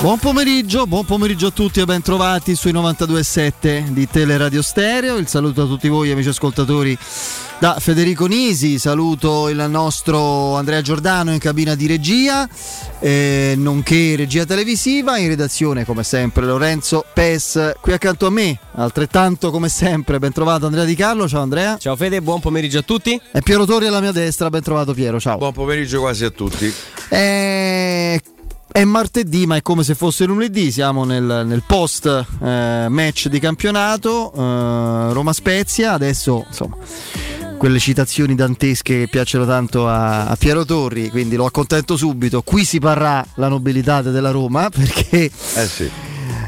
Buon pomeriggio, buon pomeriggio a tutti e ben trovati sui 92.7 di Teleradio Stereo. Il saluto a tutti voi amici ascoltatori da Federico Nisi, saluto il nostro Andrea Giordano in cabina di regia, eh, nonché regia televisiva, in redazione come sempre Lorenzo Pes qui accanto a me, altrettanto come sempre, ben trovato Andrea Di Carlo, ciao Andrea. Ciao Fede, buon pomeriggio a tutti. E Piero Torri alla mia destra, ben trovato Piero, ciao. Buon pomeriggio quasi a tutti. Eh, è martedì, ma è come se fosse lunedì. Siamo nel, nel post eh, match di campionato eh, Roma Spezia. Adesso insomma quelle citazioni dantesche che piacciono tanto a, a, Piero Torri, quindi lo accontento subito. Qui si parrà la nobilità della Roma perché eh sì.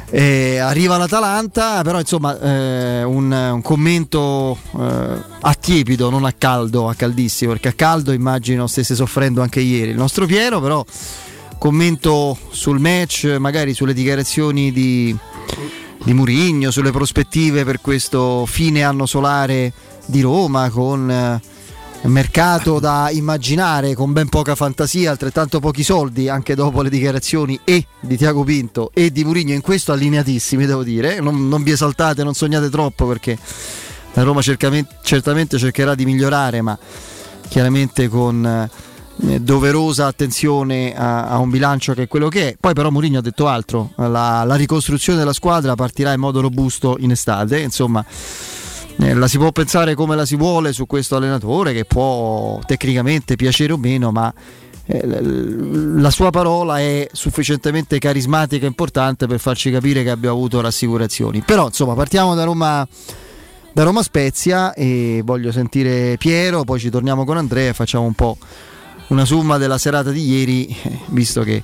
eh, arriva l'Atalanta, però insomma eh, un, un, commento eh, a tiepido, non a caldo, a caldissimo, perché a caldo immagino stesse soffrendo anche ieri il nostro Piero, però commento sul match, magari sulle dichiarazioni di, di Murigno, sulle prospettive per questo fine anno solare di Roma con eh, mercato da immaginare con ben poca fantasia, altrettanto pochi soldi anche dopo le dichiarazioni e di Tiago Pinto e di Murigno in questo allineatissimi devo dire, non, non vi esaltate, non sognate troppo perché la Roma certamente cercherà di migliorare ma chiaramente con eh, doverosa attenzione a, a, un bilancio che è quello che è. Poi però Mourinho ha detto altro, la, la ricostruzione della squadra partirà in modo robusto in estate, insomma eh, la si può pensare come la si vuole su questo allenatore che può tecnicamente piacere o meno, ma eh, la sua parola è sufficientemente carismatica e importante per farci capire che abbia avuto rassicurazioni. Però insomma partiamo da Roma da Roma Spezia e voglio sentire Piero, poi ci torniamo con Andrea e facciamo un po' una somma della serata di ieri, eh, visto che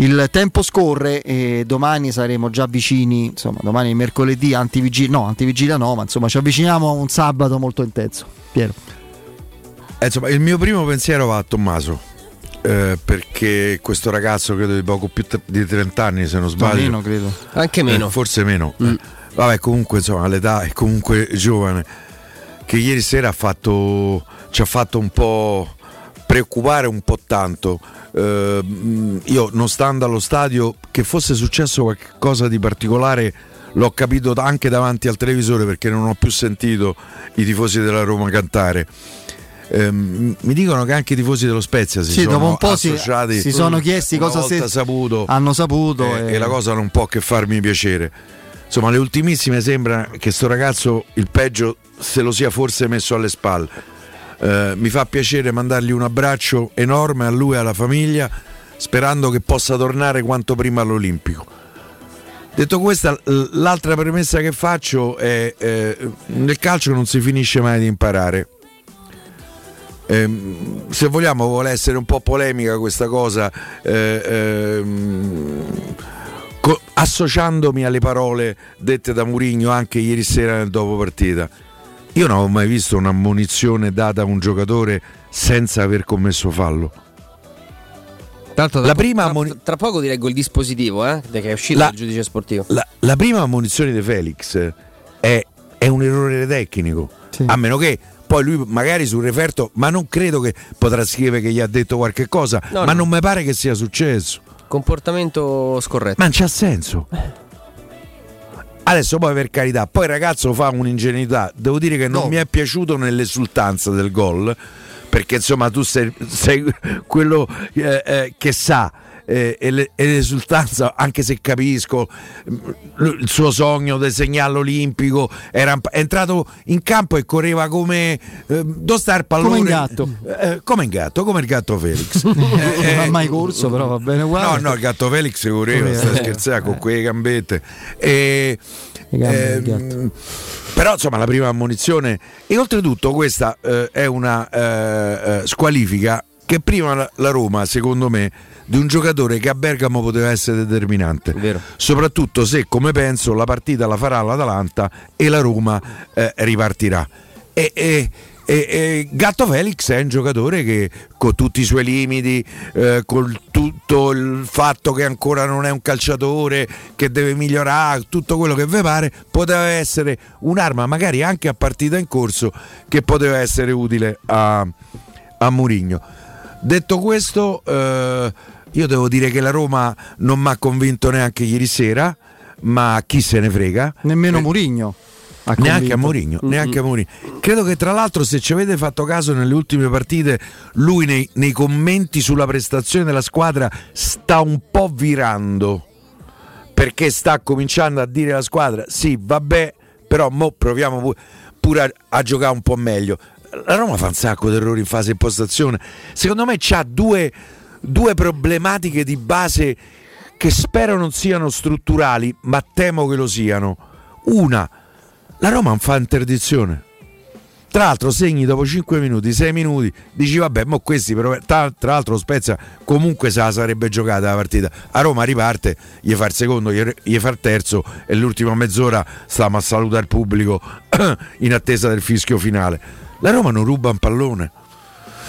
il tempo scorre e domani saremo già vicini, insomma domani è mercoledì, antivigilia, no, antivigilia no, ma insomma ci avviciniamo a un sabato molto intenso. Piero. Eh, insomma, il mio primo pensiero va a Tommaso. Eh, perché questo ragazzo credo di poco più di 30 anni se non sbaglio meno credo anche meno eh, forse meno mm. vabbè comunque insomma l'età è comunque giovane che ieri sera ha fatto ci ha fatto un po' preoccupare un po' tanto. Eh, io non stando allo stadio, che fosse successo qualcosa di particolare, l'ho capito anche davanti al televisore perché non ho più sentito i tifosi della Roma cantare. Eh, mi dicono che anche i tifosi dello Spezia si sì, sono dopo un po' associati. si, si sono chiesti cosa se, saputo, hanno saputo e, e... e la cosa non può che farmi piacere. Insomma le ultimissime sembra che sto ragazzo il peggio se lo sia forse messo alle spalle eh, mi fa piacere mandargli un abbraccio enorme a lui e alla famiglia, sperando che possa tornare quanto prima all'Olimpico. Detto questo, l'altra premessa che faccio è eh, nel calcio non si finisce mai di imparare. Eh, se vogliamo vuole essere un po' polemica questa cosa, eh, ehm, co- associandomi alle parole dette da Murigno anche ieri sera nel dopo partita io non ho mai visto un'ammonizione data a un giocatore senza aver commesso fallo. Tanto la po- prima tra, tra, poco ti leggo il dispositivo eh, che è uscito dal giudice sportivo. La, la, prima ammonizione di Felix è, è un errore tecnico, sì. a meno che poi lui magari sul referto, ma non credo che potrà scrivere che gli ha detto qualche cosa, no, ma no. non mi pare che sia successo. Comportamento scorretto. Ma non c'ha senso. Adesso poi per carità, poi il ragazzo fa un'ingenuità, devo dire che non no. mi è piaciuto nell'esultanza del gol, perché insomma tu sei, sei quello eh, eh, che sa eh, e, l'esultanza, anche se capisco il suo sogno del segnale olimpico, era è entrato in campo e correva come eh, dove sta il pallone? Come il gatto, eh, come il gatto, come il gatto Felix. non ha mai corso, però va bene uguale. No, no, il gatto Felix correva, sta scherzando con quelle gambette. E, ehm, però insomma la prima ammonizione e oltretutto questa eh, è una eh, squalifica che prima la, la Roma secondo me di un giocatore che a Bergamo poteva essere determinante. Vero. Soprattutto se, come penso, la partita la farà l'Atalanta e la Roma eh, ripartirà. E, e, E, e, Gatto Felix è un giocatore che con tutti i suoi limiti, eh, con tutto il fatto che ancora non è un calciatore, che deve migliorare, tutto quello che vi pare, poteva essere un'arma magari anche a partita in corso che poteva essere utile a, a Murigno. Detto questo, eh, io devo dire che la Roma non mi ha convinto neanche ieri sera, ma chi se ne frega. Nemmeno eh, Murigno neanche a Mourinho, mm-hmm. neanche a Mourinho. Credo che tra l'altro se ci avete fatto caso nelle ultime partite, lui nei, nei commenti sulla prestazione della squadra sta un po' virando. Perché sta cominciando a dire alla squadra sì vabbè però mo proviamo pure a, a giocare un po' meglio. La Roma fa un sacco di errori in fase impostazione. Secondo me c'ha due, due problematiche di base che spero non siano strutturali ma temo che lo siano. Una la Roma non fa interdizione. Tra l'altro segni dopo 5 minuti, 6 minuti, dici vabbè, ma questi però, tra, tra, l'altro Spezia comunque se la sarebbe giocata la partita. A Roma riparte, gli fa il secondo, gli, gli fa il terzo e l'ultima mezz'ora stiamo a salutare il pubblico in attesa del fischio finale. La Roma non ruba un pallone.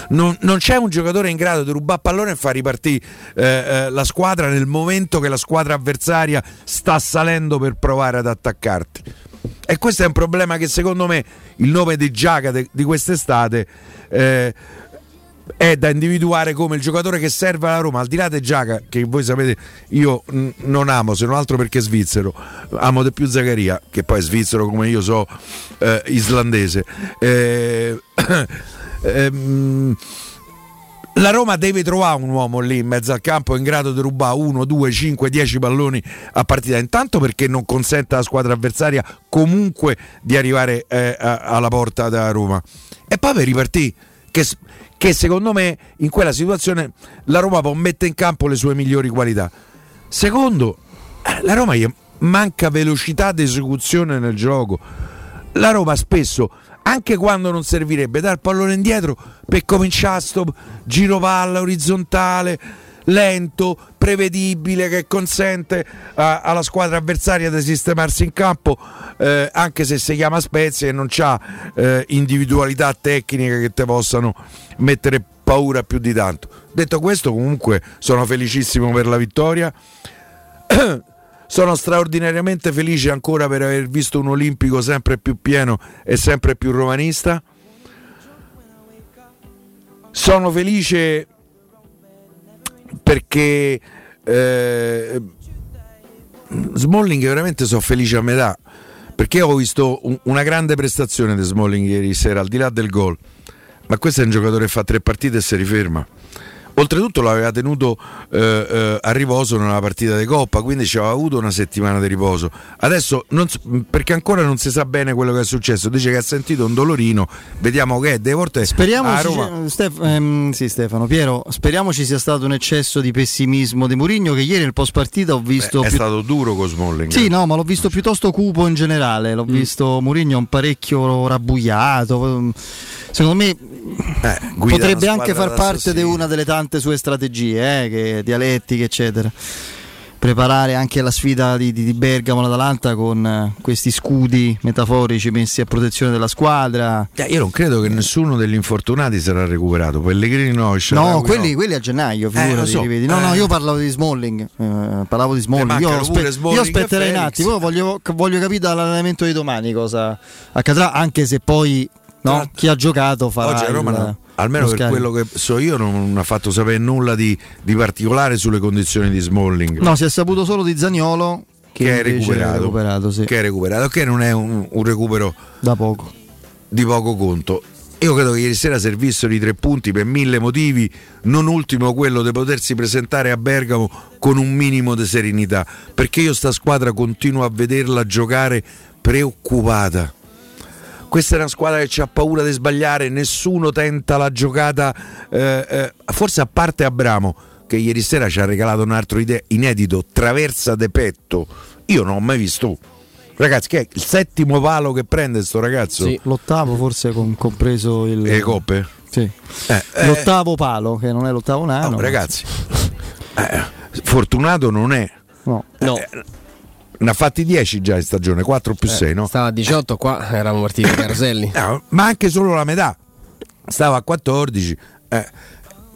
Non, non, c'è un giocatore in grado di rubare pallone e far ripartire eh, eh, la squadra nel momento che la squadra avversaria sta salendo per provare ad attaccarti. E questo è un problema che secondo me il nome di Giaga de, di quest'estate eh, è da individuare come il giocatore che serve alla Roma, al di là di Giaga, che voi sapete io n- non amo, se non altro perché è svizzero, amo di più Zaccaria, che poi è svizzero come io so, eh, islandese. Eh, ehm, la Roma deve trovare un uomo lì in mezzo al campo in grado di rubare 1, 2, 5, 10 palloni a partita. Intanto perché non consente alla squadra avversaria comunque di arrivare eh, alla porta della Roma. E poi per ripartire, che, che secondo me in quella situazione la Roma può mettere in campo le sue migliori qualità. Secondo, eh, la Roma manca velocità di esecuzione nel gioco. La Roma spesso anche quando non servirebbe, dare il pallone indietro per cominciare a stop giro palla orizzontale, lento, prevedibile, che consente a, alla squadra avversaria di sistemarsi in campo, eh, anche se si chiama Spezia e non ha eh, individualità tecniche che ti possano mettere paura più di tanto. Detto questo, comunque sono felicissimo per la vittoria. Sono straordinariamente felice ancora per aver visto un olimpico sempre più pieno e sempre più romanista. Sono felice perché eh, Smalling veramente sono felice a metà perché ho visto un, una grande prestazione di Smalling ieri sera al di là del gol ma questo è un giocatore che fa tre partite e si riferma Oltretutto l'aveva tenuto eh, eh, a riposo nella partita di Coppa, quindi ci aveva avuto una settimana di riposo. Adesso, non, perché ancora non si sa bene quello che è successo, dice che ha sentito un dolorino, vediamo che è delle volte speriamo a Roma. Stef- ehm, sì, Stefano, Piero, speriamo ci sia stato un eccesso di pessimismo di Mourinho che ieri nel post partita ho visto... Beh, è più... stato duro con Smalling. Sì, no, ma l'ho visto piuttosto cupo in generale, l'ho mm. visto Mourinho un parecchio rabbuiato secondo me eh, potrebbe anche far parte di una delle tante sue strategie, eh, che, dialettiche, eccetera. Preparare anche la sfida di, di, di Bergamo l'Atalanta con uh, questi scudi metaforici messi a protezione della squadra. Eh, io non credo che nessuno degli infortunati sarà recuperato. Pellegrini no, no, quelli, no. quelli a gennaio. Figurati, eh, so. No, no, io parlavo di Smalling. Eh, parlavo di Smalling. Io, spe- Smalling. io, aspetterei un attimo. Voglio, voglio capire dall'allenamento di domani cosa accadrà, anche se poi no? chi ha giocato farà Oggi a Roma il, no. almeno per quello che so io non ha fatto sapere nulla di, di, particolare sulle condizioni di Smalling no si è saputo solo di Zagnolo che, che è recuperato, recuperato sì. che è recuperato che non è un, un recupero da poco di poco conto io credo che ieri sera servissero i tre punti per mille motivi, non ultimo quello di potersi presentare a Bergamo con un minimo di serenità, perché io sta squadra continuo a vederla giocare preoccupata questa è una squadra che ha paura di sbagliare, nessuno tenta la giocata, eh, eh, forse a parte Abramo che ieri sera ci ha regalato un altro ide- inedito, traversa de petto, io non ho mai visto. Ragazzi, che è il settimo palo che prende sto ragazzo? Sì, l'ottavo forse con, compreso il... le coppe? Sì. Eh, eh, l'ottavo palo, che non è l'ottavo nano. Oh, ragazzi, eh, fortunato non è. No. no. Eh, ne ha fatti 10 già in stagione, 4 più eh, 6, no? Stava a 18, qua eravamo partiti Caroselli. No, ma anche solo la metà. stava a 14, eh,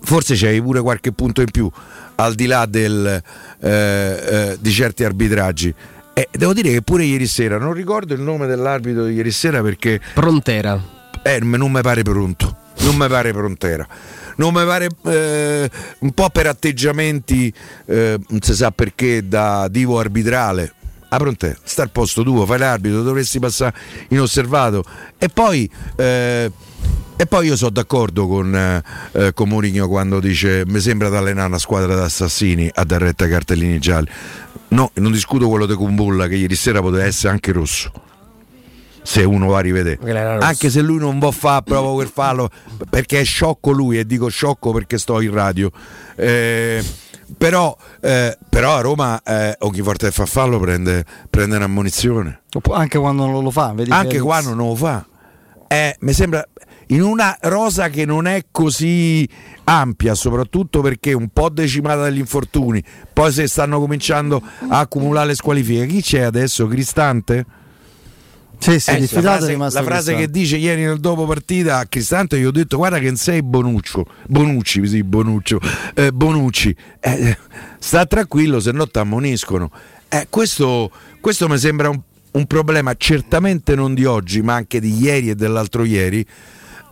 forse c'avevi pure qualche punto in più al di là del, eh, eh, di certi arbitraggi. Devo dire che pure ieri sera, non ricordo il nome dell'arbitro di ieri sera perché... Prontera. Eh, non mi pare pronto, non mi pare prontera. Non mi pare eh, un po' per atteggiamenti, eh, non si sa perché, da divo arbitrale. A pronte, sta al posto tuo, fai l'arbitro, dovresti passare inosservato. E poi eh, e poi io sono d'accordo con, eh, eh con Mourinho quando dice mi sembra di allenare una squadra d'assassini a dar retta ai cartellini gialli. No, non discuto quello di Kumbulla che ieri sera poteva essere anche rosso. Se uno va a rivedere, anche se lui non può fare proprio quel fallo perché è sciocco lui, e dico sciocco perché sto in radio. Eh, però, eh, però, a Roma eh, ogni volta che fa fallo prende, prende un'ammonizione. Anche quando non lo fa, anche quando non lo fa. Eh, mi sembra in una rosa che non è così ampia, soprattutto perché un po' decimata dagli infortuni, poi se stanno cominciando a accumulare le squalifiche, chi c'è adesso? Cristante? Sì, sì, eh, la frase, la frase che dice ieri nel dopo partita a Cristante gli ho detto guarda che sei Bonuccio. Bonucci, sì, Bonuccio, eh, Bonucci. Eh, sta tranquillo se no ti ammoniscono eh, questo, questo mi sembra un, un problema certamente non di oggi ma anche di ieri e dell'altro ieri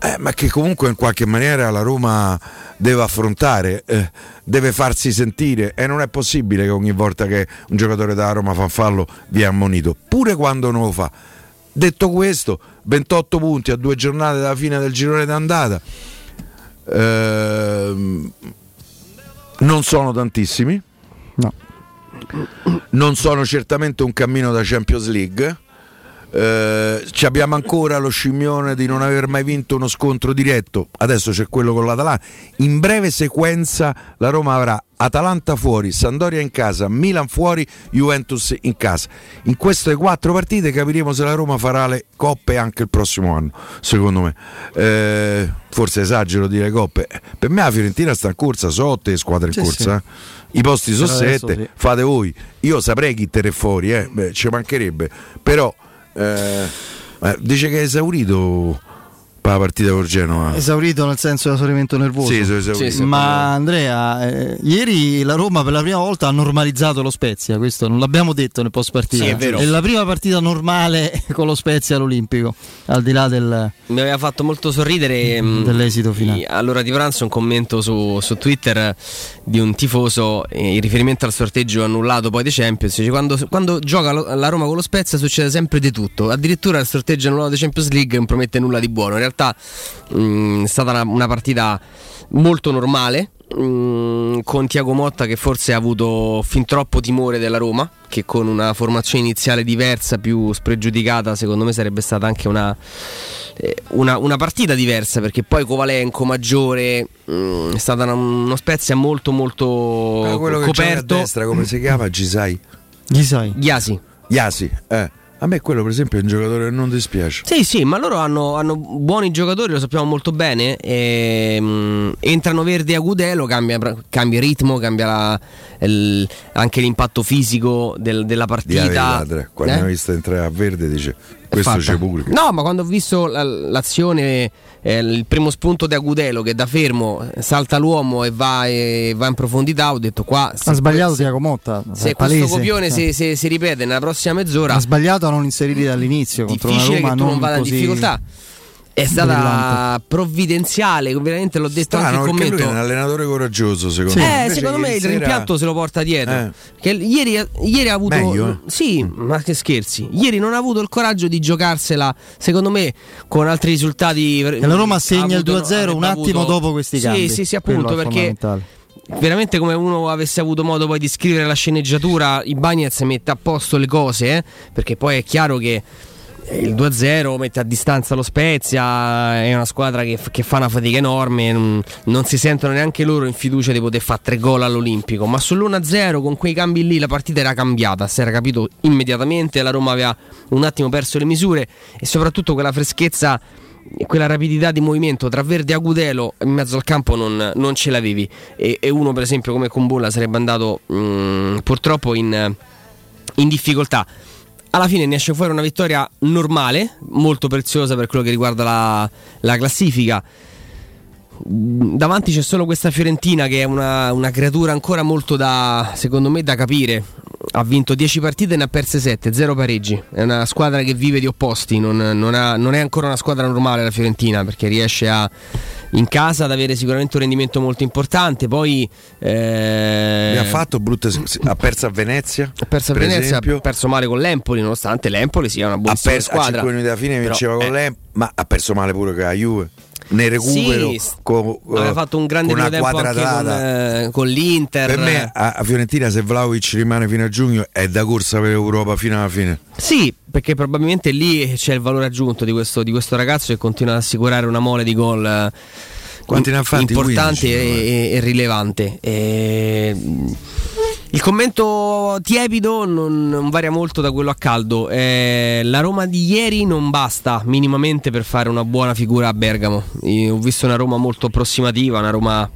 eh, ma che comunque in qualche maniera la Roma deve affrontare, eh, deve farsi sentire e non è possibile che ogni volta che un giocatore da Roma fa fallo via ammonito, pure quando non lo fa. Detto questo, 28 punti a due giornate dalla fine del girone d'andata. Eh, non sono tantissimi. No. Non sono certamente un cammino da Champions League eh, abbiamo ancora lo scimmione di non aver mai vinto uno scontro diretto, adesso c'è quello con l'Atalanta. In breve sequenza la Roma avrà Atalanta fuori, Sandoria in casa, Milan fuori, Juventus in casa. In queste quattro partite capiremo se la Roma farà le coppe anche il prossimo anno, secondo me. Eh, forse esagero dire coppe. Per me la Fiorentina sta in corsa, so otto squadre in sì, corsa. Sì. I posti sono sette, sì. fate voi. Io saprei chi te fuori, eh. Beh, ci mancherebbe. Però eh, dice che è esaurito per la partita con Genova. Esaurito nel senso di esaurimento nervoso. Sì, sì, sì, Ma Andrea, eh, ieri la Roma per la prima volta ha normalizzato lo Spezia, questo non l'abbiamo detto nel post partita. Sì, è vero. È la prima partita normale con lo Spezia all'Olimpico, al di là del... Mi aveva fatto molto sorridere mm, dell'esito finale. Allora di pranzo un commento su, su Twitter di un tifoso eh, in riferimento al sorteggio annullato poi dei Champions. Dice, quando, quando gioca la Roma con lo Spezia succede sempre di tutto. Addirittura il sorteggio annullato dei In League non promette nulla di buono. In realtà realtà mh, mm, è stata una, una partita molto normale. Mm, con Tiago Motta che forse ha avuto fin troppo timore della Roma, che con una formazione iniziale diversa, più spregiudicata, secondo me sarebbe stata anche una, eh, una, una partita diversa, perché poi Kovalenko, Maggiore, mm, è stata una, uno Spezia molto molto ah, coperto. a destra, come si chiama? Gisai? Gisai. Ghiasi. Ghiasi, eh. A me quello per esempio è un giocatore che non dispiace. Sì, sì, ma loro hanno, hanno buoni giocatori, lo sappiamo molto bene. E, um, entrano Verdi a Gudelo, cambia, cambia ritmo, cambia la, il, anche l'impatto fisico del, della partita. Ladre, quando eh? hai visto entrare a Verde dice questo c'è pure. No, ma quando ho visto la, l'azione, eh, il primo spunto di Agudelo che da fermo salta l'uomo e va, e va in profondità, ho detto qua... Ha sbagliato Tiago Motta. Se questo copione si, si, si, ripete nella prossima mezz'ora... Ha sbagliato a non inserirli dall'inizio contro una Roma che tu non, non vada così... in difficoltà è stata brillante. provvidenziale, veramente l'ho detto Strano, anche in commento. Lui è un allenatore coraggioso, secondo sì. me. Eh, secondo me il sera... rimpianto se lo porta dietro. Eh. ieri, ieri, ha avuto. Meglio, eh? Sì, ma che scherzi. Ieri non ha avuto il coraggio di giocarsela, secondo me, con altri risultati. E la Roma segna il 2-0 un attimo avuto... dopo questi cambi. Sì, sì, sì, appunto, perché veramente come uno avesse avuto modo poi di scrivere la sceneggiatura, i Bagnets mette a posto le cose, eh? perché poi è chiaro che il 2-0 mette a distanza lo Spezia, è una squadra che, che fa una fatica enorme, non, non, si sentono neanche loro in fiducia di poter fare tre gol all'Olimpico, ma sull'1-0 con quei cambi lì la partita era cambiata, si era capito immediatamente, la Roma aveva un attimo perso le misure e soprattutto quella freschezza e quella rapidità di movimento tra Verde e Agudelo in mezzo al campo non, non ce l'avevi. E, e, uno per esempio come Combolla sarebbe andato mh, mm, purtroppo in, in difficoltà alla fine ne esce fuori una vittoria normale, molto preziosa per quello che riguarda la, la classifica. davanti c'è solo questa Fiorentina che è una, una, creatura ancora molto da, secondo me, da capire. Ha vinto 10 partite e ne ha perse 7, 0 pareggi. È una squadra che vive di opposti, non, non, ha, non è ancora una squadra normale la Fiorentina perché riesce a, in casa ad avere sicuramente un rendimento molto importante. Poi eh... ha fatto brutte ha perso a Venezia. Ha perso a Venezia, esempio. ha perso male con l'Empoli, nonostante l'Empoli sia una buona squadra. A 5 minuti alla fine vinceva con eh. l'Empoli, ma ha perso male pure con la Juve ne recupero sì, con, aveva fatto un grande con tempo anche con, eh, con, l'Inter. Per me a, Fiorentina se Vlaovic rimane fino a giugno è da corsa per Europa fino alla fine. Sì perché probabilmente lì c'è il valore aggiunto di questo, di questo ragazzo che continua ad assicurare una mole di gol eh, Quanti ne ha fatti? importante 15, e, e, rilevante. E, il commento tiepido non, non, varia molto da quello a caldo. Eh, la Roma di ieri non basta minimamente per fare una buona figura a Bergamo. Io ho visto una Roma molto approssimativa, una Roma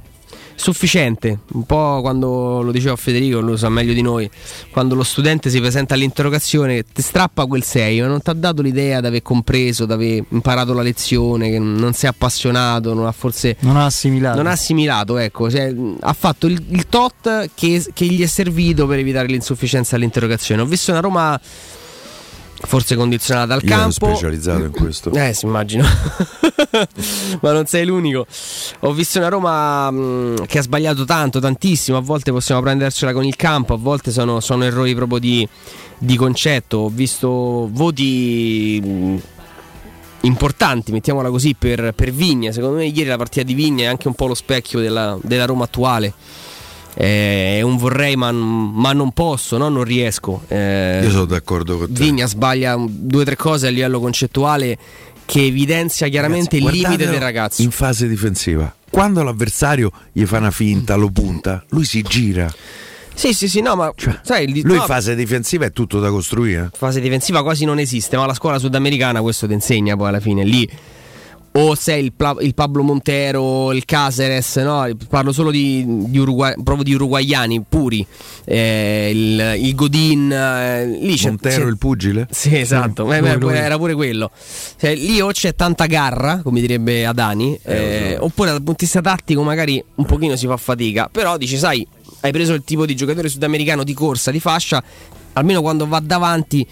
sufficiente, un po' quando lo diceva Federico, lo sa meglio di noi, quando lo studente si presenta all'interrogazione ti strappa quel 6, ma non ti ha dato l'idea di aver compreso, di aver imparato la lezione, che non si è appassionato, non ha forse... Non ha assimilato. Non ha assimilato, ecco, cioè, ha fatto il, il tot che, che gli è servito per evitare l'insufficienza all'interrogazione. Ho visto una Roma forse condizionata dal Io campo. Sono specializzato in questo. Eh, si immagino. Ma non sei l'unico. Ho visto una Roma mh, mm, che ha sbagliato tanto, tantissimo. A volte possiamo prendercela con il campo, a volte sono, sono errori proprio di, di, concetto. Ho visto voti. Mh, mm, importanti, mettiamola così, per, per Vigna. Secondo me ieri la partita di Vigna è anche un po' lo specchio della, della Roma attuale è un vorrei ma, ma, non posso, no? non riesco. Eh, Io sono d'accordo con te. Vigna sbaglia due o tre cose a livello concettuale che evidenzia chiaramente Ragazzi, il limite del ragazzo. In fase difensiva, quando l'avversario gli fa una finta, lo punta, lui si gira. Sì, sì, sì, no, ma cioè, sai, lui no, in fase difensiva è tutto da costruire. Fase difensiva quasi non esiste, ma la scuola sudamericana questo ti insegna poi alla fine. Lì o sei il, il, Pablo Montero, il Caceres, no? parlo solo di, di, Uruguay, proprio di uruguayani puri, eh, il, il, Godin, eh, lì c'è, Montero c'è, il pugile? Sì, esatto, sì, lui, lui. era pure quello. Cioè, lì o c'è tanta garra, come direbbe Adani, eh, so. oppure dal punto di vista tattico magari un pochino si fa fatica, però dici, sai, hai preso il tipo di giocatore sudamericano di corsa, di fascia, almeno quando va davanti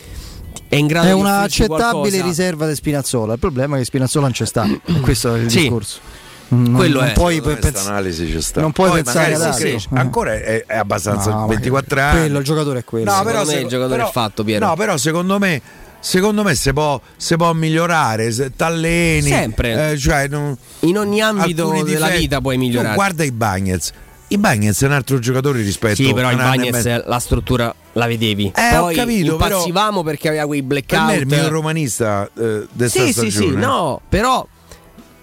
è in grado è di una accettabile riserva di Spinazzola. Il problema è che Spinazzola non c'è sta. questo è il sì. discorso. Non, quello non è puoi pens- analisi c'è sta. non puoi Poi pensare ad sì, sì. ancora è, è abbastanza no, 24 anni quello il giocatore è quello no, però me il giocatore però, è fatto Piero no però secondo me secondo me si può, si può migliorare se t'alleni sempre eh, cioè, non, in ogni ambito della vita puoi migliorare guarda i Bagnets i Bagnets è un altro giocatore rispetto Sì, però i Bagnets la struttura la vedevi. Eh, Poi ho capito, impazzivamo però, perché aveva quei blackout. Per me il mio romanista eh, sì, sì, sì, no, però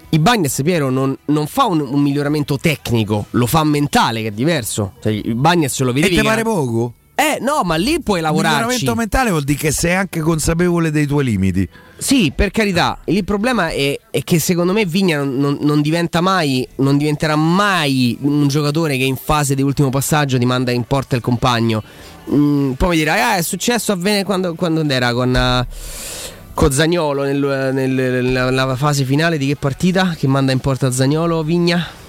i Bagnets Piero non, non fa un, un, miglioramento tecnico, lo fa mentale che è diverso. Cioè, il Bagnets lo vedevi. E ti pare poco? Eh no, ma lì puoi lavorare. Il miglioramento mentale vuol dire che sei anche consapevole dei tuoi limiti. Sì, per carità. Il problema è, è che secondo me Vigna non, non, non, diventa mai, non diventerà mai un giocatore che in fase di ultimo passaggio ti manda in porta il compagno. Mm, poi mi dirai, ah, è successo a Vene quando, quando era con... Uh, con Zagnolo nel, nel, nella, nella fase finale di che partita? Che manda in porta Zagnolo Vigna?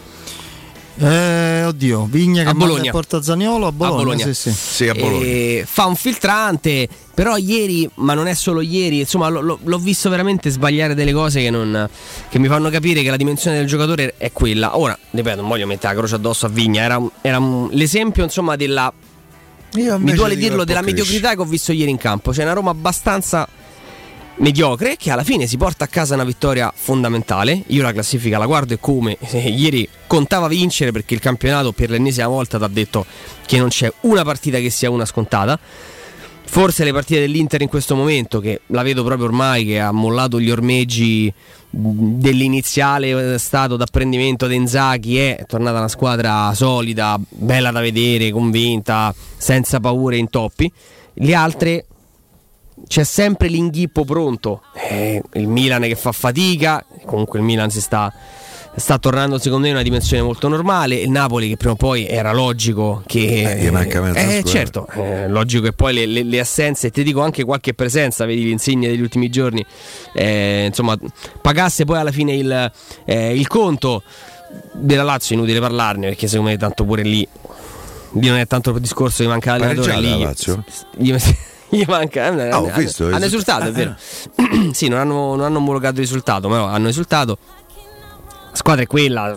Eh, oddio, Vigna che a Bologna. porta Zaniolo a Bologna. A Bologna. Sì, sì. sì, a Bologna. E fa un filtrante, però ieri, ma non è solo ieri, insomma lo, l'ho visto veramente sbagliare delle cose che, non, che, mi fanno capire che la dimensione del giocatore è quella. Ora, ripeto, non voglio mettere la croce addosso a Vigna, era, era l'esempio insomma della... mi duole dirlo, della mediocrità che ho visto ieri in campo. C'è una Roma abbastanza mediocre che alla fine si porta a casa una vittoria fondamentale. Io la classifica la guardo e come ieri contava vincere perché il campionato per l'ennesima volta ti ha detto che non c'è una partita che sia una scontata. Forse le partite dell'Inter in questo momento, che la vedo proprio ormai, che ha mollato gli ormeggi dell'iniziale stato d'apprendimento di Inzaghi, è tornata una squadra solida, bella da vedere, convinta, senza paure intoppi. Le altre c'è sempre l'inghippo pronto. Eh, il Milan che fa fatica, comunque il Milan si sta, sta tornando secondo me in una dimensione molto normale. Il Napoli che prima o poi era logico che... Eh, manca eh, certo, eh, logico che poi le, le, le, assenze, e ti dico anche qualche presenza, vedi l'insegna degli ultimi giorni, eh, insomma, pagasse poi alla fine il, eh, il conto. della Lazio è inutile parlarne perché secondo me tanto pure lì lì non è tanto il discorso che manca l'allenatore lì la Lazio? Gli, gli manca eh, Ah, ho visto, hanno esu- esultato è vero sì non hanno, non hanno omologato il risultato però hanno esultato squadra è quella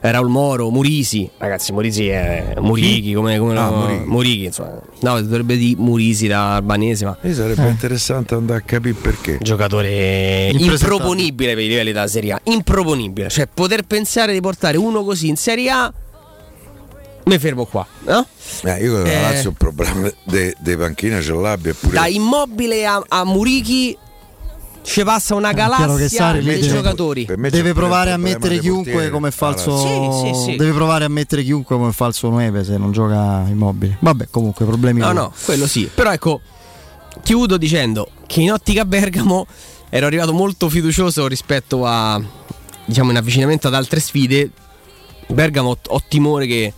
Raul Moro Murisi ragazzi Murisi è Murichi come, come Ah, lo- Murichi. Insomma no dovrebbe di Murisi da albanese ma Mi sarebbe interessante andare a capire perché. giocatore improponibile per i livelli della Serie A. Improponibile. Cioè, poter pensare di portare uno così in Serie A. Mi fermo qua, no? Eh, io con la Eh. Lazio un problema di panchina ce l'abbia eppure. Da immobile a, a Murichi ci passa una galassia deve- giocatori. Per me c'è Deve provare a mettere chiunque come falso. Ah, Sì, sì, sì. Deve provare a mettere chiunque come falso 9 se non gioca immobile. Vabbè, comunque problemi. No, no, quello sì. Però ecco, chiudo dicendo che in ottica Bergamo ero arrivato molto fiducioso rispetto a, diciamo, in avvicinamento ad altre sfide. Bergamo ho, ho timore che,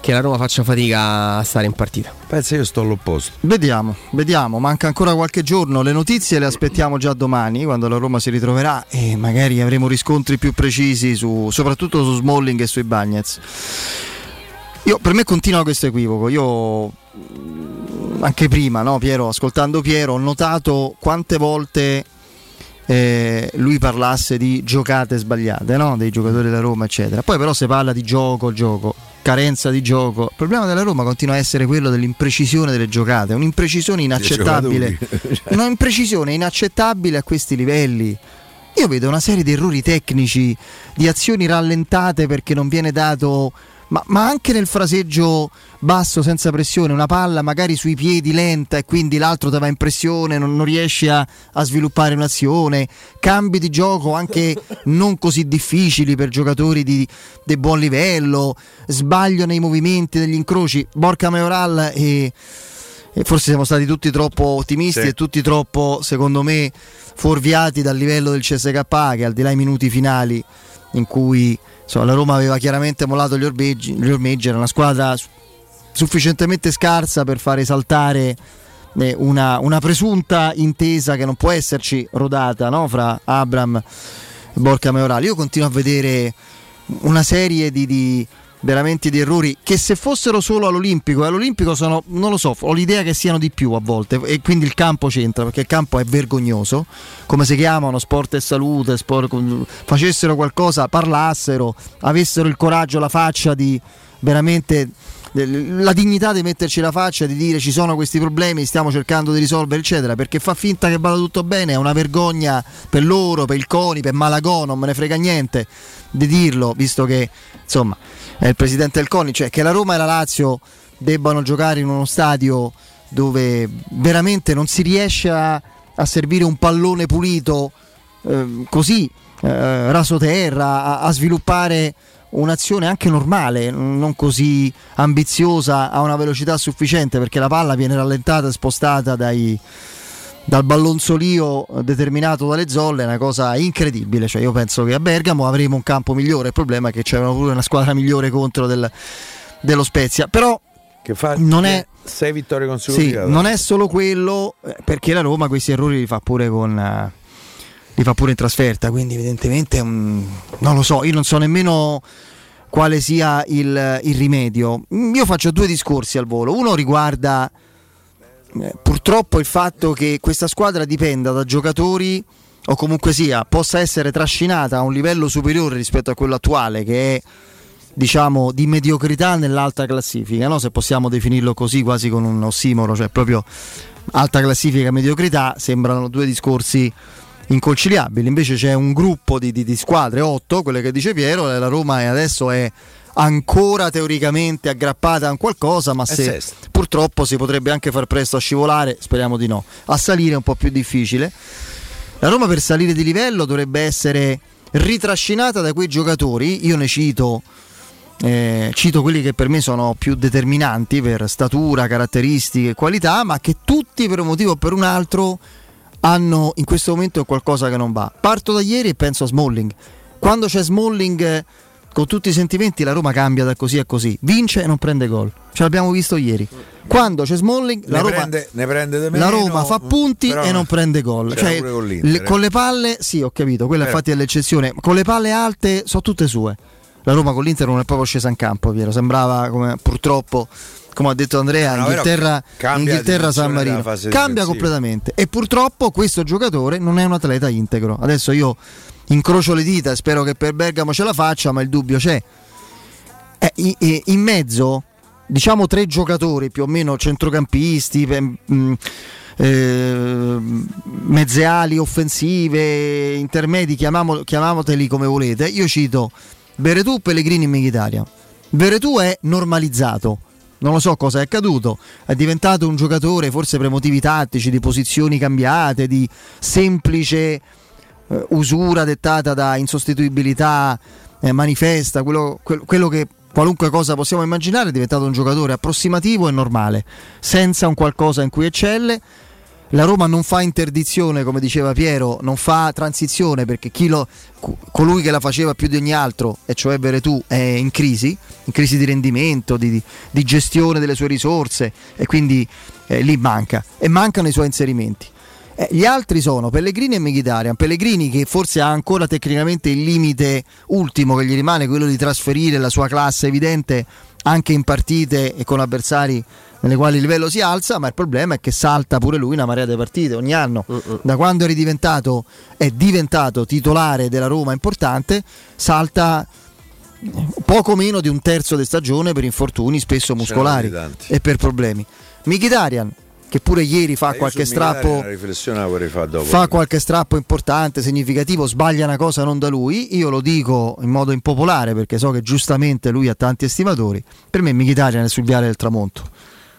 che la Roma faccia fatica a stare in partita. Pensa io sto all'opposto. Vediamo, vediamo, manca ancora qualche giorno, le notizie le aspettiamo già domani quando la Roma si ritroverà e magari avremo riscontri più precisi su, soprattutto su Smalling e sui Bagnets. Io, per me continua questo equivoco, io mm, anche prima, no, Piero, ascoltando Piero, ho notato quante volte eh, lui parlasse di giocate sbagliate, no? dei giocatori della Roma, eccetera. Poi però si parla di gioco, gioco, carenza di gioco. Il problema della Roma continua a essere quello dell'imprecisione delle giocate, un'imprecisione inaccettabile. Una imprecisione inaccettabile a questi livelli. Io vedo una serie di errori tecnici, di azioni rallentate perché non viene dato. Ma, ma anche nel fraseggio basso, senza pressione, una palla magari sui piedi lenta e quindi l'altro ti va in pressione, non, non riesci a, a sviluppare un'azione. Cambi di gioco anche non così difficili per giocatori di, di buon livello, sbaglio nei movimenti degli incroci. Borca Maioral e, e forse siamo stati tutti troppo ottimisti Sì. e tutti troppo, secondo me, fuorviati dal livello del CSK che al di là dei minuti finali in cui insomma, la Roma aveva chiaramente mollato gli ormeggi, gli ormeggi era una squadra su- sufficientemente scarsa per fare saltare eh, una, una presunta intesa che non può esserci rodata no? fra Abram e Borca Maioral. Io continuo a vedere una serie di, di- veramente di errori che se fossero solo all'Olimpico, all'Olimpico sono, non lo so, ho l'idea che siano di più a volte e quindi il campo c'entra perché il campo è vergognoso, come si chiamano sport e salute, sport, facessero qualcosa, parlassero, avessero il coraggio, la faccia di veramente la dignità di metterci la faccia di dire ci sono questi problemi, stiamo cercando di risolvere, eccetera, perché fa finta che vada tutto bene, è una vergogna per loro, per il CONI, per Malagò, non me ne frega niente di dirlo, visto che insomma è il presidente del CONI, cioè che la Roma e la Lazio debbano giocare in uno stadio dove veramente non si riesce a, a servire un pallone pulito eh, così, eh, raso terra, a, a sviluppare un'azione anche normale, non così ambiziosa, a una velocità sufficiente perché la palla viene rallentata e spostata dai, dal ballonzolio determinato dalle zolle, è una cosa incredibile. Cioè, io penso che a Bergamo avremo un campo migliore. Il problema è che c'era pure una squadra migliore contro del- dello Spezia. Però Che fa Non è- sei vittorie sì, consecutive. non è solo quello, eh, perché la Roma questi errori li fa pure con. eh, li fa pure in trasferta, quindi evidentemente un- non lo so, io non so nemmeno quale sia il, il rimedio. Io faccio due discorsi al volo. Uno riguarda purtroppo il fatto che questa squadra dipenda da giocatori o comunque sia possa essere trascinata a un livello superiore rispetto a quello attuale che è diciamo di mediocrità nell'alta classifica, no? se possiamo definirlo così quasi con un ossimoro, cioè proprio alta classifica e mediocrità sembrano due discorsi inconciliabili, invece c'è un gruppo di, di- di squadre, otto, quelle che dice Piero, la Roma adesso è ancora teoricamente aggrappata a un qualcosa, ma È se purtroppo si potrebbe anche far presto a scivolare, speriamo di no, a salire è un po' più difficile. La Roma per salire di livello dovrebbe essere ritrascinata da quei giocatori, io ne cito, eh, cito quelli che per me sono più determinanti per statura, caratteristiche, qualità, ma che tutti per un motivo o per un altro hanno in questo momento qualcosa che non va. Parto da ieri e penso a Smalling. Quando c'è Smalling eh, con tutti i sentimenti la Roma cambia da così a così, vince e non prende gol. Ce l'abbiamo visto ieri. Quando c'è Smalling la Roma prende, ne prende la Roma fa punti però e non prende gol. Cioè, con le- eh. con le palle, sì, ho capito, quella Eh. infatti è l'eccezione. Con le palle alte sono tutte sue. la Roma con l'Inter non è proprio scesa in campo, Piero. Sembrava come purtroppo, come ha detto Andrea, No, Inghilterra, però Inghilterra San Marino. Cambia difensiva. completamente. E purtroppo questo giocatore non è un atleta integro. Adesso io incrocio le dita spero che per Bergamo ce la faccia, ma il dubbio c'è. Eh, in mezzo, diciamo tre giocatori più o meno centrocampisti, mh, eh, mezze ali offensive, intermedi, chiamamoteli come volete. Io cito Beretù, Pellegrini e Mkhitaryan. Beretù è normalizzato. Non lo so cosa è accaduto, è diventato un giocatore forse per motivi tattici, di posizioni cambiate, di semplice eh, usura dettata da insostituibilità eh, manifesta, quello, quel- quello che qualunque cosa possiamo immaginare, è diventato un giocatore approssimativo e normale, senza un qualcosa in cui eccelle. La Roma non fa interdizione, come diceva Piero, non fa transizione perché lo- co- colui che la faceva più di ogni altro, e cioè Beretù, è in crisi, in crisi di rendimento, di, di- di gestione delle sue risorse e quindi eh, lì manca e mancano i suoi inserimenti. Eh, gli altri sono Pellegrini e Mkhitaryan. Pellegrini che forse ha ancora tecnicamente il limite ultimo che gli rimane, quello di trasferire la sua classe evidente anche in partite e con avversari nelle quali il livello si alza, ma il problema è che salta pure lui una marea di partite ogni anno. Da quando è ridiventato, è diventato titolare della Roma importante, salta poco meno di un terzo di stagione per infortuni spesso muscolari e per problemi. Mkhitaryan che pure ieri fa qualche strappo dopo. fa qualche strappo importante, significativo, sbaglia una cosa non da lui, io lo dico in modo impopolare perché so che giustamente lui ha tanti estimatori, per me Mkhitaryan è sul viale del tramonto.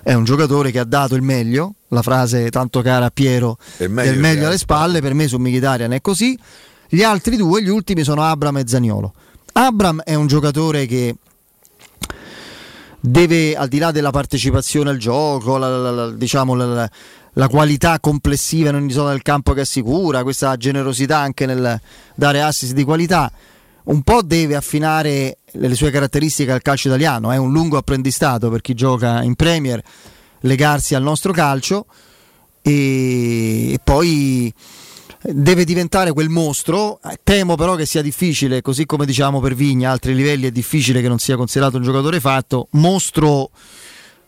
È un giocatore che ha dato il meglio, la frase tanto cara a Piero, Il meglio del meglio alle spalle, per me su Mkhitaryan è così. Gli altri due, gli ultimi sono Abram e Zaniolo. Abram è un giocatore che deve, al di là della partecipazione al gioco, la, la- la- diciamo la, qualità complessiva in ogni zona del campo che assicura, questa generosità anche nel dare assist di qualità, un po' deve affinare le sue caratteristiche al calcio italiano. È un lungo apprendistato per chi gioca in Premier, legarsi al nostro calcio e, e poi deve diventare quel mostro. Temo però che sia difficile, così come diciamo per Vigna, a altri livelli è difficile che non sia considerato un giocatore fatto. Mostro.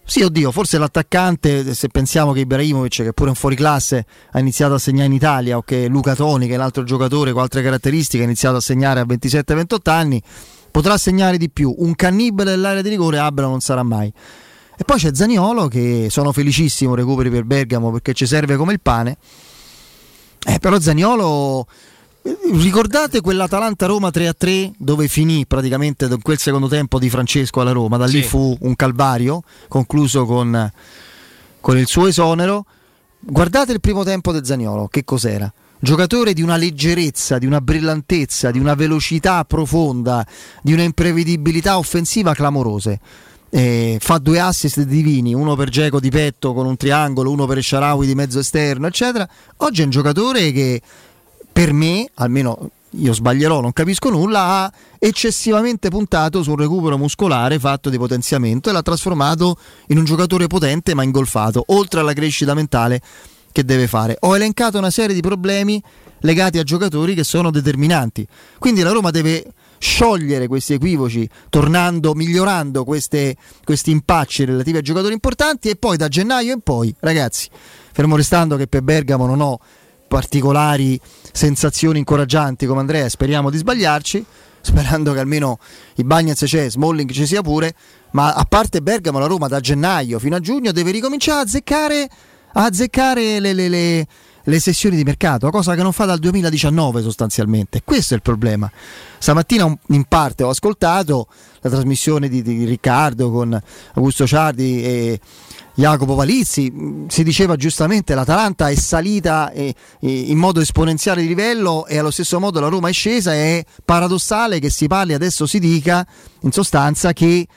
Sì, oddio, forse l'attaccante, se pensiamo che Ibrahimovic, che pure è un fuoriclasse, ha iniziato a segnare in Italia, o che Luca Toni, che è un altro giocatore con altre caratteristiche, ha iniziato a segnare a 27-28 anni, potrà segnare di più. Un cannibale dell'area di rigore Abra non sarà mai. E poi c'è Zaniolo, che sono felicissimo recuperi per Bergamo perché ci serve come il pane. Eh, però Zaniolo, ricordate quell'Atalanta-Roma 3-3 dove finì praticamente quel secondo tempo di Francesco alla Roma? Da lì Sì. fu un calvario concluso con, con il suo esonero. Guardate il primo tempo di Zaniolo, che cos'era? Giocatore di una leggerezza, di una brillantezza, di una velocità profonda, di una imprevedibilità offensiva clamorose. Eh, fa due assist divini, uno per Geco di petto con un triangolo, uno per Sharawi di mezzo esterno, eccetera. Oggi è un giocatore che per me, almeno io sbaglierò, non capisco nulla, ha eccessivamente puntato sul recupero muscolare fatto di potenziamento e l'ha trasformato in un giocatore potente ma ingolfato, oltre alla crescita mentale che deve fare. Ho elencato una serie di problemi legati a giocatori che sono determinanti. Quindi la Roma deve sciogliere questi equivoci, tornando, migliorando queste- questi impacci relativi ai giocatori importanti. E poi da gennaio in poi, ragazzi, fermo restando che per Bergamo non ho particolari sensazioni incoraggianti come Andrea, speriamo di sbagliarci, sperando che almeno i Bagnets c'è, Smalling ci sia pure, ma a parte Bergamo la Roma da gennaio fino a giugno deve ricominciare a azzeccare, a azzeccare le, le- le- le sessioni di mercato, cosa che non fa dal 2019 sostanzialmente. Questo è il problema. Stamattina in parte ho ascoltato la trasmissione di, di Riccardo con Augusto Ciardi e Jacopo Palizzi, si diceva giustamente l'Atalanta è salita eh, eh, in modo esponenziale di livello e allo stesso modo la Roma è scesa, è paradossale che si parli adesso si dica in sostanza che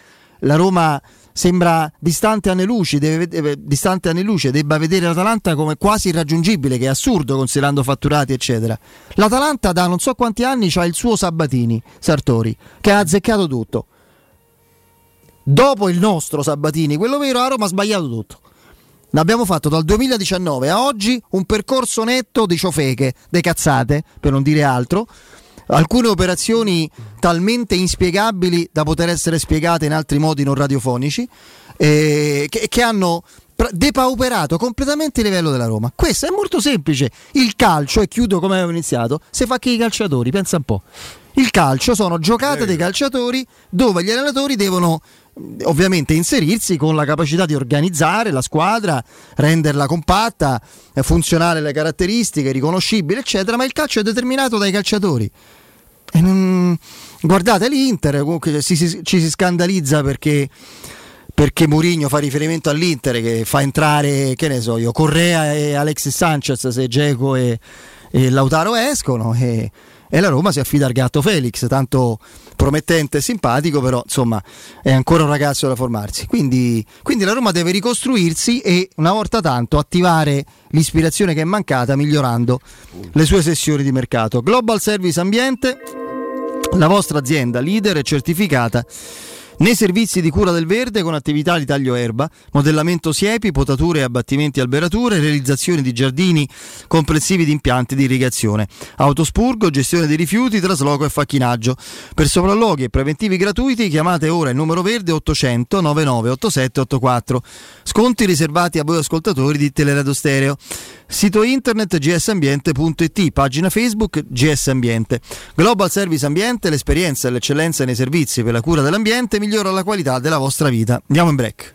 la Roma sembra distante anni luce, deve, deve- distante anni luce, debba vedere l'Atalanta come quasi irraggiungibile, che è assurdo considerando fatturati eccetera. L'Atalanta da non so quanti anni ha il suo Sabatini, Sartori, che ha azzeccato tutto. Dopo il nostro Sabatini, quello vero, a Roma ha sbagliato tutto. L'abbiamo fatto dal 2019 a oggi un percorso netto di ciofeche, de cazzate, per non dire altro. Alcune operazioni talmente inspiegabili da poter essere spiegate in altri modi non radiofonici, eh, che, che hanno depauperato completamente il livello della Roma. Questo è molto semplice. Il calcio, e chiudo come avevo iniziato, se fa che i calciatori, pensa un po'. Il calcio sono giocate dei calciatori dove gli allenatori devono ovviamente inserirsi con la capacità di organizzare la squadra, renderla compatta, funzionale le caratteristiche, riconoscibile, eccetera, ma il calcio è determinato dai calciatori. Guardate l'Inter, comunque ci si, ci si scandalizza perché perché Mourinho fa riferimento all'Inter che fa entrare, che ne so io, Correa e Alexis Sanchez se Geco e, e Lautaro escono e, e, la Roma si affida al gatto Felix, tanto promettente e simpatico, però insomma è ancora un ragazzo da formarsi. Quindi, quindi la Roma deve ricostruirsi e una volta tanto attivare l'ispirazione che è mancata migliorando le sue sessioni di mercato. Global Service Ambiente, la vostra azienda leader e certificata nei servizi di cura del verde con attività di taglio erba, modellamento siepi, potature e abbattimenti alberature, realizzazione di giardini complessivi di impianti di irrigazione, autospurgo, gestione dei rifiuti, trasloco e facchinaggio. Per sopralluoghi e preventivi gratuiti chiamate ora il numero verde 800 9987 84. Sconti riservati a voi ascoltatori di Teleradio Stereo. Sito internet gsambiente.it, pagina Facebook GS Ambiente. Global Service Ambiente, l'esperienza e l'eccellenza nei servizi per la cura dell'ambiente migliora la qualità della vostra vita. Andiamo in break.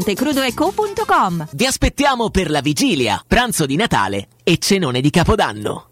crudoeco.com Vi aspettiamo per la vigilia, pranzo di Natale e cenone di Capodanno.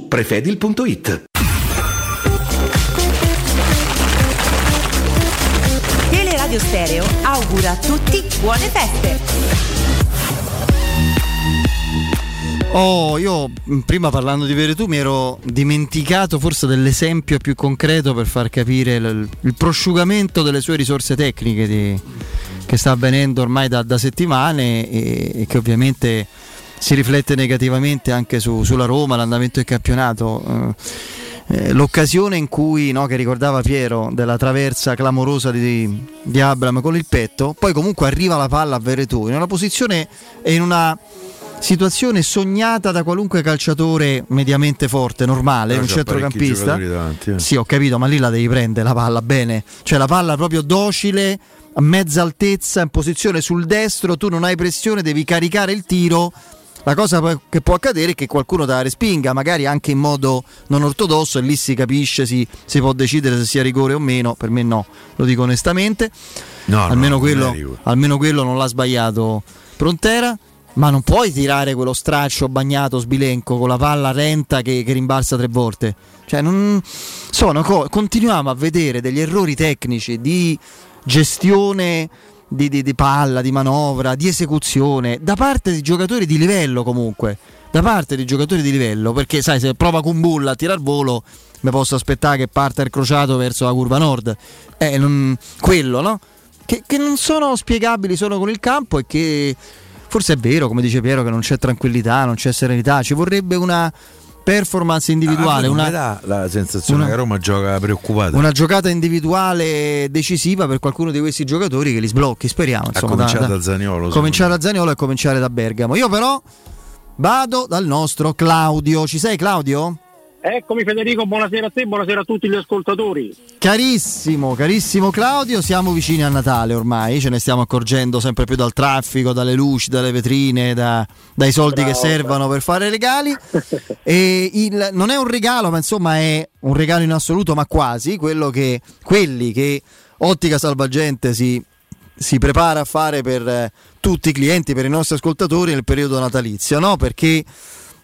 prefedil.it. Teleradio Stereo augura a tutti buone feste. Oh, io mh, prima parlando di Veretù mi ero dimenticato forse dell'esempio più concreto per far capire il, il prosciugamento delle sue risorse tecniche di- che sta avvenendo ormai da, da settimane e, e che ovviamente si riflette negativamente anche su- sulla Roma, l'andamento del campionato. eh, eh, l'occasione in cui, no, che ricordava Piero, della traversa clamorosa di, di Abram con il petto, poi comunque arriva la palla a Veretù in una posizione e in una situazione sognata da qualunque calciatore mediamente forte, normale, Però un centrocampista. davanti, eh. Sì, ho capito, ma lì la devi prendere la palla bene. Cioè la palla proprio docile, a mezza altezza, in posizione sul destro, tu non hai pressione, devi caricare il tiro. La cosa che può accadere è che qualcuno te la respinga, magari anche in modo non ortodosso, e lì si capisce, si, si può decidere se sia rigore o meno. Per me no, lo dico onestamente. No, almeno, no, quello, almeno quello non l'ha sbagliato Prontera. Ma non puoi tirare quello straccio bagnato sbilenco con la palla renta che, che rimbalza tre volte. Cioè, non sono co- continuiamo a vedere degli errori tecnici di gestione di, di- di palla, di manovra, di esecuzione da parte di giocatori di livello comunque. Da parte di giocatori di livello, perché sai, se prova Kumbulla a tirar volo, mi posso aspettare che parta il crociato verso la curva nord. Eh, quello, no? Che, che non sono spiegabili solo con il campo e che forse è vero, come dice Piero, che non c'è tranquillità, non c'è serenità, ci vorrebbe una performance individuale, Ah, non una, mi dà la sensazione una- che Roma gioca preoccupata. una giocata individuale decisiva per qualcuno di questi giocatori che li sblocchi, speriamo. Insomma, cominciare da Zaniolo, Cominciare da Zaniolo e cominciare da Bergamo. Io però vado dal nostro Claudio. Ci sei Claudio? Eccomi Federico, buonasera a te, buonasera a tutti gli ascoltatori. Carissimo, carissimo Claudio, siamo vicini a Natale ormai, ce ne stiamo accorgendo sempre più dal traffico, dalle luci, dalle vetrine, da- dai soldi che Bravo, servono per fare regali. e il- non è un regalo, ma insomma è un regalo in assoluto, ma quasi, quello che, quelli che Ottica Salvagente si, si prepara a fare per eh, tutti i clienti, per i nostri ascoltatori nel periodo natalizio, no? Perché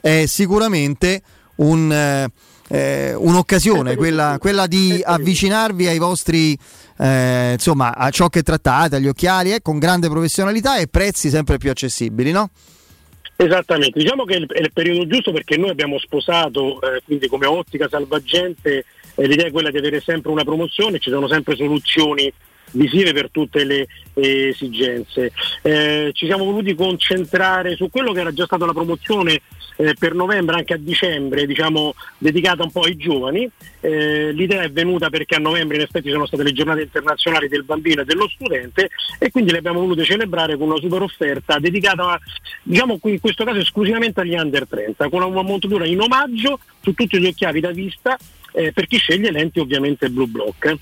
è sicuramente un, eh, eh, un'occasione, quella, quella di avvicinarvi ai vostri, eh, insomma, a ciò che trattate, agli occhiali, eh, con grande professionalità e prezzi sempre più accessibili, no? Esattamente, diciamo che è il, periodo giusto perché noi abbiamo sposato, eh, quindi come ottica salvagente, eh, l'idea è quella di avere sempre una promozione, ci sono sempre soluzioni visive per tutte le eh, esigenze. Eh, ci siamo voluti concentrare su quello che era già stata la promozione eh, per novembre, anche a dicembre, diciamo, dedicata un po' ai giovani. Eh, l'idea è venuta perché a novembre in effetti sono state le giornate internazionali del bambino e dello studente e quindi le abbiamo volute celebrare con una super offerta dedicata, diciamo qui in questo caso esclusivamente agli under 30, con una montatura in omaggio su tutti gli occhiali da vista eh, per chi sceglie lenti ovviamente Blue Block. eh.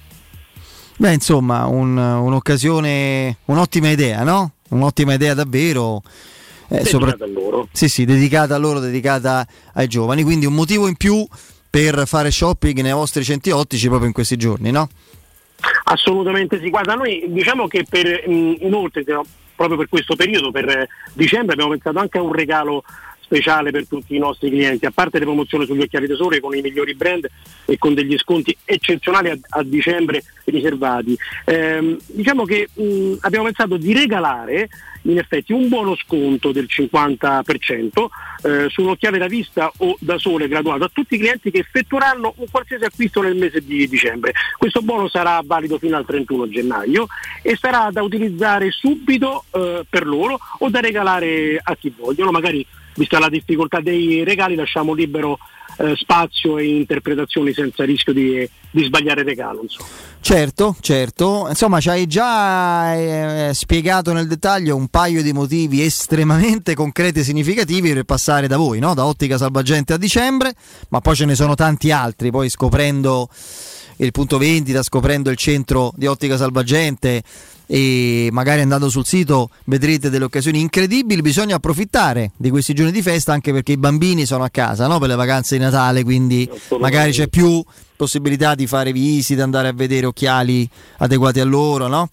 Beh, insomma, un- un'occasione, un'ottima idea, no? Un'ottima idea davvero. Eh, Dedicata sopra- a loro. Sì, sì, dedicata a loro, dedicata ai giovani, quindi un motivo in più per fare shopping nei vostri centri ottici proprio in questi giorni, no? Assolutamente sì, guarda, noi diciamo che per, mh, inoltre, no, proprio per questo periodo, per dicembre, abbiamo pensato anche a un regalo speciale per tutti i nostri clienti, a parte le promozioni sugli occhiali tesori con i migliori brand e con degli sconti eccezionali a, a dicembre riservati. Ehm, diciamo che mh, abbiamo pensato di regalare in effetti un buono sconto del 50% eh, su un occhiale da vista o da sole graduato a tutti i clienti che effettueranno un qualsiasi acquisto nel mese di dicembre. Questo buono sarà valido fino al 31 gennaio e sarà da utilizzare subito eh, per loro o da regalare a chi vogliono, magari vista la difficoltà dei regali lasciamo libero eh, spazio e interpretazioni senza rischio di, di sbagliare regalo. Insomma. Certo, certo, insomma ci hai già eh, spiegato nel dettaglio un paio di motivi estremamente concreti e significativi per passare da voi, no? da Ottica Salvagente a dicembre, ma poi ce ne sono tanti altri, poi scoprendo il punto vendita, scoprendo il centro di Ottica Salvagente e magari andando sul sito vedrete delle occasioni incredibili. Bisogna approfittare di questi giorni di festa anche perché i bambini sono a casa no? per le vacanze di Natale, quindi magari c'è più possibilità di fare visite, andare a vedere occhiali adeguati a loro, no?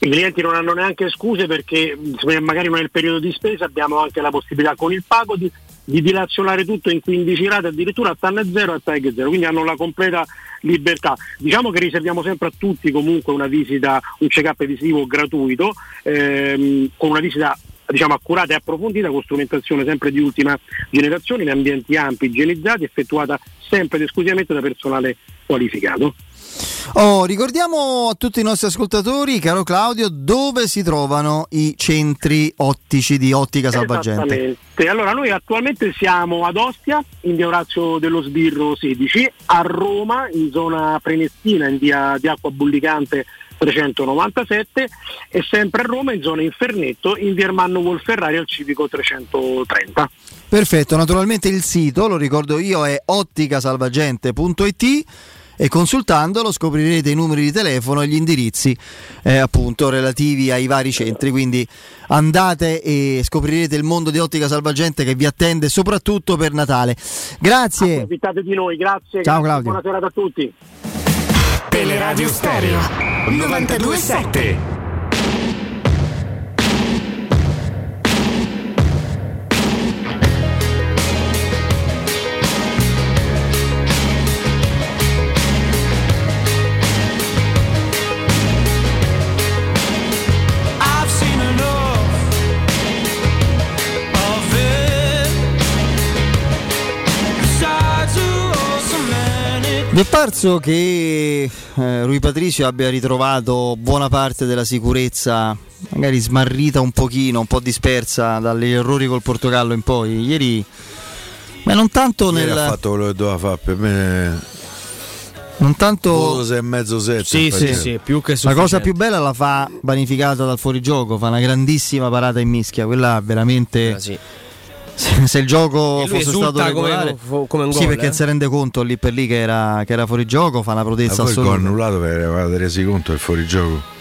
I clienti non hanno neanche scuse perché magari non è il periodo di spesa, abbiamo anche la possibilità con il pago di, di dilazionare tutto in 15 rate addirittura a TAN 0 e a TAG 0, quindi hanno la completa libertà. Diciamo che riserviamo sempre a tutti comunque una visita, un check-up visivo gratuito, ehm, con una visita diciamo, accurata e approfondita con strumentazione sempre di ultima generazione in ambienti ampi, igienizzati, effettuata sempre ed esclusivamente da personale qualificato. Oh, ricordiamo a tutti i nostri ascoltatori, caro Claudio, dove si trovano i centri ottici di Ottica Salvagente. Esattamente. Allora, noi attualmente siamo ad Ostia, in via Orazio dello Sbirro 16, a Roma, in zona Prenestina, in via di Acqua Bullicante 397 e sempre a Roma in zona Infernetto in via Ermanno Wolferrari al Civico 330. Perfetto, naturalmente il sito, lo ricordo io, è otticasalvagente.it e consultandolo scoprirete i numeri di telefono e gli indirizzi eh, appunto relativi ai vari centri. Quindi andate e scoprirete il mondo di Ottica Salvagente che vi attende soprattutto per Natale. Grazie. Approfittate di noi grazie. Ciao grazie, Claudio. Buona serata a tutti. Teleradio Stereo 927 Vi è parso che eh, Rui Patricio abbia ritrovato buona parte della sicurezza, magari smarrita un pochino, un po' dispersa dagli errori col Portogallo in poi. Ieri, ma non tanto Ieri nel. ha fatto quello che doveva fare per me. Non tanto. Sei e mezzo sette. infatti. La cosa più bella la fa vanificata dal fuorigioco, fa una grandissima parata in mischia, quella veramente. Se, se il gioco fosse stato come- regolare, fo- come un sì, gol, perché eh. si rende conto lì per lì che era, che era fuori gioco, fa una Ma protezza poi il gol assoluta. annullato perché avevate resi conto del fuorigioco.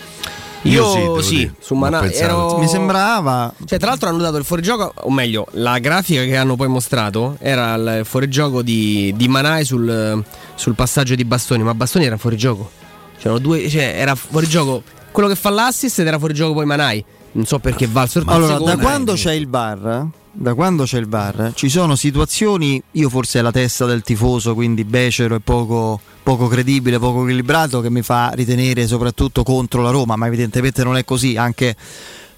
Io, devo sì, dire, su pensato. ero- Mi sembrava. Cioè, tra l'altro hanno dato il fuorigioco, o meglio, la grafica che hanno poi mostrato era il fuorigioco di, di Manai sul, sul passaggio di Bastoni, ma Bastoni era fuorigioco. C'erano due, cioè, era fuorigioco. Quello che fa l'assist ed era fuorigioco poi Manai. Non so perché va al sorpasso. Allora, da quando c'è il bar, da quando c'è il bar, ci sono situazioni, io forse è la testa del tifoso, quindi becero e poco, poco credibile, poco equilibrato, che mi fa ritenere soprattutto contro la Roma, ma evidentemente non è così, anche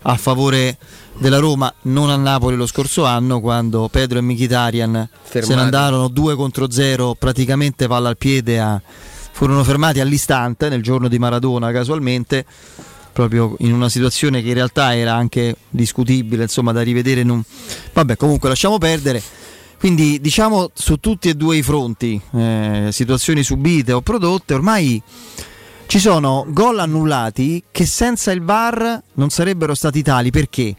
a favore della Roma, non a Napoli lo scorso anno, quando Pedro e Mkhitaryan se ne andarono 2 contro 0, praticamente palla al piede, a- furono fermati all'istante, nel giorno di Maradona casualmente, proprio in una situazione che in realtà era anche discutibile, insomma, da rivedere. Non... Vabbè, comunque lasciamo perdere. Quindi diciamo su tutti e due i fronti, eh, situazioni subite o prodotte, ormai ci sono gol annullati che senza il VAR non sarebbero stati tali. Perché?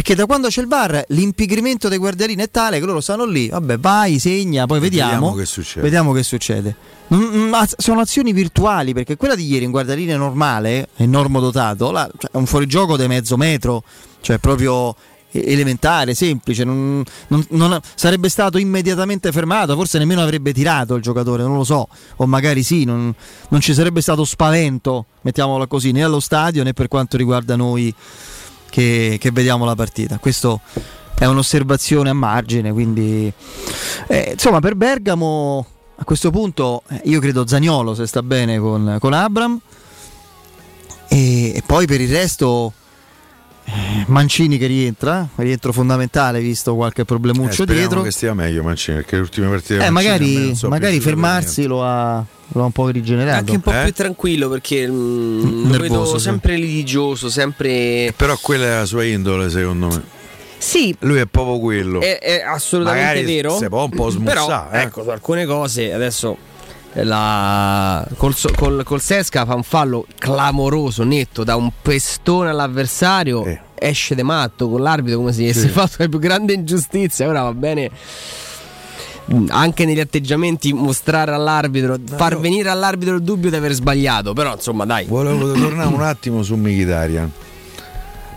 Perché da quando c'è il VAR l'impigrimento dei guardialini è tale che loro stanno lì, vabbè vai, segna, poi vediamo. Vediamo che succede. Vediamo che succede. Mm, mm, ma sono azioni virtuali perché quella di ieri in guardaline normale e normodotato là, cioè, è un fuorigioco di mezzo metro, cioè proprio elementare, semplice, non, non- non- sarebbe stato immediatamente fermato, forse nemmeno avrebbe tirato il giocatore, non lo so, o magari sì, non, non ci sarebbe stato spavento, mettiamola così, né allo stadio né per quanto riguarda noi che, che vediamo la partita. Questo è un'osservazione a margine, quindi eh, insomma per Bergamo a questo punto eh, io credo Zagnolo se sta bene con, con Abram e, e poi per il resto Mancini che rientra, rientro fondamentale visto qualche Eh, problemuccio speriamo dietro. che stia meglio Mancini, perché le ultime partite Eh, magari, non sono magari fermarsi lo ha, lo ha un po' rigenerato. Anche un po' Eh? più tranquillo perché mm, lo Nervoso, vedo sì. sempre litigioso, sempre. Però quella è la sua indole, secondo me. Sì, Lui è proprio quello. è, è assolutamente Magari vero. si può un po' Però, smussare, eh. ecco, su alcune cose adesso. La, col, col- col Sesca fa un fallo clamoroso, netto, da un pestone all'avversario, Eh. esce de matto con l'arbitro come se gli avesse fatto la più grande ingiustizia. Ora va bene mh, anche negli atteggiamenti mostrare all'arbitro, far venire all'arbitro il dubbio di aver sbagliato, però insomma dai. Volevo tornare un attimo su Mkhitaryan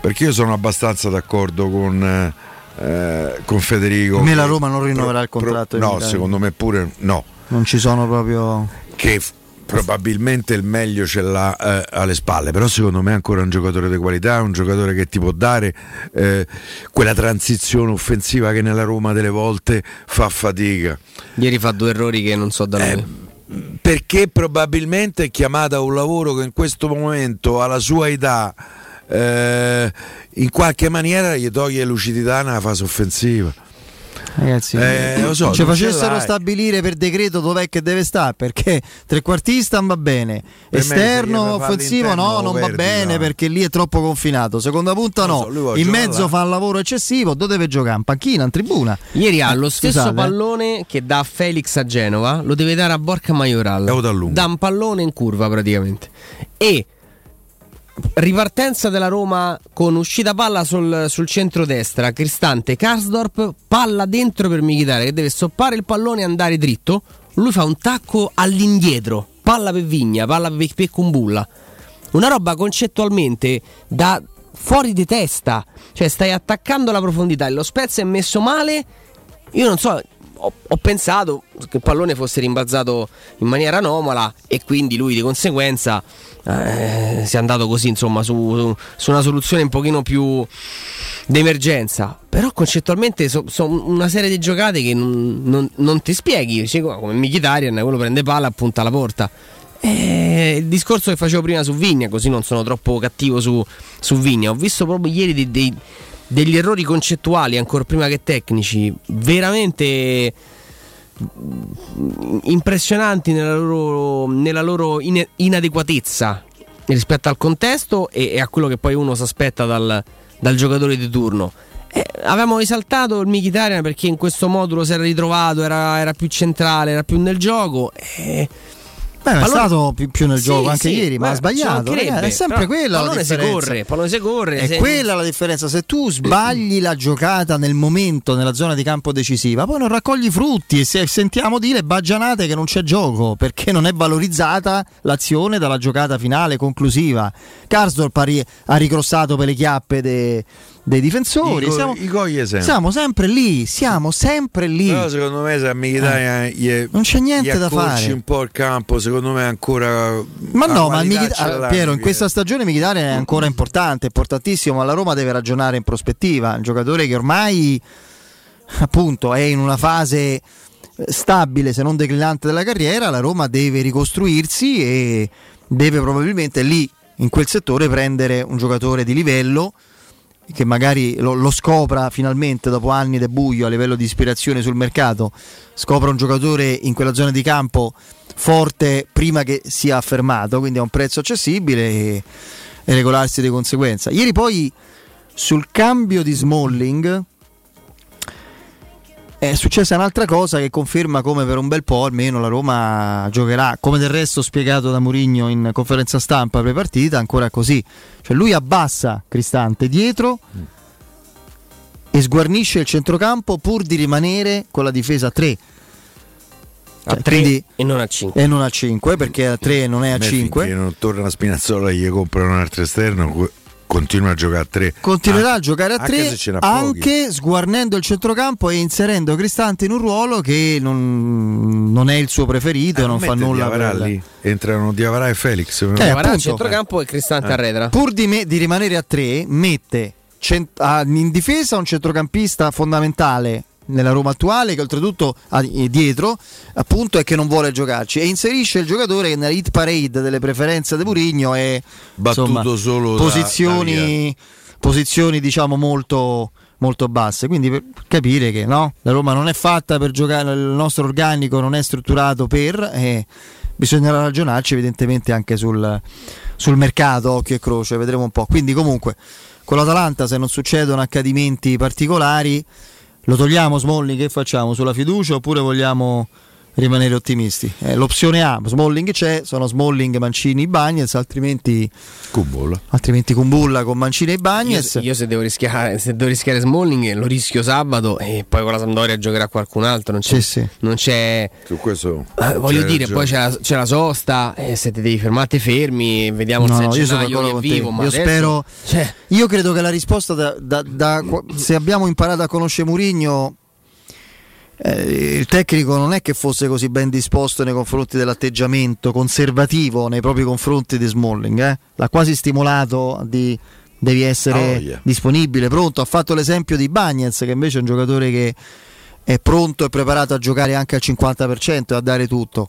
perché io sono abbastanza d'accordo con, eh, con Federico. Per me la Roma non rinnoverà il pro- contratto di no, Mkhitaryan. secondo me pure no. Non ci sono proprio. Che f- probabilmente il meglio ce l'ha eh, alle spalle, però secondo me è ancora un giocatore di qualità, un giocatore che ti può dare eh, quella transizione offensiva che nella Roma delle volte fa fatica. Ieri fa due errori che non so da Eh, dove. perché probabilmente è chiamata a un lavoro che in questo momento alla sua età eh, in qualche maniera gli toglie lucidità nella fase offensiva Ragazzi, Eh, lo so, ci facessero stabilire per decreto dov'è che deve stare perché trequartista va bene, Per esterno offensivo no, non va perdi, bene no. perché lì è troppo confinato. Seconda punta no, so, in mezzo là. fa un lavoro eccessivo, dove deve giocare? In panchina, in tribuna. Ieri ha Eh, lo stesso scusate, eh. pallone che dà a Felix a Genova, lo deve dare a Borca Majoral. Da un pallone in curva praticamente. E ripartenza della Roma con uscita palla sul, sul centro-destra, Cristante, Karsdorp, palla dentro per Michitare che deve stoppare il pallone e andare dritto. Lui fa un tacco all'indietro, palla per Vigna, palla per, per Kumbulla. Una roba concettualmente da fuori di testa, cioè stai attaccando la profondità e lo Spezia è messo male. Io non so, ho, ho pensato che il pallone fosse rimbalzato in maniera anomala e quindi lui di conseguenza eh, si è andato così insomma su, su una soluzione un pochino più d'emergenza. Però concettualmente sono una serie di giocate che non, non- non ti spieghi, Dici, come Mkhitaryan, quello prende palla e punta alla porta. Eh, il discorso che facevo prima su Vigna, così non sono troppo cattivo su, su Vigna. Ho visto proprio ieri dei- dei- degli errori concettuali, ancora prima che tecnici, veramente mm, impressionanti nella loro, nella loro ine- inadeguatezza rispetto al contesto e, e a quello che poi uno si aspetta dal, dal giocatore di turno. Eh, avevamo risaltato il Mkhitaryan perché in questo modulo si era ritrovato, era, era più centrale, era più nel gioco. eh, Beh, ma è Pallone- stato più, più nel Sì, gioco anche sì, ieri, ma ha sbagliato. ragazzi, è sempre però quella la pallone si differenza. corre, pallone si corre, È se- quella la differenza. Se tu sbagli la giocata nel momento, nella zona di campo decisiva, poi non raccogli frutti e se sentiamo dire baggianate che non c'è gioco perché non è valorizzata l'azione dalla giocata finale conclusiva. Karsdorp ha, ri- ha ricrossato per le chiappe de- dei difensori. I co- siamo, i sempre. siamo sempre lì, siamo sempre lì. Però secondo me se a gli Eh. Non c'è niente gli da fare. un po' il campo, secondo me ancora Ma no, ma Michita- Piero, in questa stagione Mkhitaryan è ancora importante, importantissimo, ma la Roma deve ragionare in prospettiva. Un giocatore che ormai appunto è in una fase stabile, se non declinante della carriera, la Roma deve ricostruirsi e deve probabilmente lì, in quel settore, prendere un giocatore di livello che magari lo, lo scopra finalmente dopo anni di buio a livello di ispirazione sul mercato, scopra un giocatore in quella zona di campo forte prima che sia affermato, quindi a un prezzo accessibile e, e regolarsi di conseguenza. Ieri poi sul cambio di Smalling è successa un'altra cosa che conferma come per un bel po' almeno la Roma giocherà, come del resto spiegato da Mourinho in conferenza stampa pre-partita, ancora così. Cioè lui abbassa Cristante dietro mm. e sguarnisce il centrocampo pur di rimanere con la difesa 3. A cioè, 3 e non a 5 e non a 5 perché a 3 non è a Beh, 5 se non torna a Spinazzola gli comprano un altro esterno continua a giocare a 3 continuerà ah, a giocare a 3 anche, anche, sguarnendo il centrocampo e inserendo Cristante in un ruolo che non, non è il suo preferito eh, non fa nulla per lì. entrano Diavarà e Felix. Eh, Diavarà al centrocampo e Cristante eh. arretra pur di, me, di rimanere a 3 mette cent- in difesa un centrocampista fondamentale nella Roma attuale che oltretutto ha eh, dietro appunto è che non vuole giocarci. E inserisce il giocatore che nella hit parade delle preferenze di Murigno è Battuto insomma, solo da- posizioni, posizioni diciamo molto molto basse. Quindi per capire che no, la Roma non è fatta per giocare il nostro organico non è strutturato per e bisognerà ragionarci evidentemente anche sul, sul mercato occhio e croce vedremo un po' quindi comunque con l'Atalanta se non succedono accadimenti particolari lo togliamo Smalling che facciamo? Sulla fiducia oppure vogliamo rimanere ottimisti Eh, l'opzione A Smalling c'è sono Smalling Mancini Bagnez altrimenti Kumbulla altrimenti Kumbulla con Mancini e Bagnez Io, io se devo rischiare, se devo rischiare Smalling lo rischio sabato e poi con la Sampdoria giocherà qualcun altro. Non c'è, Sì, sì. Non c'è Su questo eh, voglio c'hai dire, ragione. poi c'è la, c'è la sosta. E se ti devi fermare, te fermi. Vediamo No, se no, io sono d'accordo vivo. Io adesso- spero. cioè, Io credo che la risposta da, da- da- se abbiamo imparato a conoscere Murigno. Eh, il tecnico non è che fosse così ben disposto nei confronti dell'atteggiamento conservativo nei propri confronti di Smalling, eh? l'ha quasi stimolato di devi essere Oh, yeah. disponibile, pronto. Ha fatto l'esempio di Bagnez, che invece è un giocatore che è pronto e preparato a giocare anche al 50% e a dare tutto.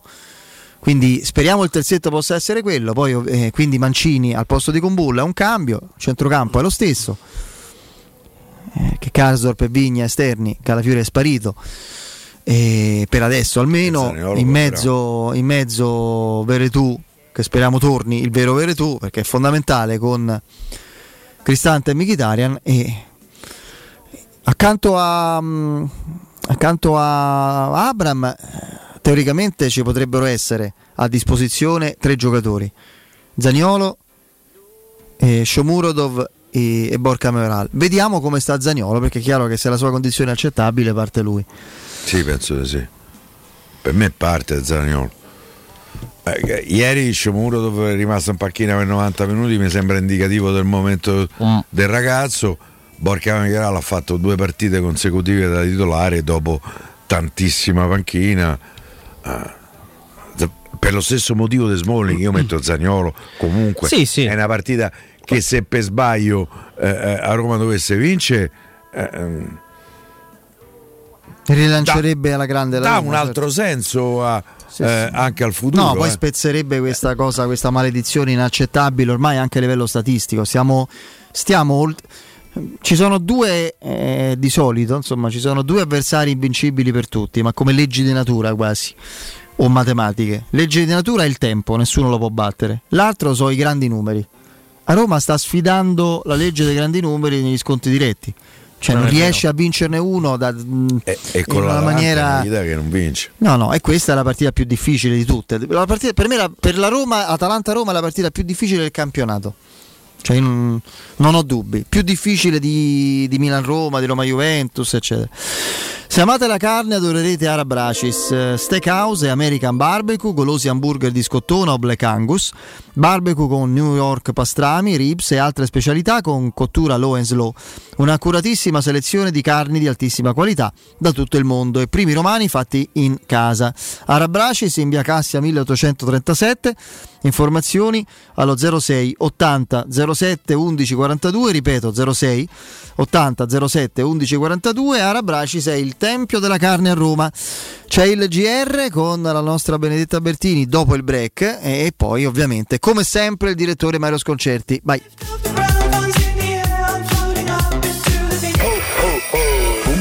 Quindi speriamo il terzetto possa essere quello. Poi, eh, quindi Mancini al posto di Combulla è un cambio, centrocampo è lo stesso. Eh, che Karsdorp e Vigna esterni, Calafiore è sparito. E per adesso almeno in mezzo, in mezzo Veretù, che speriamo torni il vero Veretù, perché è fondamentale con Cristante e Mkhitaryan. E accanto a, mm, accanto a Abram teoricamente ci potrebbero essere a disposizione tre giocatori. Zaniolo eh, Shomurodov e, e Borca Majoral vediamo come sta Zaniolo perché è chiaro che se la sua condizione è accettabile parte lui Sì, penso di sì. Per me parte Zaniolo. Eh, ieri Sciomuro dove è rimasto in panchina per 90 minuti mi sembra indicativo del momento Mm. del ragazzo. Borca Micheral ha fatto due partite consecutive da titolare dopo tantissima panchina. Eh, per lo stesso motivo di Smalling io metto Zaniolo comunque Sì, sì. è una partita che se per sbaglio eh, eh, a Roma dovesse vincere eh, ehm, rilancerebbe alla grande la dà un altro certo. senso a- Sì, eh, sì. anche al futuro. No, poi eh. spezzerebbe questa cosa, questa maledizione inaccettabile ormai anche a livello statistico. Stiamo, stiamo ci sono due eh, di solito, insomma, ci sono due avversari invincibili per tutti, ma come leggi di natura quasi o matematiche. Legge di natura è il tempo, nessuno lo può battere. L'altro sono i grandi numeri. A Roma sta sfidando la legge dei grandi numeri negli sconti diretti. Cioè Non non, riesce a vincerne uno da, mm, e, e con in la una maniera che non vince. No, no, e questa è la partita più difficile di tutte. La partita- per me, la, per la Roma, Atalanta-Roma è la partita più difficile del campionato. Cioè, io non, non ho dubbi. Più difficile di, di Milan-Roma, di Roma-Juventus, eccetera. Se amate la carne adorerete Arabracis, eh, Steakhouse e American Barbecue, golosi hamburger di scottona o Black Angus, barbecue con New York pastrami, ribs e altre specialità con cottura low and slow. Un'accuratissima selezione di carni di altissima qualità da tutto il mondo e primi romani fatti in casa. Arabracis in via Cassia 1837, informazioni allo 06 80 07 11 42, ripeto 06 80 07 11 42, Arabracis è il tempio della carne a Roma. C'è il GR con la nostra Benedetta Bertini dopo il break e poi ovviamente come sempre il direttore Mario Sconcerti. Vai.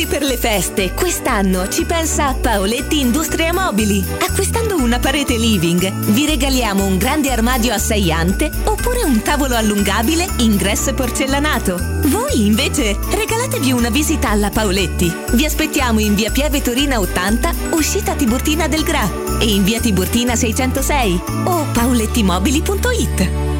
Regali per le feste. Quest'anno ci pensa Paoletti Industria Mobili. Acquistando una parete living, vi regaliamo un grande armadio a sei ante oppure un tavolo allungabile ingresso porcellanato. Voi invece regalatevi una visita alla Paoletti. Vi aspettiamo in via Pieve Torina 80, uscita Tiburtina del Gra e in via Tiburtina 606 o paolettimobili.it.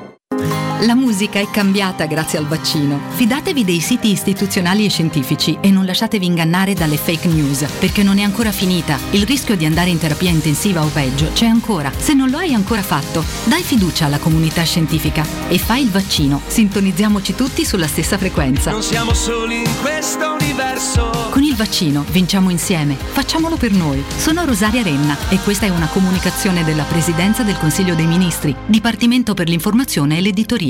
La musica è cambiata grazie al vaccino. Fidatevi dei siti istituzionali e scientifici e non lasciatevi ingannare dalle fake news, perché non è ancora finita. Il rischio di andare in terapia intensiva o peggio c'è ancora. Se non lo hai ancora fatto, dai fiducia alla comunità scientifica e fai il vaccino. Sintonizziamoci tutti sulla stessa frequenza. Non siamo soli in questo universo. Con il vaccino vinciamo insieme. Facciamolo per noi. Sono Rosaria Renna e questa è una comunicazione della Presidenza del Consiglio dei Ministri, Dipartimento per l'informazione e l'editoria.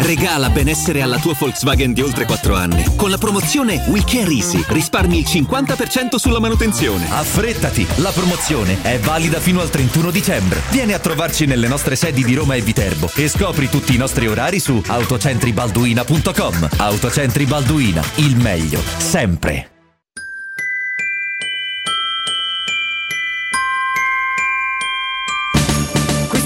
Regala benessere alla tua Volkswagen di oltre 4 anni. Con la promozione We Care Easy risparmi il 50% sulla manutenzione. Affrettati, la promozione è valida fino al 31 dicembre. Vieni a trovarci nelle nostre sedi di Roma e Viterbo e scopri tutti i nostri orari su autocentribalduina.com. Autocentri Balduina, il meglio, sempre.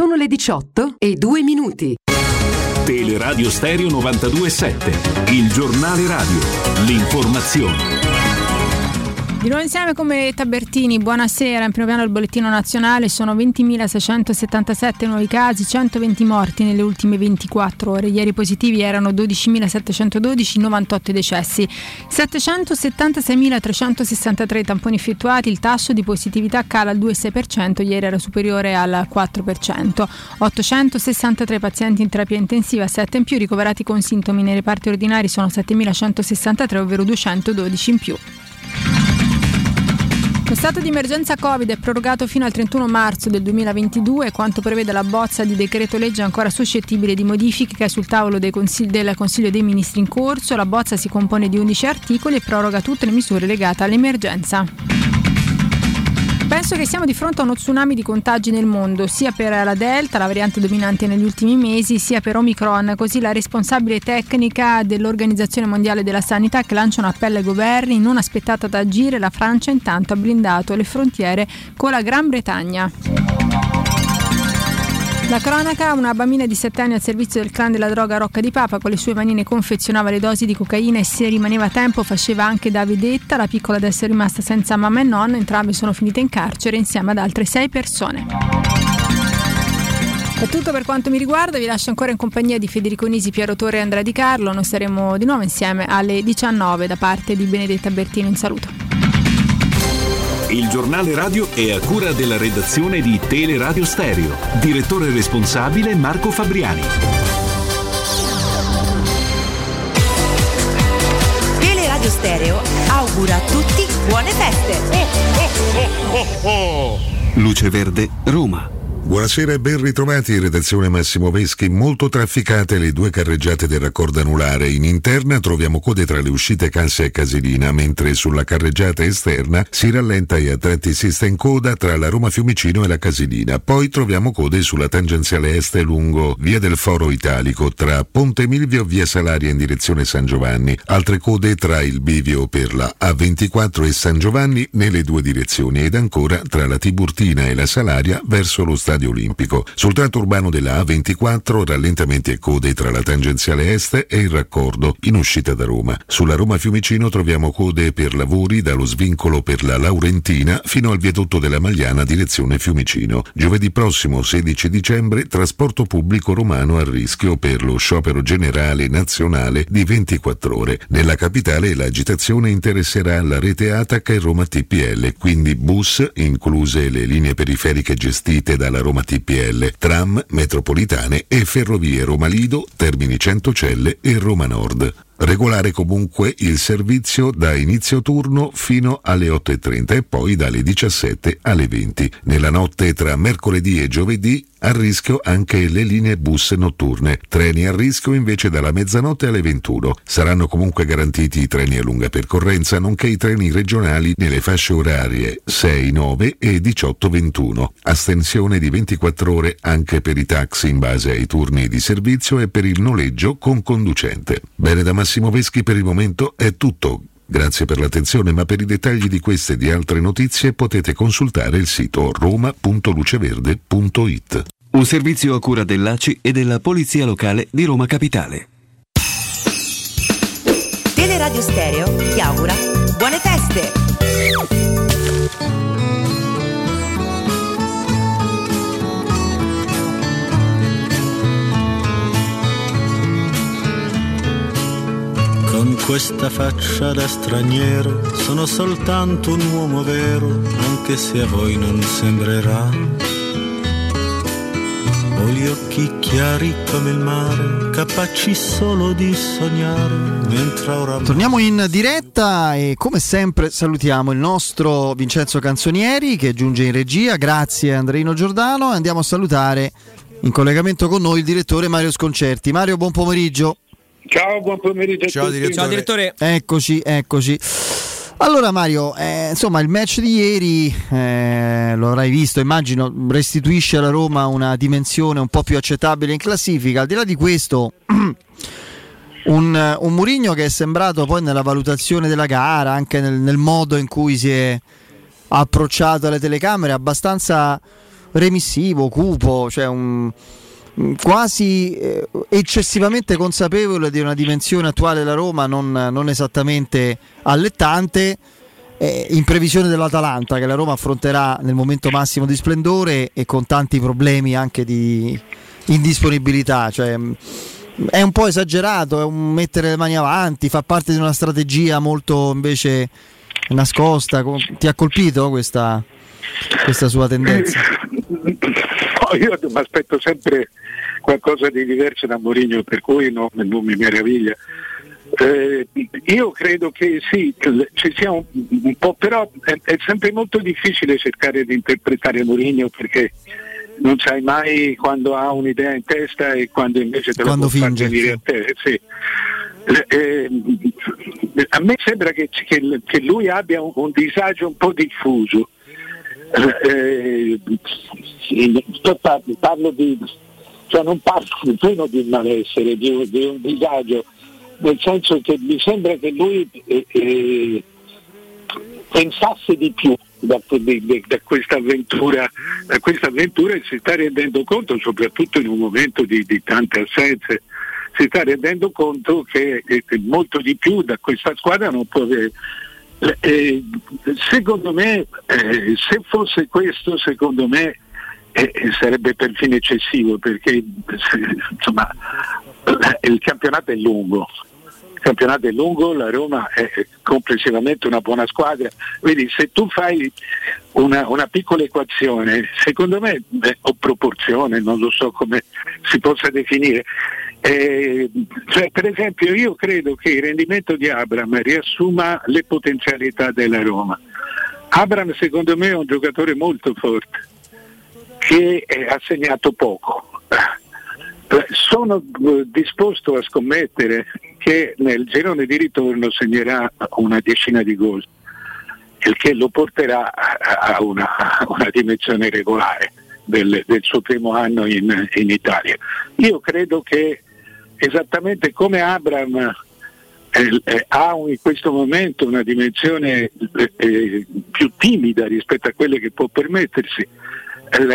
Sono le 18 e 2 minuti. Teleradio Stereo 92.7, il giornale radio, l'informazione. Di nuovo insieme come Tabertini, buonasera. In primo piano del bollettino nazionale sono 20.677 nuovi casi, 120 morti nelle ultime 24 ore. Ieri positivi erano 12.712, 98 decessi. 776.363 tamponi effettuati, il tasso di positività cala al 2,6%, ieri era superiore al 4%. 863 pazienti in terapia intensiva, 7 in più, ricoverati con sintomi nei reparti ordinari sono 7.163, ovvero 212 in più. Lo stato di emergenza Covid è prorogato fino al 31 marzo del 2022, quanto prevede la bozza di decreto legge ancora suscettibile di modifiche sul tavolo consigli- del Consiglio dei Ministri in corso. La bozza si compone di 11 articoli e proroga tutte le misure legate all'emergenza. Penso che siamo di fronte a uno tsunami di contagi nel mondo, sia per la Delta, la variante dominante negli ultimi mesi, sia per Omicron. Così la responsabile tecnica dell'Organizzazione Mondiale della Sanità che lancia un appello ai governi, non aspettata ad agire, la Francia intanto ha blindato le frontiere con la Gran Bretagna. La cronaca, una bambina di 7 anni al servizio del clan della droga Rocca di Papa con le sue manine confezionava le dosi di cocaina e se rimaneva a tempo faceva anche da vedetta, la piccola adesso è rimasta senza mamma e nonna, entrambe sono finite in carcere insieme ad altre 6 persone. È tutto per quanto mi riguarda, vi lascio ancora in compagnia di Federico Nisi, Piero Torre e Andrea Di Carlo, noi saremo di nuovo insieme alle 19 da parte di Benedetta Bertino, un saluto. Il giornale radio è a cura della redazione di Teleradio Stereo. Direttore responsabile Marco Fabriani. Teleradio Stereo augura a tutti buone feste. Luce Verde, Roma. Buonasera e ben ritrovati in redazione Massimo Veschi. Molto trafficate le due carreggiate del raccordo anulare. In interna troviamo code tra le uscite Cansia e Casilina, mentre sulla carreggiata esterna si rallenta e a tratti si sta in coda tra la Roma Fiumicino e la Casilina. Poi troviamo code sulla tangenziale est lungo via del Foro Italico tra Ponte Milvio e via Salaria in direzione San Giovanni. Altre code tra il bivio per la A24 e San Giovanni nelle due direzioni ed ancora tra la Tiburtina e la Salaria verso lo stadio olimpico. Sul tratto urbano della A24 rallentamenti e code tra la tangenziale est e il raccordo in uscita da Roma. Sulla Roma Fiumicino troviamo code per lavori dallo svincolo per la Laurentina fino al viadotto della Magliana direzione Fiumicino. Giovedì prossimo 16 dicembre trasporto pubblico romano a rischio per lo sciopero generale nazionale di 24 ore. Nella capitale l'agitazione interesserà la rete ATAC e Roma TPL, quindi bus, incluse le linee periferiche gestite dalla Roma TPL, tram, metropolitane e ferrovie Roma Lido, Termini Centocelle e Roma Nord. Regolare comunque il servizio da inizio turno fino alle 8.30 e poi dalle 17 alle 20. Nella notte tra mercoledì e giovedì a rischio anche le linee bus notturne. Treni a rischio invece dalla mezzanotte alle 21. Saranno comunque garantiti i treni a lunga percorrenza nonché i treni regionali nelle fasce orarie 6, 9 e 18, 21. Astensione di 24 ore anche per i taxi in base ai turni di servizio e per il noleggio con conducente. Bene da Massimo Veschi per il momento è tutto. Grazie per l'attenzione, ma per i dettagli di queste e di altre notizie potete consultare il sito roma.luceverde.it. Un servizio a cura dell'ACI e della Polizia Locale di Roma Capitale. Teleradio Stereo ti augura buone feste. Questa faccia da straniero sono soltanto un uomo vero, anche se a voi non sembrerà. Ho gli occhi chiari come il mare, capaci solo di sognare, mentre ora... Torniamo in diretta e come sempre salutiamo il nostro Vincenzo Canzonieri che giunge in regia, grazie Andreino Giordano e andiamo a salutare in collegamento con noi il direttore Mario Sconcerti. Mario, buon pomeriggio. Ciao, buon pomeriggio a Ciao, tutti. direttore. Ciao, direttore. Eccoci, eccoci. Allora Mario, eh, insomma il match di ieri, eh, lo avrai visto, immagino, restituisce alla Roma una dimensione un po' più accettabile in classifica. Al di là di questo, un, un Murigno che è sembrato poi nella valutazione della gara, anche nel, nel modo in cui si è approcciato alle telecamere, abbastanza remissivo, cupo, cioè un, quasi eh, eccessivamente consapevole di una dimensione attuale della Roma non, non esattamente allettante. Eh, in previsione dell'Atalanta che la Roma affronterà nel momento massimo di splendore e con tanti problemi anche di indisponibilità, cioè, è un po' esagerato, è un mettere le mani avanti, fa parte di una strategia molto invece nascosta. Ti ha colpito questa, questa sua tendenza? No, io mi aspetto sempre qualcosa di diverso da Mourinho, per cui no, non mi meraviglia. Eh, io credo che sì, ci sia un, un po', però è, è, sempre molto difficile cercare di interpretare Mourinho perché non sai mai quando ha un'idea in testa e quando invece te quando la può finge, far venire a te. Sì. Eh, a me sembra che, che, che lui abbia un, un, disagio un po' diffuso. Eh, parlo, parlo di, cioè non parlo nemmeno di malessere, di, di un disagio nel senso che mi sembra che lui eh, eh, pensasse di più da, questa avventura, da, questa avventura, e si sta rendendo conto, soprattutto in un momento di, di tante assenze, si sta rendendo conto che, che, molto di più da questa squadra non può avere. Eh, secondo me, eh, se fosse questo, secondo me eh, sarebbe perfino eccessivo perché insomma, il campionato è lungo. Il campionato è lungo, la Roma è complessivamente una buona squadra, vedi se tu fai una, una piccola equazione, secondo me, beh, o proporzione, non lo so come si possa definire, eh, cioè, per esempio io credo che il rendimento di Abram riassuma le potenzialità della Roma. Abram secondo me è un giocatore molto forte che eh, ha segnato poco sono eh, disposto a scommettere che nel girone di ritorno segnerà una decina di gol, il che lo porterà a una, una dimensione regolare del, del, suo primo anno in, in, Italia. Io credo che esattamente come Abram eh, eh, ha in questo momento una dimensione eh, eh più timida rispetto a quelle che può permettersi,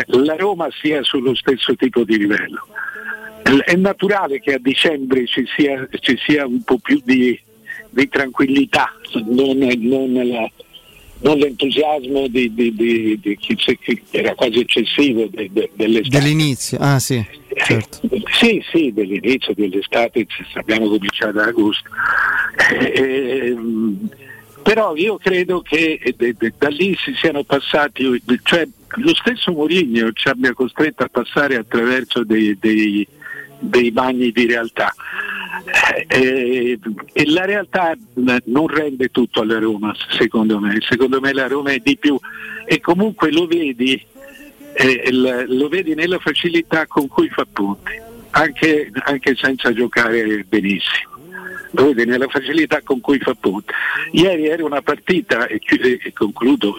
la Roma sia sullo stesso tipo di livello. È naturale che a dicembre ci sia, ci sia un po' più di, di tranquillità, non, non, la, non l'entusiasmo di, di, di, di, chi era quasi eccessivo dell'estate. Dell'inizio, ah sì. Certo. Sì, sì, dell'inizio dell'estate abbiamo cominciato ad agosto. Eh, però io credo che da lì si siano passati, cioè lo stesso Mourinho ci abbia costretto a passare attraverso dei, dei dei bagni di realtà. Eh, e la realtà non rende tutto alla Roma, secondo me. Secondo me la Roma è di più e comunque lo vedi, eh, lo vedi nella facilità con cui fa punti, anche, anche senza giocare benissimo vede nella facilità con cui fa punti. Ieri era una partita, e, e concludo,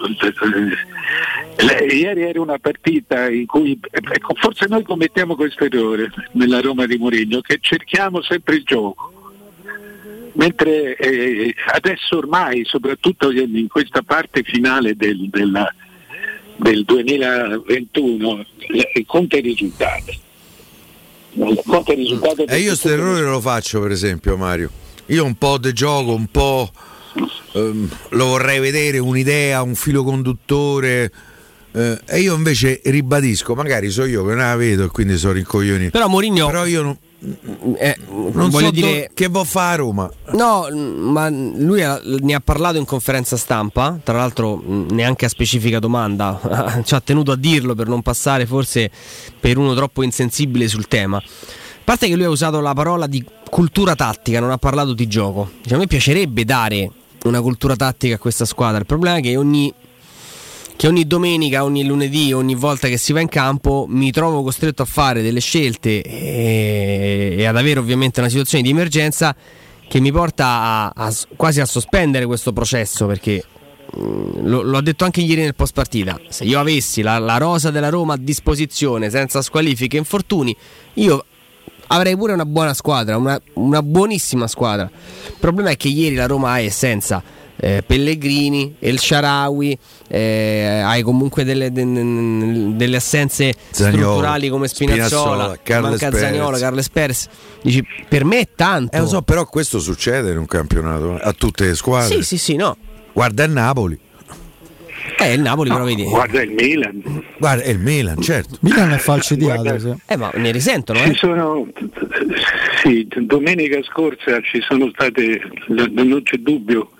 eh, ieri era una partita in cui ecco, forse noi commettiamo questo errore nella Roma di Mourinho, che cerchiamo sempre il gioco. Mentre eh, adesso ormai, soprattutto in questa parte finale del, della, del 2021, eh, conta i risultati. Conta i risultati e io questo errore lo faccio per esempio Mario io un po' di gioco, un po' ehm, lo vorrei vedere, un'idea, un filo conduttore. Eh, e io invece ribadisco, magari so io che non la vedo e quindi sono rincoglionito. Però Mourinho. Però io non. Eh, non voglio so dire che vuol fare a Roma. No, ma lui ne ha parlato in conferenza stampa, tra l'altro neanche a specifica domanda, ci ha tenuto a dirlo per non passare forse per uno troppo insensibile sul tema parte che lui ha usato la parola di cultura tattica, non ha parlato di gioco. Cioè, a me piacerebbe dare una cultura tattica a questa squadra. Il problema è che ogni, che ogni domenica, ogni lunedì, ogni volta che si va in campo mi trovo costretto a fare delle scelte e, e ad avere ovviamente una situazione di emergenza che mi porta a, a, quasi a sospendere questo processo perché mm, lo, l'ho detto anche ieri nel post partita. Se io avessi la, la rosa della Roma a disposizione senza squalifiche e infortuni, io avrei pure una buona squadra, una, una, buonissima squadra. Il problema è che ieri la Roma è senza eh, Pellegrini, El Sharawi, eh, hai comunque delle, de, delle assenze Zaniolo, strutturali come Spinazzola, Spinazzola manca. Zaniolo, Carles Perez. Dici, per me è tanto. Eh, lo so, però questo succede in un campionato a tutte le squadre. Sì, sì, sì, no. Guarda il Napoli. Eh, il Napoli però vedi. Guarda il Milan. Guarda, è il Milan, certo. Milan è falcidiato. Sì. Eh, ma ne risentono, Ci eh? sono, sì, domenica scorsa ci sono state, non c'è dubbio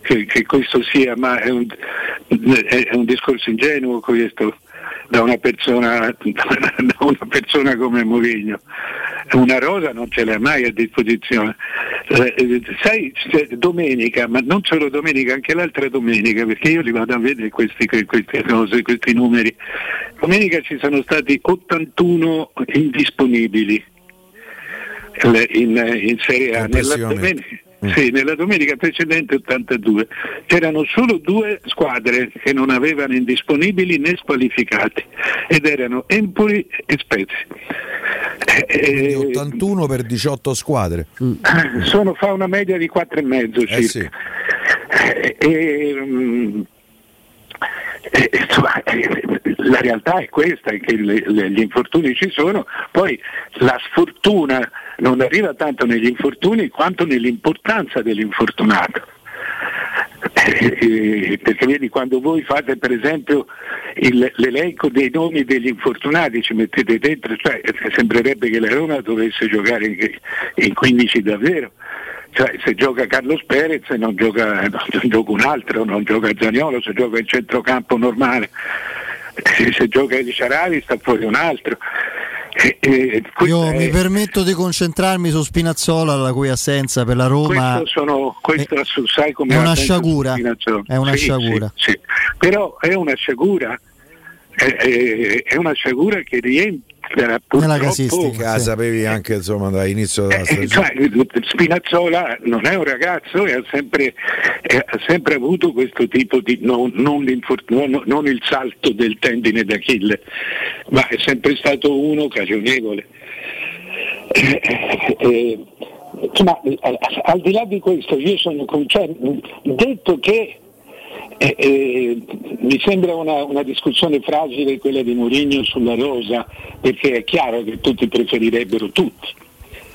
che, che questo sia, ma è un, è un discorso ingenuo questo da una persona, da una persona come Mourinho. Una rosa non ce l'ha mai a disposizione. Eh, sai, domenica, ma non solo domenica, anche l'altra domenica, perché io li vado a vedere questi, queste cose, questi numeri. Domenica ci sono stati 81 indisponibili in, in Serie A. Nella domenica, sì, nella domenica precedente 82 c'erano solo due squadre che non avevano indisponibili né squalificati ed erano Empoli e Spezia. Quindi 81 per 18 squadre. Sono, fa una media di 4,5 circa. Eh sì. Eh, e, mm, eh, insomma, eh, la realtà è questa, che le- le- gli infortuni ci sono, poi la sfortuna non arriva tanto negli infortuni quanto nell'importanza dell'infortunato. Eh, perché vedi quando voi fate per esempio il- l'elenco dei nomi degli infortunati ci mettete dentro cioè, eh, sembrerebbe che la Roma dovesse giocare in, in 15 davvero cioè, se gioca Carlos Perez non gioca, non gioca un altro, non gioca Zaniolo, se gioca in centrocampo normale, se, se gioca El Sharawi sta fuori un altro. E- e questa Io è- mi permetto di concentrarmi su Spinazzola, la cui assenza per la Roma sono, questo su- sai come è una sciagura. È una Sì, sciagura. sì, sì. Però è una sciagura, è, è- è una sciagura che rientra nella purtroppo casistica. La sapevi anche insomma dall'inizio della Eh, stagione. cioè, Spinazzola non è un ragazzo e ha sempre, eh, ha sempre avuto questo tipo di non, non non- non il salto del tendine d'Achille, ma è sempre stato uno occasionevole. Eh, eh, insomma, al, al di là di questo, io sono cioè, detto che eh, eh, mi sembra una, una discussione fragile quella di Mourinho sulla rosa, perché è chiaro che tutti preferirebbero tutti,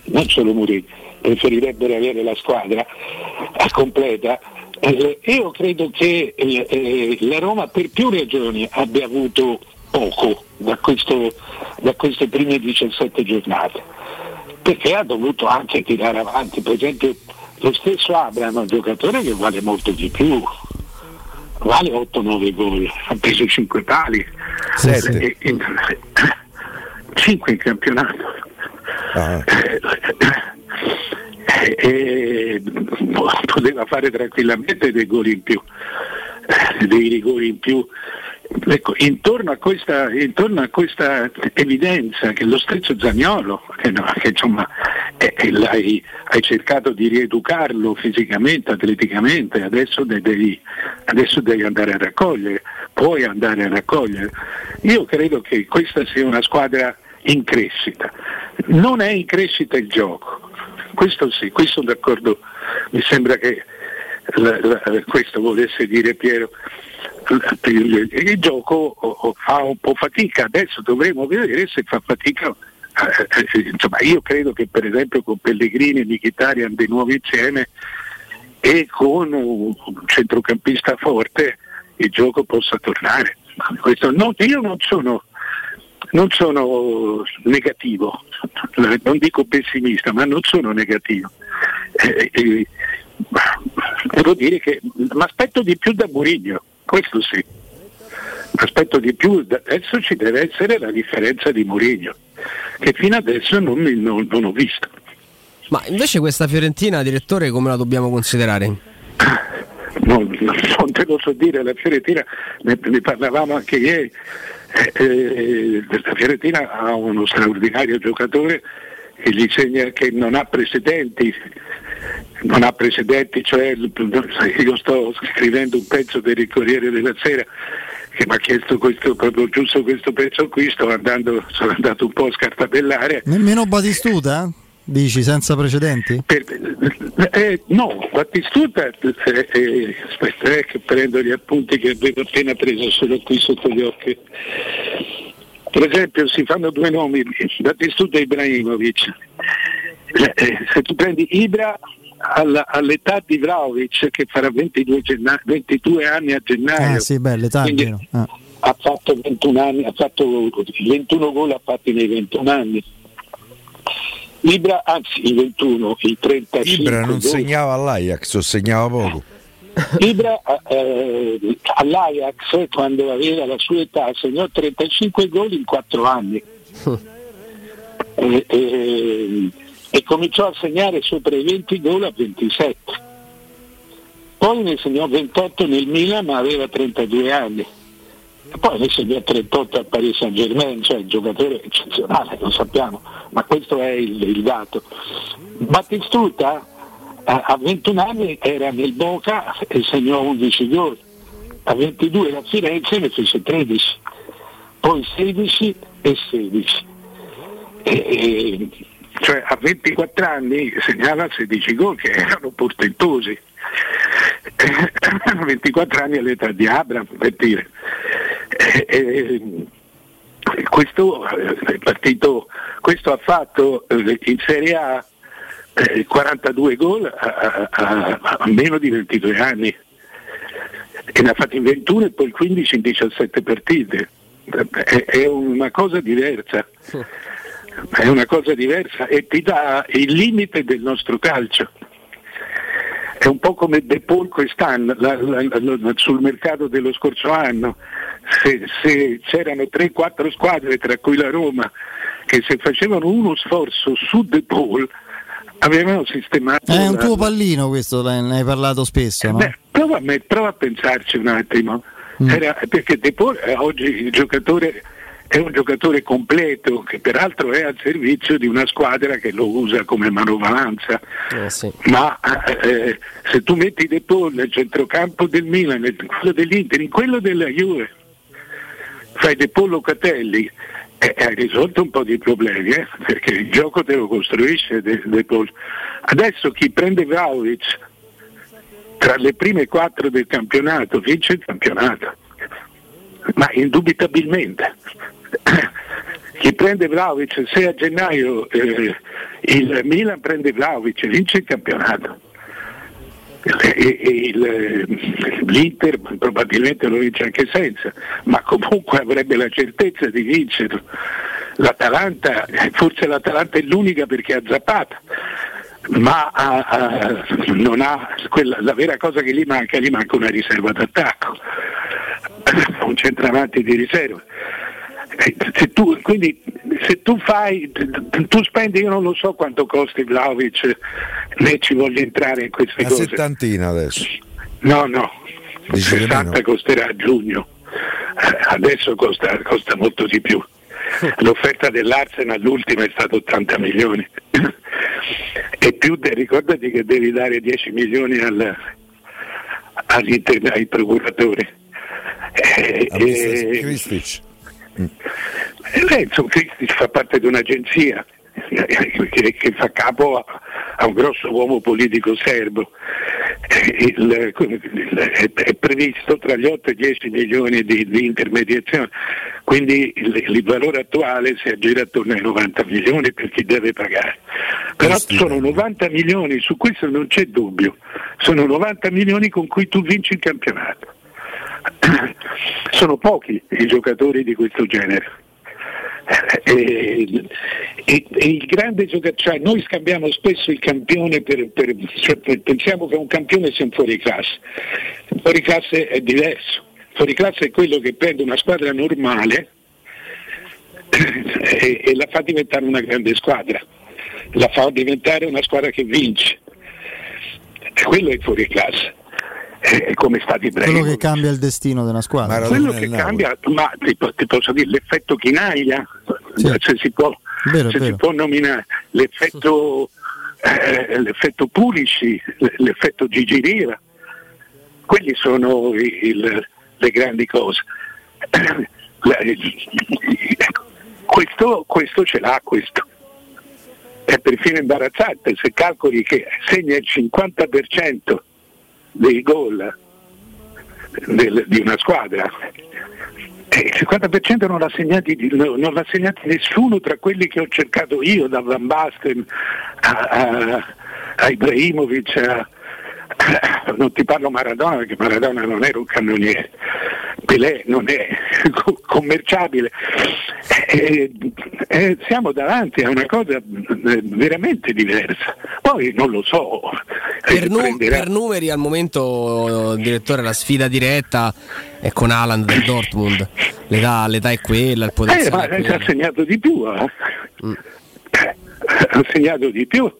non solo Mourinho, preferirebbero avere la squadra a completa. Eh, io credo che eh, eh, la Roma per più ragioni abbia avuto poco da, questo- da queste prime 17 giornate, perché ha dovuto anche tirare avanti, per esempio lo stesso Abraham è un giocatore che vale molto di più, vale 8-9 gol, ha preso 5 pali, Sette. 5 in campionato. Ah. Eh, eh, poteva fare tranquillamente dei gol in più, dei rigori in più. Ecco, intorno, a questa, intorno a questa evidenza che lo stesso Zagnolo, che, no, che insomma eh, eh, l'hai- hai cercato di rieducarlo fisicamente, atleticamente, adesso de- devi, adesso devi andare a raccogliere, puoi andare a raccogliere. Io credo che questa sia una squadra in crescita. Non è in crescita il gioco, questo sì, questo d'accordo, mi sembra che la- la- questo volesse dire Piero. Il, gioco o- o fa un po' fatica, adesso dovremo vedere se fa fatica. eh, eh, insomma, io credo che per esempio con Pellegrini e Mkhitaryan di nuovo insieme e con un centrocampista forte il gioco possa tornare. Non- io non sono, non sono negativo, non dico pessimista, ma non sono negativo. Eh, eh, devo dire che mi aspetto di più da Murigno, questo sì. Aspetto di più, adesso ci deve essere la differenza di Murigno, che fino adesso non, non- non ho visto. Ma invece questa Fiorentina, direttore, come la dobbiamo considerare? non, non te lo so dire, la Fiorentina, ne, ne parlavamo anche ieri, eh, eh, la Fiorentina ha uno straordinario giocatore che gli segna che non ha precedenti, non ha precedenti, cioè io sto scrivendo un pezzo per il Corriere della Sera che mi ha chiesto questo, proprio giusto questo pezzo qui, sto andando, sono andato un po' a scartabellare Nemmeno Batistuta? Dici senza precedenti? Per, eh, no, Battistuta, eh, eh, aspetta eh, che prendo gli appunti che avevo appena preso, solo qui sotto gli occhi. Per esempio si fanno due nomi, Battistuta e Ibrahimovic. Eh, eh, se tu prendi Ibra alla, all'età di Vlaovic che farà 22, genna- 22 anni a gennaio. Ah, sì, beh, l'età. Ah. ha fatto 21 anni, ha fatto 21 gol ha fatti nei 21 anni. Ibra, anzi i 21, i 35 Ibra non gol. segnava all'Ajax, o segnava poco. Ibra eh, all'Ajax quando aveva la sua età segnò 35 gol in 4 anni e, e- e cominciò a segnare sopra i 20 gol a 27 poi ne segnò 28 nel Milan ma aveva 32 anni. E poi ne segnò 38 al Paris Saint Germain cioè un giocatore eccezionale lo sappiamo ma questo è il, il dato. Battistuta a, a 21 anni era nel Boca e segnò 11 gol, a 22 a Firenze ne fece 13, poi 16 e 16. E- e- cioè a 24 anni segnava 16 gol che erano portentosi. A 24 anni all'età di Abram, per dire. E- e- questo, eh, è partito, questo ha fatto eh, in Serie A eh, 42 gol a, a- a- meno di 22 anni e ne ha fatti in 21 e poi 15 in 17 partite. È, è una cosa diversa, è una cosa diversa e ti dà il limite del nostro calcio. È un po' come De Paul quest'anno, la- la- la- sul mercato dello scorso anno, se, se c'erano 3-4 squadre, tra cui la Roma, che se facevano uno sforzo su De Paul avevano sistemato... È un tuo pallino questo, ne hai parlato spesso, no? Beh, prova, a me- prova a pensarci un attimo, Mm. Era- perché De Paul eh, oggi il giocatore è un giocatore completo che peraltro è al servizio di una squadra che lo usa come manovalanza. Ma eh, se tu metti De Paul nel centrocampo del Milan, nel quello dell'Inter, in quello della Juve, fai De Paul Locatelli, eh, hai risolto un po' di problemi, eh, perché il gioco te lo costruisce De, De Paul. Adesso chi prende Vlaovic tra le prime quattro del campionato vince il campionato, ma indubitabilmente. Chi prende Vlaovic, se a gennaio eh, il Milan prende Vlaovic vince il campionato. E- e il- L'Inter probabilmente lo vince anche senza, ma comunque avrebbe la certezza di vincerlo. L'Atalanta, eh, forse l'Atalanta è l'unica perché ha Zapata, ma ha- ha- non ha quella- la vera cosa che gli manca, gli manca una riserva d'attacco, un centravanti di riserva. Se tu, quindi se tu fai, tu spendi, io non lo so quanto costi Vlaovic, né ci voglio entrare in queste Una cose. settantina adesso. No, no, Dici di 60 costerà a giugno, Eh, adesso costa, costa molto di più. L'offerta dell'Arsenal l'ultima è stata 80 milioni e più de- ricordati che devi dare 10 milioni al, ai procuratori. Eh, eh, E lei, insomma, Cristi fa parte di un'agenzia eh, che, che fa capo a, a un grosso uomo politico serbo. Eh, il- il- è, è previsto tra gli 8 e i 10 milioni di, di intermediazione, quindi il, il valore attuale si aggira attorno ai 90 milioni per chi deve pagare. Però sono 90 milioni, su questo non c'è dubbio, sono 90 milioni con cui tu vinci il campionato. sono pochi i giocatori di questo genere. E, e- e il grande giocatore, cioè noi scambiamo spesso il campione per, per- cioè, per- pensiamo che un campione sia un fuori classe. Il fuori classe è diverso. Il fuori classe è quello che prende una squadra normale e, e la fa diventare una grande squadra, la fa diventare una squadra che vince. Quello è il fuori È come sta di Quello che cambia il destino della squadra. quello che cambia, ma ti, ti posso dire l'effetto chinaglia, se, si può, Vero, se si può nominare, l'effetto, eh, l'effetto Pulici, l- l'effetto Gigi Riva, quelli sono i- il- le grandi cose. La- questo, questo ce l'ha questo. è perfino imbarazzante se calcoli che segna il 50% dei gol del, di una squadra. E il 50% non l'ha, segnati, non l'ha segnati nessuno tra quelli che ho cercato io, da Van Basten a, a, a Ibrahimovic, a, non ti parlo Maradona perché Maradona non era un cannoniere, Pelé non è commerciabile, eh, eh, siamo davanti a una cosa eh, veramente diversa. Poi non lo so. Per, nu- per numeri al momento, direttore, la sfida diretta è con Alan del Dortmund. L'età, l'età è quella, il potenziale. Eh, ma ha segnato di più. Eh. Mm. Ha segnato di più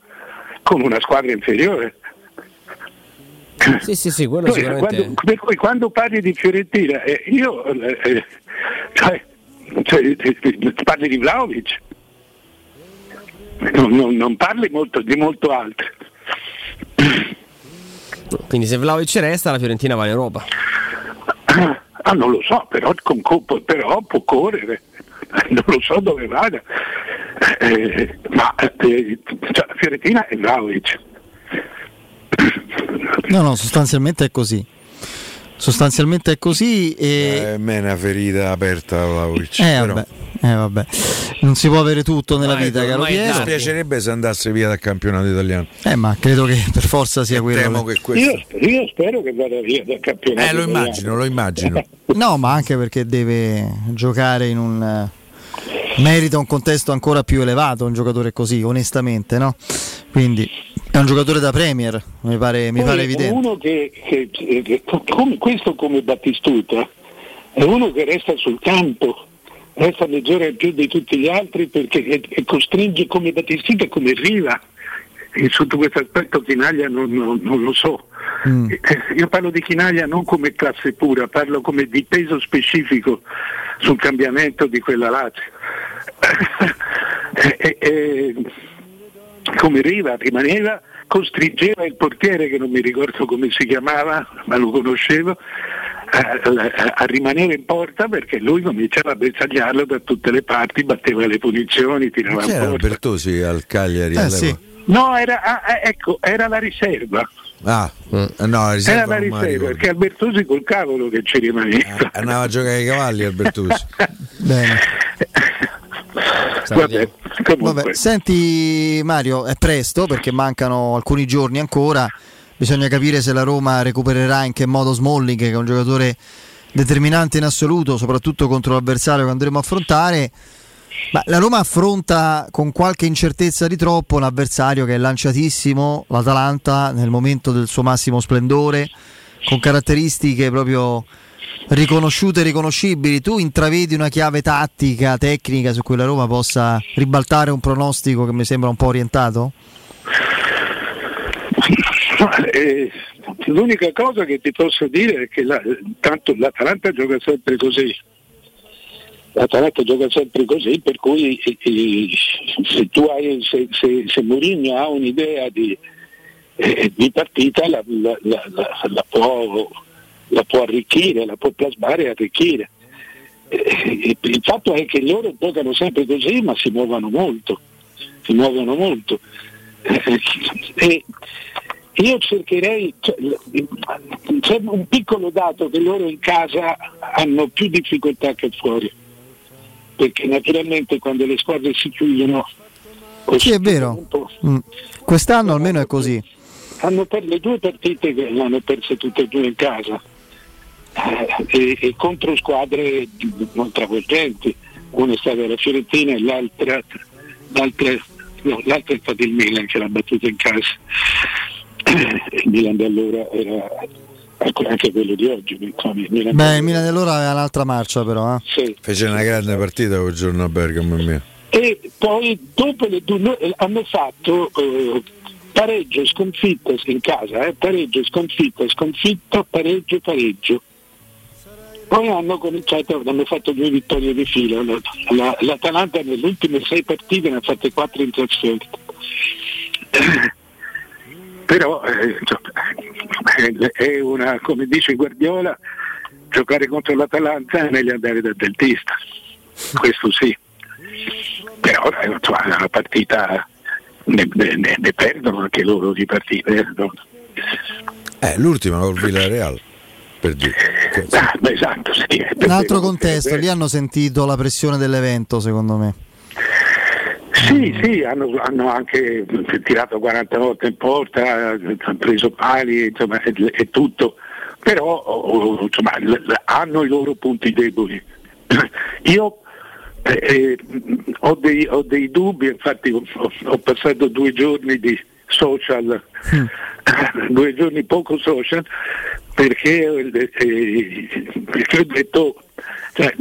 con una squadra inferiore. Sì, sì, sì, quello sicuramente... quando, per cui quando parli di Fiorentina, eh, io eh, cioè, cioè, parli di Vlaovic, non, non, non, parli molto, di molto altro. Quindi se Vlaovic resta la Fiorentina va in Europa. Ah, non lo so, però, con, però può correre, non lo so dove vada. Eh, ma eh, cioè, la Fiorentina è Vlaovic No, no, sostanzialmente è così. Sostanzialmente è così. E... Eh, me è una ferita aperta, Vlaovic. Eh, vabbè. Eh, vabbè. Non si può avere tutto nella mai, vita, caro Piero. Mi piacerebbe se andasse via dal campionato italiano. Eh, ma credo che per forza sia quello. Che questo... io, io, spero che vada via dal campionato. Eh, lo italiano. immagino, lo immagino. no, ma anche perché deve giocare in un merita un contesto ancora più elevato un giocatore così, onestamente, no? Quindi è un giocatore da Premier, mi pare, mi pare evidente. Uno che, che, che come, questo come Battistuta è uno che resta sul campo, resta mezz'ora più di tutti gli altri perché costringe come Battistuta come Riva. E sotto questo aspetto Chinaglia non, non, non lo so. Mm. Eh, io parlo di Chinaglia non come classe pura, parlo come di peso specifico sul cambiamento di quella Lazio. e, e, come Riva rimaneva, costringeva il portiere, che non mi ricordo come si chiamava, ma lo conoscevo, a, a, rimanere in porta perché lui cominciava a bersagliarlo da tutte le parti, batteva le punizioni, tirava in porta. Bertosi al Cagliari? Eh, sì. No, era, ah, ecco, era la riserva. Ah, no, la riserva era la riserva perché Albertosi col cavolo che ci rimaneva. Ah, andava a giocare ai cavalli Albertosi. Bene. Vabbè, Vabbè, senti Mario, è presto perché mancano alcuni giorni ancora. Bisogna capire se la Roma recupererà in che modo Smalling, che è un giocatore determinante in assoluto, soprattutto contro l'avversario che andremo a affrontare. Ma la Roma affronta con qualche incertezza di troppo un avversario che è lanciatissimo, l'Atalanta nel momento del suo massimo splendore, con caratteristiche proprio riconosciute e riconoscibili. Tu intravedi una chiave tattica, tecnica su cui la Roma possa ribaltare un pronostico che mi sembra un po' orientato? Eh, l'unica cosa che ti posso dire è che la, tanto l'Atalanta gioca sempre così. L'Atalanta gioca sempre così, per cui eh, se, tu hai, se, se, se Mourinho ha un'idea di, eh, di partita la, la, la può la può arricchire, la può plasmare e arricchire. Eh, il fatto è che loro giocano sempre così ma si muovono molto, si muovono molto. Eh, e io cercherei, cioè, c'è un piccolo dato che loro in casa hanno più difficoltà che fuori, perché naturalmente quando le squadre si chiudono... Sì, è vero. Mm. Quest'anno almeno è così. Hanno per le due partite che le hanno perse tutte e due in casa e, e contro squadre non travolgenti, una è stata la Fiorentina e l'altra, l'altra, no, l'altra è stata il Milan che l'ha battuta in casa. Il Milan di allora era anche quello di oggi. Il Milan Beh, il Milan di allora aveva un'altra marcia però. Eh. Sì. Fece una grande partita quel giorno a Bergamo mio. E poi dopo le due hanno fatto eh, pareggio, sconfitta in casa, eh, pareggio, sconfitta, sconfitta, pareggio, pareggio. Poi hanno cominciato, hanno fatto due vittorie di fila. La, la, L'Atalanta nelle ultime sei partite ne ha fatte quattro in trasferta. Però eh, è una, come dice Guardiola, giocare contro l'Atalanta è meglio andare da dentista. Questo sì. Però è una partita ne, ne, ne perdono anche loro di partite. No? Eh, l'ultima col Villarreal. Per dire. Ah, beh, esatto, sì, Un altro contesto, lì hanno sentito la pressione dell'evento, secondo me. Sì, sì, hanno, hanno, anche tirato 40 volte in porta, hanno preso pali, insomma, è, è tutto, però insomma, hanno i loro punti deboli. Io eh, eh, ho, dei, ho, dei, dubbi, infatti ho, ho, passato due giorni di social, mm. due giorni poco social, perché, eh, ho detto cioè,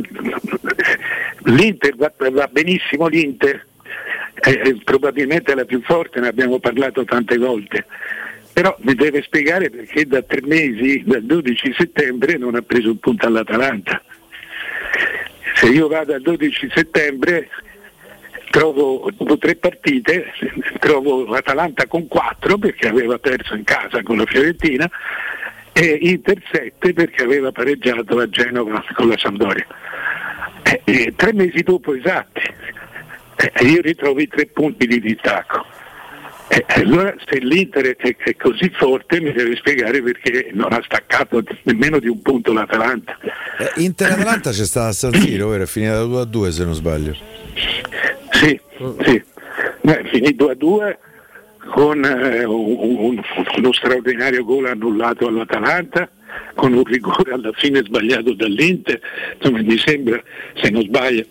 l'Inter va, va benissimo l'Inter è probabilmente la più forte, ne abbiamo parlato tante volte, però mi deve spiegare perché da tre mesi, dal 12 settembre, non ha preso un punto all'Atalanta. Se io vado al 12 settembre trovo dopo tre partite, trovo l'Atalanta con quattro perché aveva perso in casa con la Fiorentina e Inter 7 perché aveva pareggiato a Genova con la Sampdoria. E, tre mesi dopo esatti eh, io ritrovo i tre punti di distacco. Eh, allora se l'Inter è, è, così forte mi deve spiegare perché non ha staccato nemmeno di un punto l'Atalanta. Eh, Inter-Atalanta c'è stata a San Siro, vero? È finita 2 a 2 se non sbaglio. Sì, sì. è finito a 2 con eh, un, un, uno straordinario gol annullato all'Atalanta con un rigore alla fine sbagliato dall'Inter, insomma mi sembra, se non sbaglio,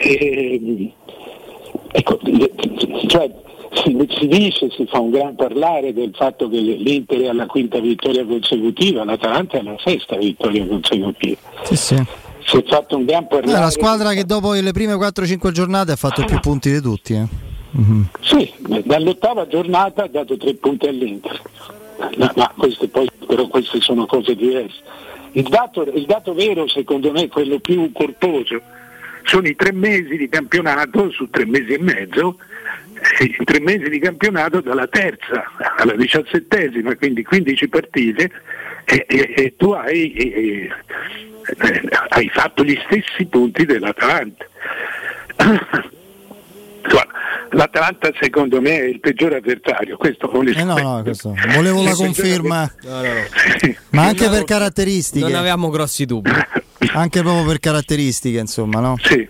eh, ecco, cioè, si, si, dice, si fa un gran parlare del fatto che l'Inter è alla quinta vittoria consecutiva, l'Atalanta è alla sesta vittoria consecutiva. Sì, sì. Si è fatto un gran parlare. È la squadra che dopo le prime 4-5 giornate ha fatto più punti di tutti. Eh. Mm-hmm. Sì, dall'ottava giornata ha dato tre punti all'Inter. No, ma queste poi, però queste sono cose diverse. Il dato, il dato vero secondo me quello più corposo sono i tre mesi di campionato su tre mesi e mezzo, i tre mesi di campionato dalla terza alla diciassettesima, quindi 15 partite e, e, e tu hai, e, hai, fatto gli stessi punti dell'Atalanta. L'Atalanta secondo me è il peggiore avversario, questo eh no, no, questo. volevo la conferma, no, no, ma anche per caratteristiche. Non avevamo grossi dubbi. Anche proprio per caratteristiche, insomma, no? Sì.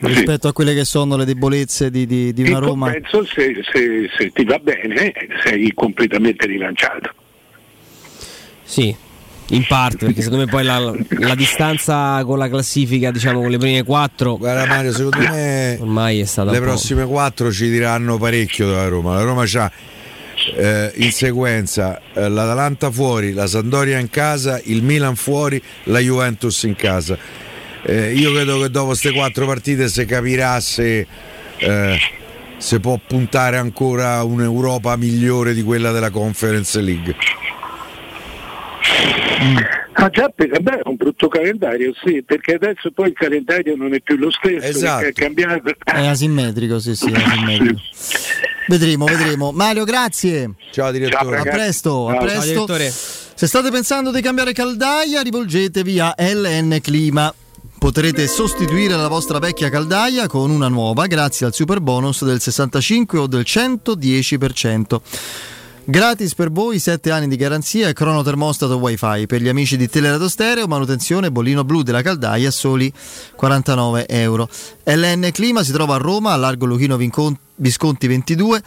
Rispetto sì. a quelle che sono le debolezze di, di, di una Roma. Penso se, se, se ti va bene sei completamente rilanciato. Sì, in parte, perché secondo me poi la, la, distanza con la classifica, diciamo con le prime quattro. Guarda Mario, secondo me ormai è stata. Le prossime quattro ci diranno parecchio dalla Roma. La Roma ha eh, in sequenza eh, l'Atalanta fuori, la Sandoria in casa, il Milan fuori, la Juventus in casa. Eh, io credo che dopo queste quattro partite si capirà se eh, si può puntare ancora un'Europa migliore di quella della Conference League. Mm. Ah già, beh, è un brutto calendario, sì, perché adesso poi il calendario non è più lo stesso, esatto. è cambiato. È asimmetrico, sì, sì, è asimmetrico. Vedremo, vedremo. Mario, grazie. Ciao direttore. Ciao, a presto, a presto. Ciao, Se state pensando di cambiare caldaia, rivolgetevi a LN Clima. Potrete sostituire la vostra vecchia caldaia con una nuova grazie al super bonus del 65 o del 110%. Gratis per voi 7 anni di garanzia e cronotermostato wifi per gli amici di Telerato Stereo, manutenzione bollino blu della caldaia a soli 49 euro. LN Clima si trova a Roma, a Largo Luchino Visconti 22.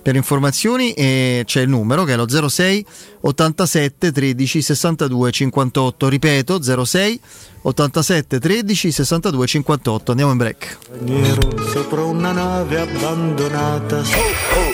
Per informazioni eh, c'è il numero che è lo 06 87 13 62 58. Ripeto 06 87 13 62 58. Andiamo in break. Sopra una nave abbandonata. Oh, oh.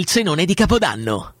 cenone di Capodanno.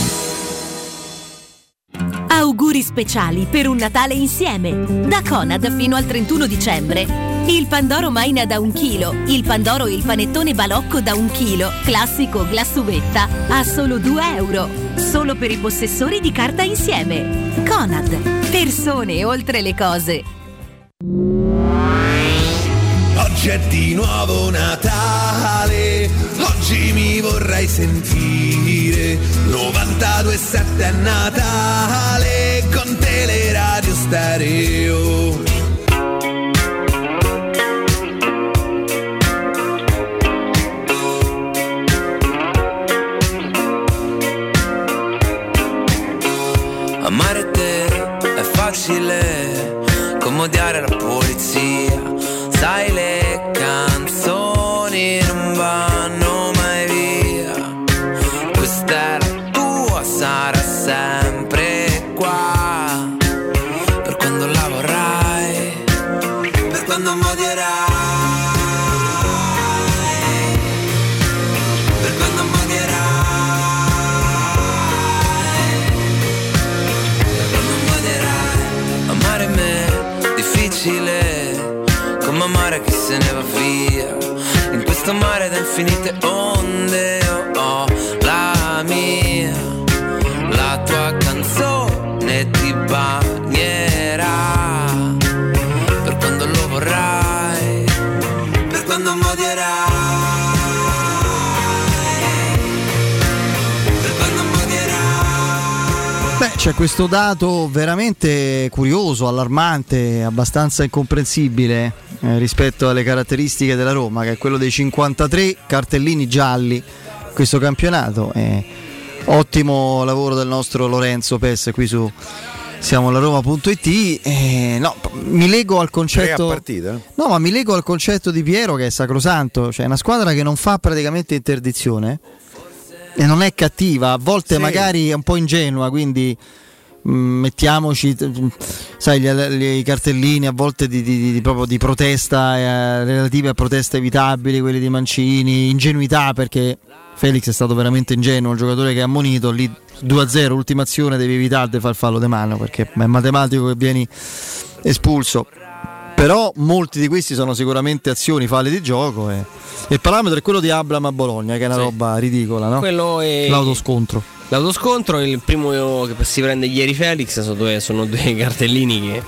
Auguri speciali per un Natale insieme. Da Conad fino al 31 dicembre. Il Pandoro Maina da un chilo, il Pandoro e il panettone balocco da un chilo, classico glassuvetta, a solo 2 euro. Solo per i possessori di carta insieme. Conad. Persone oltre le cose. Oggi è di nuovo Natale, oggi mi vorrei sentire 92.7 è Natale con Teleradio Stereo. Amare te è facile come odiare la polizia. Sai le c'è questo dato veramente curioso, allarmante, abbastanza incomprensibile eh, rispetto alle caratteristiche della Roma, che è quello dei 53 cartellini gialli questo campionato. Eh, ottimo lavoro del nostro Lorenzo Pes qui su siamo la Roma.it. Eh, no, mi lego al concetto. partita? No, ma mi lego al concetto di Piero che è sacrosanto, cioè è una squadra che non fa praticamente interdizione e non è cattiva, a volte Sì. magari è un po' ingenua, quindi mh, mettiamoci sai, gli, gli- i cartellini a volte di, di- di- proprio di protesta eh, relative a proteste evitabili, quelli di Mancini, ingenuità perché Felix è stato veramente ingenuo, un giocatore che ha ammonito lì 2-0, ultima azione devi evitare di far fallo di mano perché è matematico che vieni espulso. Però molti di questi sono sicuramente azioni, falle di gioco e, il parametro è quello di Abram a Bologna, che è una Sì. roba ridicola, no? Quello è- L'autoscontro. L'autoscontro, il primo che si prende ieri Felix, sono due, sono due cartellini che.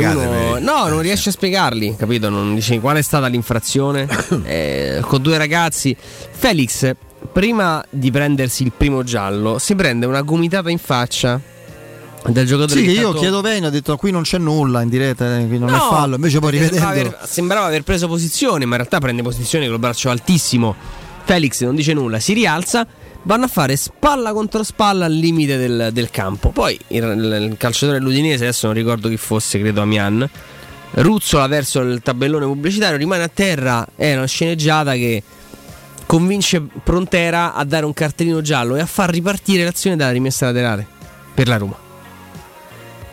uno, no, non riesce a spiegarli, capito? Non dice qual è stata l'infrazione. Eh, con due ragazzi. Felix, prima di prendersi il primo giallo, si prende una gomitata in faccia del giocatore Sì, che io tanto- chiedo bene, ho detto qui non c'è nulla in diretta, eh, qui non è No, fallo, invece poi sembrava rivedendo... aver, sembrava aver preso posizione, ma in realtà prende posizione con il braccio altissimo. Felix non dice nulla, si rialza, vanno a fare spalla contro spalla al limite del, del campo. Poi il, il calciatore dell'Udinese, adesso non ricordo chi fosse, credo Amian, ruzzola verso il tabellone pubblicitario, rimane a terra, è una sceneggiata che convince Prontera a dare un cartellino giallo e a far ripartire l'azione dalla rimessa laterale per la Roma.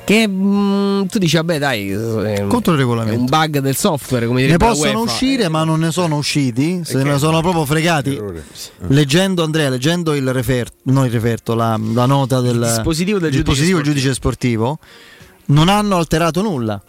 Che mm, tu dici, vabbè, dai, è, Contro il è regolamento. un bug del software, come Ne possono UEFA. uscire, ma non ne sono usciti. Se Perché? ne sono proprio fregati. Leggendo Andrea, leggendo il referto, non il referto, la, la nota del dispositivo del dispositivo giudice del giudice sportivo, non hanno alterato nulla.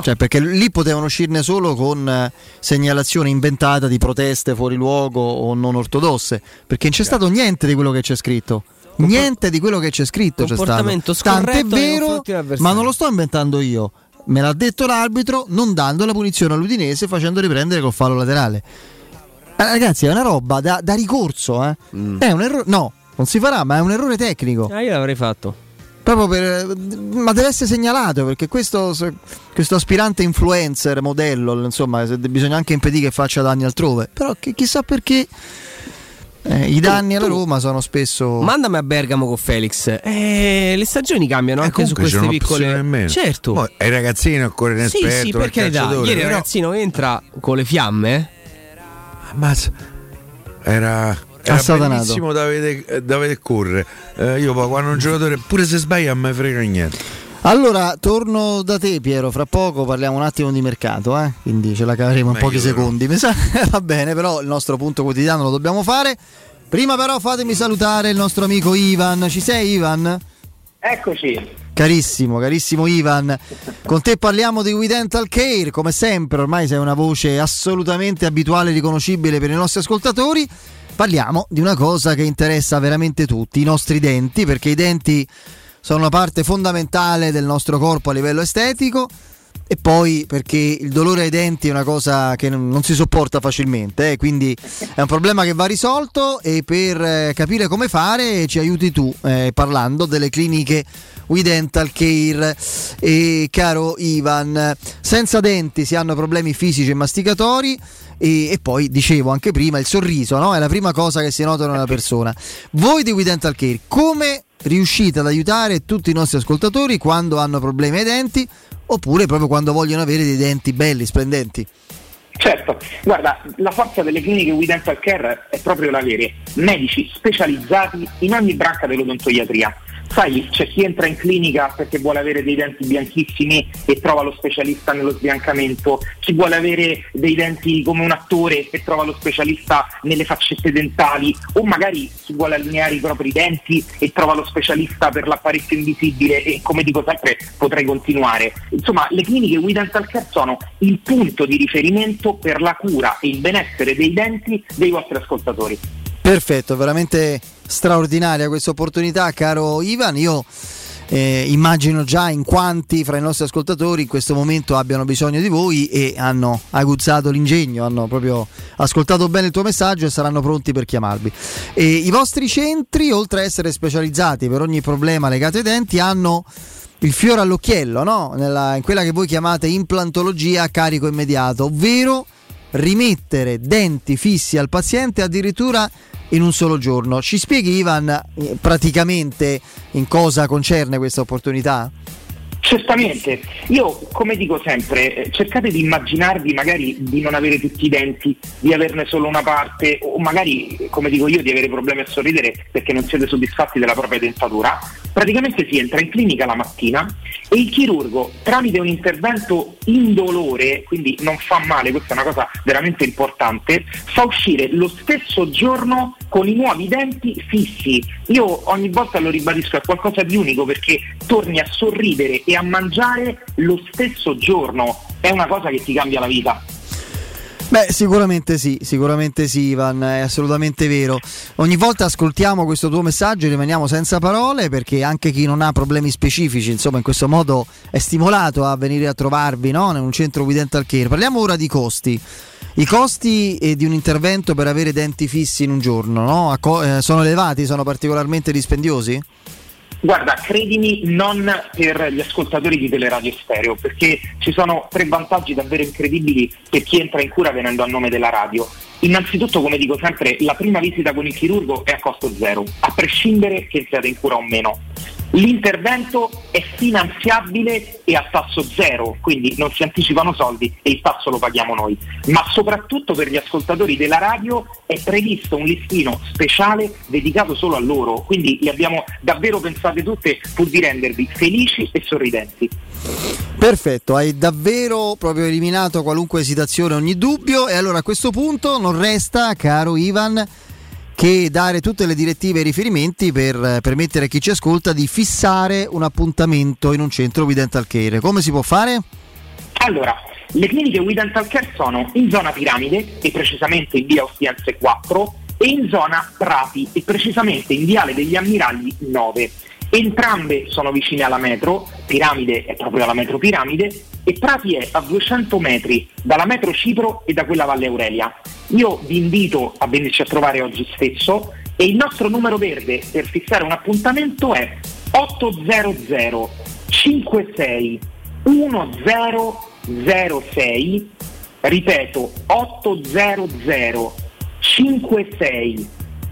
Cioè, perché lì potevano uscirne solo con eh, segnalazione inventata di proteste fuori luogo o non ortodosse. Perché non c'è stato niente di quello che c'è scritto. Niente di quello che c'è scritto c'è stato. Tant'è vero, ma non lo sto inventando io. Me l'ha detto l'arbitro non dando la punizione all'Udinese facendo riprendere col fallo laterale. Eh, ragazzi, è una roba da, da ricorso. Eh. È un errore. No, non si farà, ma è un errore tecnico. Ah, io l'avrei fatto. Proprio per, ma deve essere segnalato perché questo, questo aspirante influencer, modello, insomma, bisogna anche impedire che faccia danni altrove. Però chi- chissà perché eh, i danni alla Roma sono spesso. Mandami a Bergamo con Felix. Eh, le stagioni cambiano anche su queste piccole. in meno. Certo. Poi ai ragazzini occorre un Sì, esperto, sì, un per carità. Ieri il però- ragazzino entra con le fiamme. Ammazza. Era, era Assatanato. bellissimo da vedere, da vedere correre. Eh, io poi quando un giocatore, pure se sbaglia, non mi frega niente. Allora, torno da te, Piero. Fra poco parliamo un attimo di mercato, eh? quindi ce la caveremo in pochi secondi. Mi sa, va bene, però il nostro punto quotidiano lo dobbiamo fare. Prima, però, fatemi salutare il nostro amico Ivan. Ci sei, Ivan? Eccoci. Carissimo, carissimo Ivan, con te parliamo di We Dental Care, come sempre, ormai sei una voce assolutamente abituale e riconoscibile per i nostri ascoltatori. Parliamo di una cosa che interessa veramente tutti, i nostri denti, perché i denti sono una parte fondamentale del nostro corpo a livello estetico e poi perché il dolore ai denti è una cosa che non si sopporta facilmente, eh, quindi è un problema che va risolto e per eh, capire come fare ci aiuti tu eh, parlando delle cliniche We Dental Care. E caro Ivan, senza denti si hanno problemi fisici e masticatori. E, e poi dicevo anche prima il sorriso no? è la prima cosa che si nota in una persona voi di We Dental Care come riuscite ad aiutare tutti i nostri ascoltatori quando hanno problemi ai denti oppure proprio quando vogliono avere dei denti belli, splendenti. Certo, guarda, la forza delle cliniche We Dental Care è proprio l'avere medici specializzati in ogni branca dell'odontoiatria. Sai, c'è chi entra in clinica perché vuole avere dei denti bianchissimi e trova lo specialista nello sbiancamento, chi vuole avere dei denti come un attore e trova lo specialista nelle faccette dentali, o magari chi vuole allineare i propri denti e trova lo specialista per l'apparecchio invisibile e come dico sempre potrei continuare. Insomma, le cliniche We Dental Care sono il punto di riferimento per la cura e il benessere dei denti dei vostri ascoltatori. Perfetto, veramente straordinaria questa opportunità, caro Ivan. Io eh, immagino già in quanti fra i nostri ascoltatori in questo momento abbiano bisogno di voi e hanno aguzzato l'ingegno, hanno proprio ascoltato bene il tuo messaggio e saranno pronti per chiamarvi. E I vostri centri, oltre a essere specializzati per ogni problema legato ai denti, hanno il fiore all'occhiello, no? Nella, in quella che voi chiamate implantologia a carico immediato, ovvero rimettere denti fissi al paziente addirittura in un solo giorno. Ci spieghi Ivan eh, praticamente in cosa concerne questa opportunità? Certamente, io come dico sempre, eh, cercate di immaginarvi magari di non avere tutti i denti, di averne solo una parte o magari, come dico io, di avere problemi a sorridere perché non siete soddisfatti della propria dentatura. Praticamente si entra in clinica la mattina e il chirurgo tramite un intervento indolore, quindi non fa male, questa è una cosa veramente importante, fa uscire lo stesso giorno con i nuovi denti fissi. Io ogni volta lo ribadisco, è qualcosa di unico perché torni a sorridere e a mangiare lo stesso giorno. È una cosa che ti cambia la vita. Beh, sicuramente sì, sicuramente sì, Ivan, è assolutamente vero. Ogni volta ascoltiamo questo tuo messaggio e rimaniamo senza parole perché anche chi non ha problemi specifici, insomma, in questo modo è stimolato a venire a trovarvi no? in un centro We Dental Care. Parliamo ora di costi. I costi eh, di un intervento per avere denti fissi in un giorno no? eh, sono elevati, sono particolarmente dispendiosi? Guarda, credimi, non per gli ascoltatori di Teleradio Stereo, perché ci sono tre vantaggi davvero incredibili per chi entra in cura venendo a nome della radio. Innanzitutto, come dico sempre, la prima visita con il chirurgo è a costo zero, a prescindere che siate in cura o meno. L'intervento è finanziabile e a tasso zero, quindi non si anticipano soldi e il tasso lo paghiamo noi. Ma soprattutto per gli ascoltatori della radio è previsto un listino speciale dedicato solo a loro, quindi li abbiamo davvero pensate tutte pur di rendervi felici e sorridenti. Perfetto, hai davvero proprio eliminato qualunque esitazione, ogni dubbio e allora a questo punto non resta, caro Ivan, che dare tutte le direttive e i riferimenti per permettere a chi ci ascolta di fissare un appuntamento in un centro We Dental Care. Come si può fare? Allora, le cliniche We Dental Care sono in zona Piramide e precisamente in via Ostiense 4 e in zona Prati e precisamente in viale degli Ammiragli 9. Entrambe sono vicine alla metro, Piramide è proprio la metro Piramide e Prati è a 200 metri dalla metro Cipro e da quella Valle Aurelia. Io vi invito a venirci a trovare oggi stesso e il nostro numero verde per fissare un appuntamento è 800 56 1006 ripeto 800 56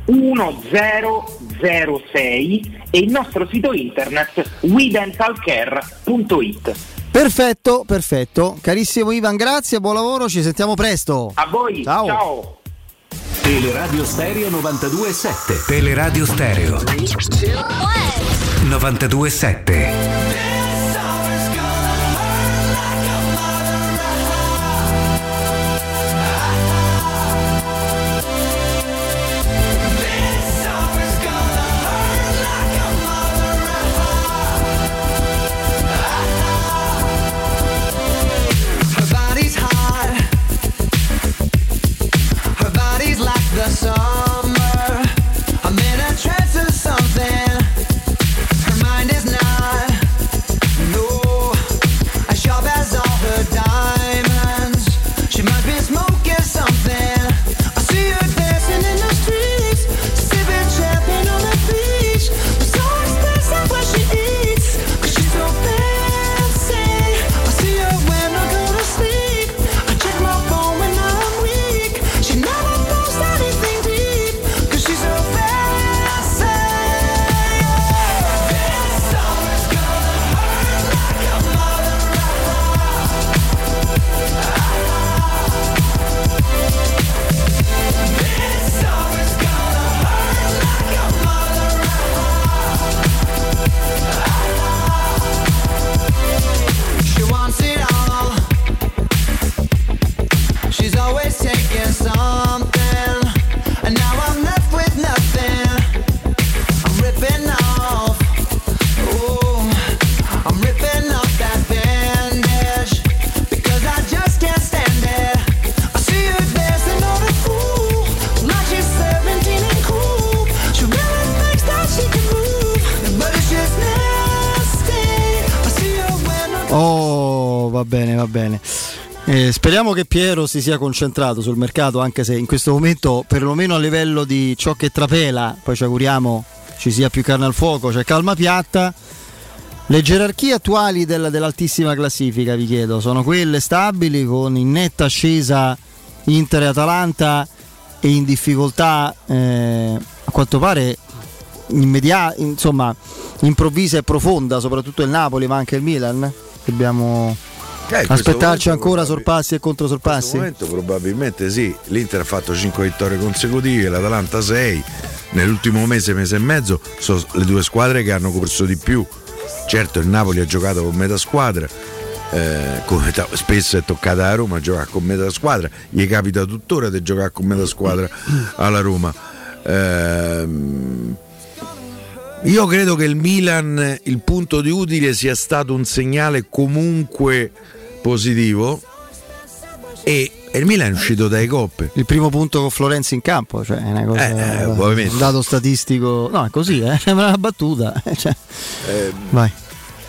1006 e il nostro sito internet wedentalcare.it Perfetto, perfetto. Carissimo Ivan, grazie, buon lavoro, ci sentiamo presto. A voi, ciao. ciao. Teleradio Stereo 92.7 Teleradio Stereo 92.7 bene. Eh, speriamo che Piero si sia concentrato sul mercato, anche se in questo momento, perlomeno a livello di ciò che trapela, poi ci auguriamo ci sia più carne al fuoco, c'è calma piatta. Le gerarchie attuali della- dell'altissima classifica, vi chiedo, sono quelle stabili con in netta ascesa Inter e Atalanta e in difficoltà eh, a quanto pare immediata, insomma, improvvisa e profonda, soprattutto il Napoli, ma anche il Milan. Dobbiamo Eh, in aspettarci ancora sorpassi e In controsorpassi. questo momento probabilmente sì, l'Inter ha fatto 5 vittorie consecutive, l'Atalanta 6, nell'ultimo mese, mese e mezzo sono le due squadre che hanno corso di più. Certo il Napoli ha giocato con metà squadra, eh, come ta- spesso è toccata a Roma giocare con metà squadra, gli capita tuttora di giocare con metà squadra alla Roma. Ehm, io credo che il Milan, il punto di utile sia stato un segnale comunque positivo e, il Milan è uscito dai coppe. Il primo punto con Florenzi in campo, cioè è una cosa, Eh, eh, un dato statistico. No, è così, eh, sembra una battuta. eh, cioè. Vai.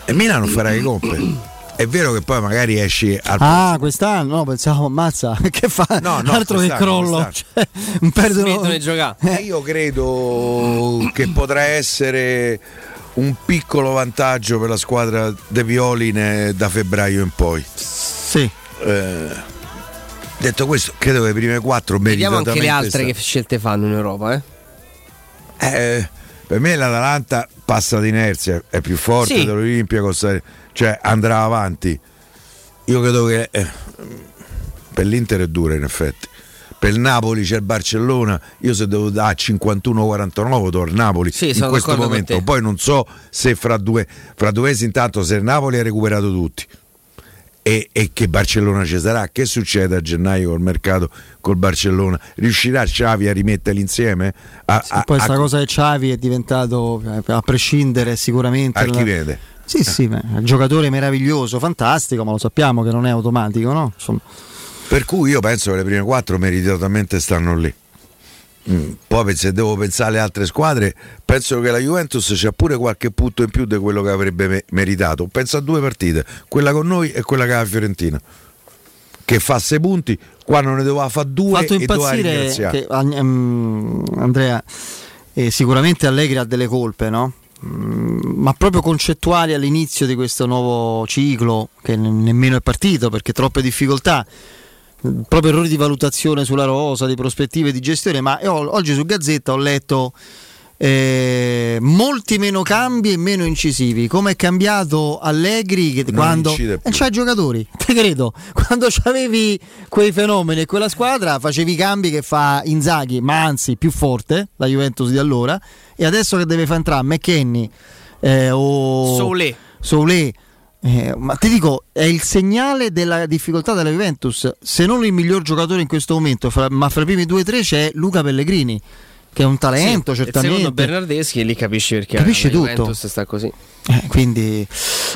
E il Milan non farà le coppe. È vero che poi magari esci al Ah, quest'anno? No, pensavo, ammazza, che fa? No, no, Altro che crollo. Cioè, non perdono... Eh, Io credo che potrà essere un piccolo vantaggio per la squadra De Violi ne- da febbraio in poi. Sì. detto questo, credo che le prime quattro Vediamo anche le altre che scelte fanno in Europa, eh. Eh, per me l'Atalanta passa d'inerzia, è più forte Sì. dell'Olimpia, cioè andrà avanti. Io credo che eh, per l'Inter è dura in effetti. Per il Napoli c'è il Barcellona, io se devo dare 51-49 do al Napoli in sono questo momento. Poi non so se fra due, fra due mesi intanto se il Napoli ha recuperato tutti e, e che Barcellona ci sarà. Che succede a gennaio col mercato col Barcellona? Riuscirà Xavi a rimetterli insieme? A, a- Poi a- sta cosa che Xavi è diventato, a prescindere sicuramente... Archivede. Sì, sì, beh, è un giocatore meraviglioso, fantastico, ma lo sappiamo che non è automatico, no? Insomma, Per cui io penso che le prime quattro meritatamente stanno lì. Mm, Poi se devo pensare alle altre squadre, penso che la Juventus c'ha pure qualche punto in più di quello che avrebbe me- meritato. Penso a due partite, quella con noi e quella ha la Fiorentina. Che fa sei punti, qua non ne doveva fare due fatto impazzire che, ehm, Andrea, eh, sicuramente Allegri ha delle colpe, no? Mm, ma proprio concettuali all'inizio di questo nuovo ciclo che ne- nemmeno è partito perché troppe difficoltà proprio errori di valutazione sulla rosa, di prospettive di gestione, ma io oggi su Gazzetta ho letto eh, molti meno cambi e meno incisivi. Come è cambiato Allegri che Non quando incide più. e c'ha i giocatori, te credo. Quando avevi quei fenomeni e quella squadra facevi i cambi che fa Inzaghi, ma anzi più forte, la Juventus di allora, e adesso che deve far entrare McKenny eh, o Soulé. Soulé, eh, ma ti dico, è il segnale della difficoltà della Juventus. Se non il miglior giocatore in questo momento, fra- ma fra i primi due o tre c'è Luca Pellegrini, che è un talento Sì, certamente. Secondo Bernardeschi e lì capisci perché Capisce la tutto. Juventus sta così. Eh, quindi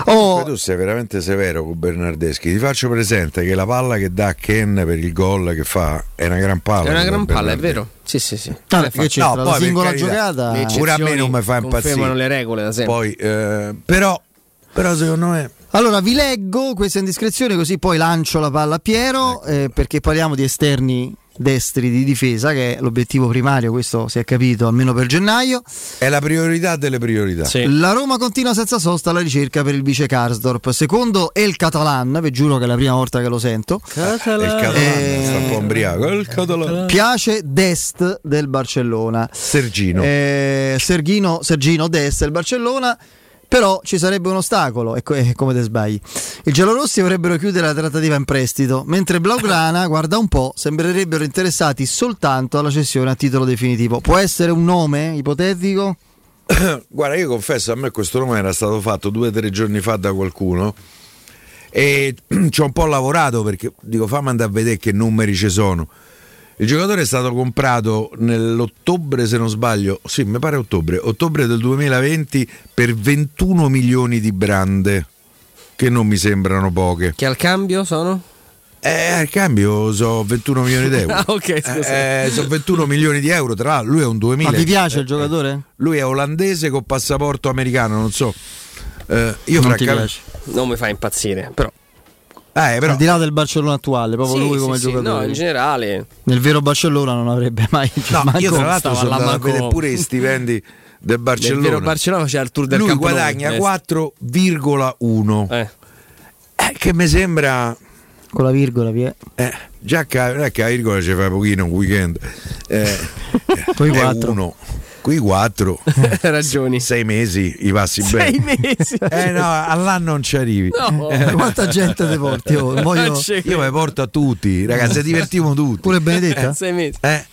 Comunque tu sei veramente severo con Bernardeschi. Ti faccio presente che la palla che dà Ken per il gol che fa è una gran palla. È una gran palla, è vero? Sì, sì, sì. Ah, che c'entra? La singola carità, giocata- Pure a me non mi fa impazzire. le regole da sempre. Poi, eh, però, però secondo me Allora vi leggo questa indiscrezione così poi lancio la palla a Piero eh, perché parliamo di esterni destri di difesa che è l'obiettivo primario, questo si è capito almeno per gennaio. è la priorità delle priorità. La Roma continua senza sosta alla ricerca per il vice Karsdorp. Secondo El Catalan, vi giuro che è la prima volta che lo sento. Il Catalan Eh, sta un po' ombriaco. Il Catalan. Piace Dest del Barcellona. Sergino. Eh, Sergino, Sergino Dest del Barcellona. Però ci sarebbe un ostacolo, e eh, come te sbagli. I giallorossi vorrebbero chiudere la trattativa in prestito, mentre Blaugrana, guarda un po', sembrerebbero interessati soltanto alla cessione a titolo definitivo. Può essere un nome ipotetico? Guarda, io confesso, a me questo nome era stato fatto due o tre giorni fa da qualcuno e ci ho un po' lavorato perché dico fammi andare a vedere che numeri ci sono. Il giocatore è stato comprato nell'ottobre, se non sbaglio, sì, mi pare ottobre, ottobre del 2020 per 21 milioni di brande, che non mi sembrano poche. Che al cambio sono? Eh, al cambio sono 21 milioni di euro. Ah, ok, scusa. Eh, sono 21 milioni di euro, tra l'altro lui è un 2000. Ma ti piace Eh, il giocatore? Lui è olandese con passaporto americano, non so. Eh, io Non ti francamente... Non mi fa impazzire, però. Eh, però... Al di là del Barcellona attuale, proprio Sì, lui sì, come sì, giocatore. No, in generale. Nel vero Barcellona non avrebbe mai No, manco- io tra l'altro sono andato a vedere pure i stipendi del Barcellona. Nel vero Barcellona faceva il tour del Lui Camp Nou, guadagna eh. 4,1 Eh. Eh, che mi sembra con la virgola, via. eh, già che, non è che la virgola ci fa pochino un weekend eh, Poi è quattro. uno. Qui 4 ragioni 6 mesi i passi Sei bene mesi. eh no all'anno non ci arrivi No. Eh, Quanta gente te porti? Oh, io- io mi porto a tutti ragazzi divertiamo tutti Pure Benedetta? Sei mesi. eh,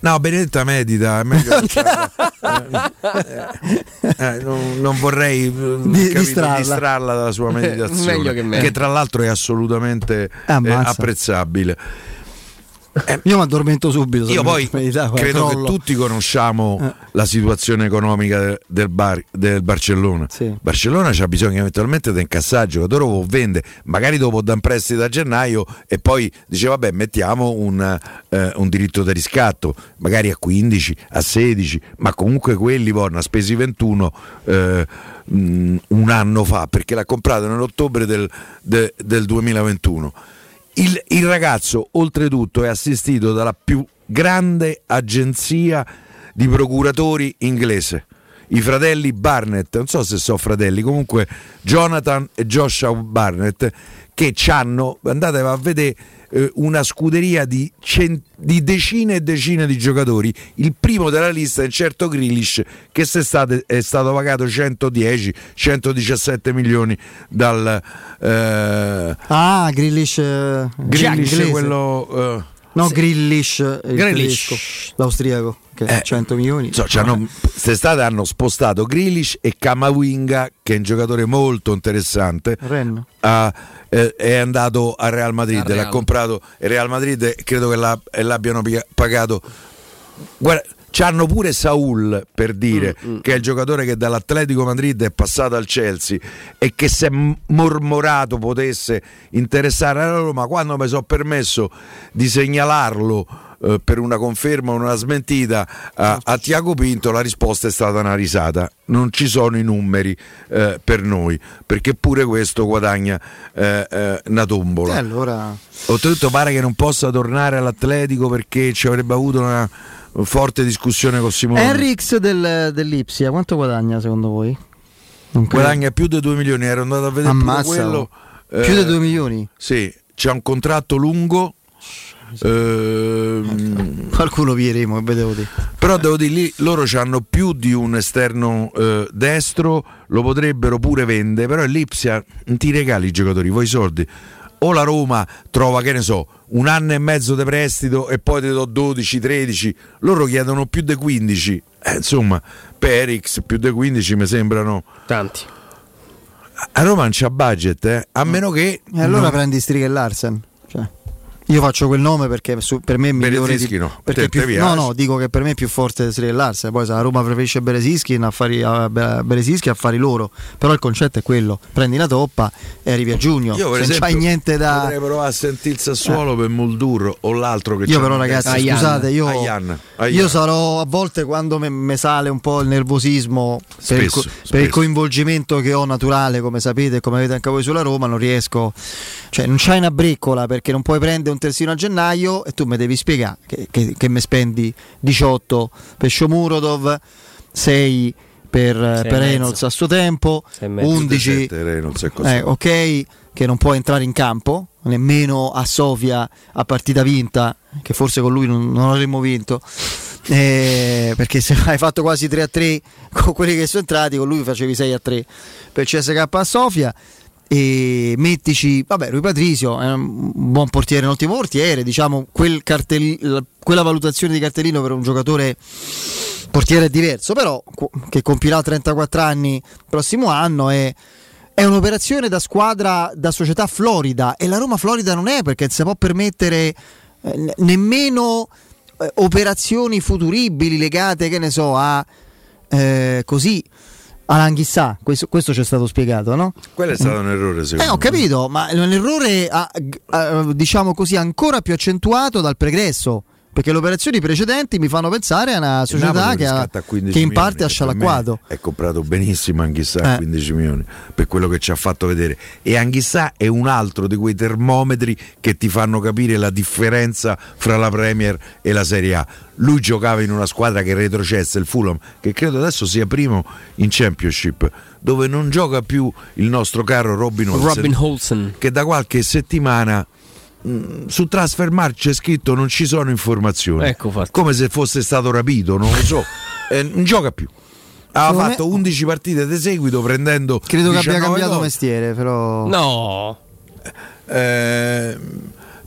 no Benedetta medita è meglio lasciarla. Eh, eh, non, non vorrei eh, capito, distrarla. distrarla dalla sua meditazione che meglio. tra l'altro è assolutamente eh, Ammazza. Apprezzabile Io mi addormento subito. io poi meditare, credo che crollo. tutti conosciamo Eh. la situazione economica del, bar- del Barcellona. Barcellona c'ha bisogno eventualmente di incassare giocatore o vende, magari dopo da un prestito a gennaio e poi dice vabbè mettiamo un, eh, un diritto di riscatto, magari a 15, a 16, ma comunque quelli vanno a spesi 21 eh, mh, un anno fa perché l'ha comprato nell'ottobre del, de- del 2021. Il, il ragazzo oltretutto è assistito dalla più grande agenzia di procuratori inglese, i fratelli Barnett, non so se sono fratelli, comunque Jonathan e Joshua Barnett, che hanno, andate a vedere, eh, una scuderia di, cent- di decine e decine di giocatori. Il primo della lista è certo Grealish, che quest'estate è stato pagato 110-117 milioni dal... eh, Ah, Grillish. eh, inglese. quello... eh, No, Grillish, tedesco, l'austriaco, che Eh, 100 milioni. So, c'hanno- quest'estate hanno spostato Grealish e Kamavinga, che è un giocatore molto interessante. Ren. a- eh, è andato al Real Madrid, Al Real. l'ha comprato il Real Madrid e credo che l'ha- l'abbiano pagato. Guarda, c'hanno pure Saul per dire Mm, che è il giocatore che dall'Atletico Madrid è passato al Chelsea e che si è mormorato potesse interessare alla Roma. Quando mi sono permesso di segnalarlo eh, per una conferma o una smentita a, a Tiago Pinto, la risposta è stata una risata. Non ci sono i numeri eh, per noi, perché pure questo guadagna eh, eh, una tombola. E allora. Oltretutto pare che non possa tornare all'Atletico perché ci avrebbe avuto una forte discussione con Simone. Henrix del, dell'Ipsia, quanto guadagna secondo voi? Guadagna più di 2 milioni, ero andato a vedere Ammazza, quello. oh. Più di 2 milioni? Sì, c'è un contratto lungo. ehm, Qualcuno viremo, vedevo te. però devo dire lì loro hanno più di un esterno eh, destro, lo potrebbero pure vendere, però l'Ipsia non ti regali i giocatori, vuoi i soldi. O la Roma trova, che ne so, un anno e mezzo di prestito e poi ti do 12, 13, loro chiedono più di 15. Eh, insomma, per X più di 15 mi sembrano tanti. A Roma non c'ha budget, eh? a meno che E allora non- prendi Strigel Larsen. Io faccio quel nome perché su- per me è migliore di, no, perché te- più- te no, no, dico che per me è più forte Strigel Larsen. Poi se la Roma preferisce Beresischi, a Be- Beresischi affari loro. Però il concetto è quello: prendi la toppa e arrivi a giugno. Io per se non esempio c'hai niente da. potrei provare a sentire il Sassuolo per Muldurro o l'altro che Io c'ha però ragazzi, testa. scusate, io, Ayan, Ayan. io sarò a volte quando mi sale un po' il nervosismo per, il, co- Spesso, per il spesso. coinvolgimento che ho naturale, come sapete e come avete anche voi sulla Roma, non riesco, cioè non c'hai una breccola perché non puoi prendere un terzino a gennaio e tu mi devi spiegare che, che, che mi spendi 18 per Shomurodov, 6 per, Sei e per. Reynolds a suo tempo, Sei e mezzo. 11 Sette, Reynolds è così. eh, ok, che non può entrare in campo, nemmeno a Sofia a partita vinta, che forse con lui non, non avremmo vinto. eh, perché se hai fatto quasi 3 a 3 con quelli che sono entrati, con lui facevi 6 a 3 per CSK a Sofia. E mettici, vabbè, Rui Patrisio è un buon portiere, un ottimo portiere. Diciamo, quel la- quella valutazione di cartellino per un giocatore portiere è diverso, però che compirà 34 anni il prossimo anno è, è un'operazione da squadra, da società Florida e la Roma Florida non è perché non si può permettere eh, nemmeno eh, operazioni futuribili legate, che ne so, a eh, così all'anghissà. Questo, questo ci è stato spiegato, no? Quello è stato un errore, Eh, secondo ho capito, ma è un errore ah, g- ah, diciamo così ancora più accentuato dal pregresso. Perché le operazioni precedenti mi fanno pensare a una società che, ha- riscatta a 15 che in parte ha scialacquato. È comprato benissimo Anghissà a Eh. 15 milioni per quello che ci ha fatto vedere. E Anghissà è un altro di quei termometri che ti fanno capire la differenza fra la Premier e la Serie A. Lui giocava in una squadra che retrocesse, il Fulham, che credo adesso sia primo in Championship, dove non gioca più il nostro caro Robin Olsen, Robin Olsen. che da qualche settimana mh, su Transfermarkt c'è scritto non ci sono informazioni. Ecco fatto. Come se fosse stato rapito, non lo so. Eh, non gioca più. Ha Secondo fatto 11 partite di seguito prendendo Credo che abbia 19 cambiato gol. mestiere, però. No. Eh,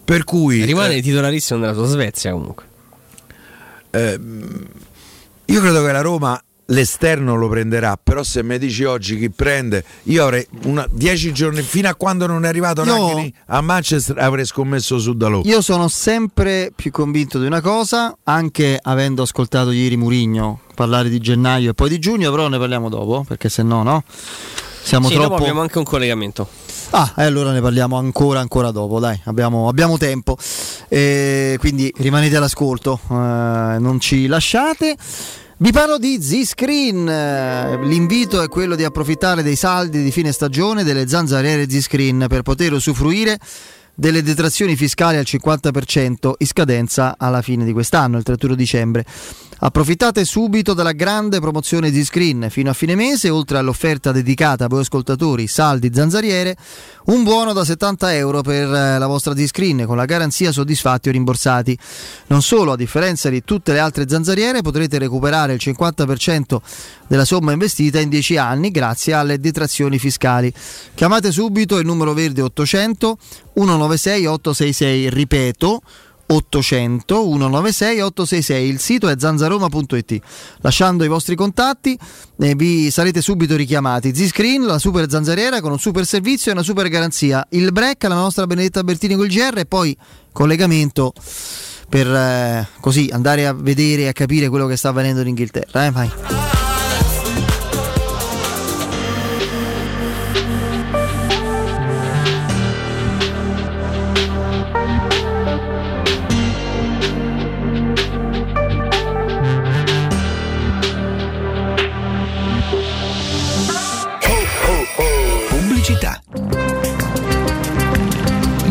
per cui Rimane eh, titolarissimo nella sua Svezia comunque. eh, io credo che la Roma l'esterno lo prenderà, però se mi dici oggi chi prende, io avrei una, 10 giorni fino a quando non è arrivato Io- a Manchester avrei scommesso su Dalò. Io sono sempre più convinto di una cosa, anche avendo ascoltato ieri Murigno parlare di gennaio e poi di giugno, però ne parliamo dopo, perché se no, no? Siamo sì, dopo troppo. abbiamo anche un collegamento. Ah, e allora ne parliamo ancora, ancora dopo, dai, abbiamo, abbiamo tempo. Eh, quindi rimanete all'ascolto, eh, non ci lasciate. Vi parlo di Z-Screen, l'invito è quello di approfittare dei saldi di fine stagione delle zanzariere Z-Screen per poter usufruire delle detrazioni fiscali al 50% in scadenza alla fine di quest'anno, il 31 dicembre. Approfittate subito della grande promozione di Screen fino a fine mese, oltre all'offerta dedicata a voi ascoltatori saldi zanzariere, un buono da 70 euro per eh, la vostra D-Screen con la garanzia soddisfatti o rimborsati. Non solo, a differenza di tutte le altre zanzariere, potrete recuperare il 50% della somma investita in 10 anni grazie alle detrazioni fiscali. Chiamate subito il numero verde 800 196 866, ripeto 800 196 866 il sito è zanzaroma.it lasciando i vostri contatti eh, vi sarete subito richiamati. Z-Screen la super zanzariera con un super servizio e una super garanzia. Il break alla nostra Benedetta Bertini col GR e poi collegamento per eh, così andare a vedere e a capire quello che sta avvenendo in Inghilterra eh, vai.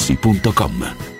artigianamaterassi.com.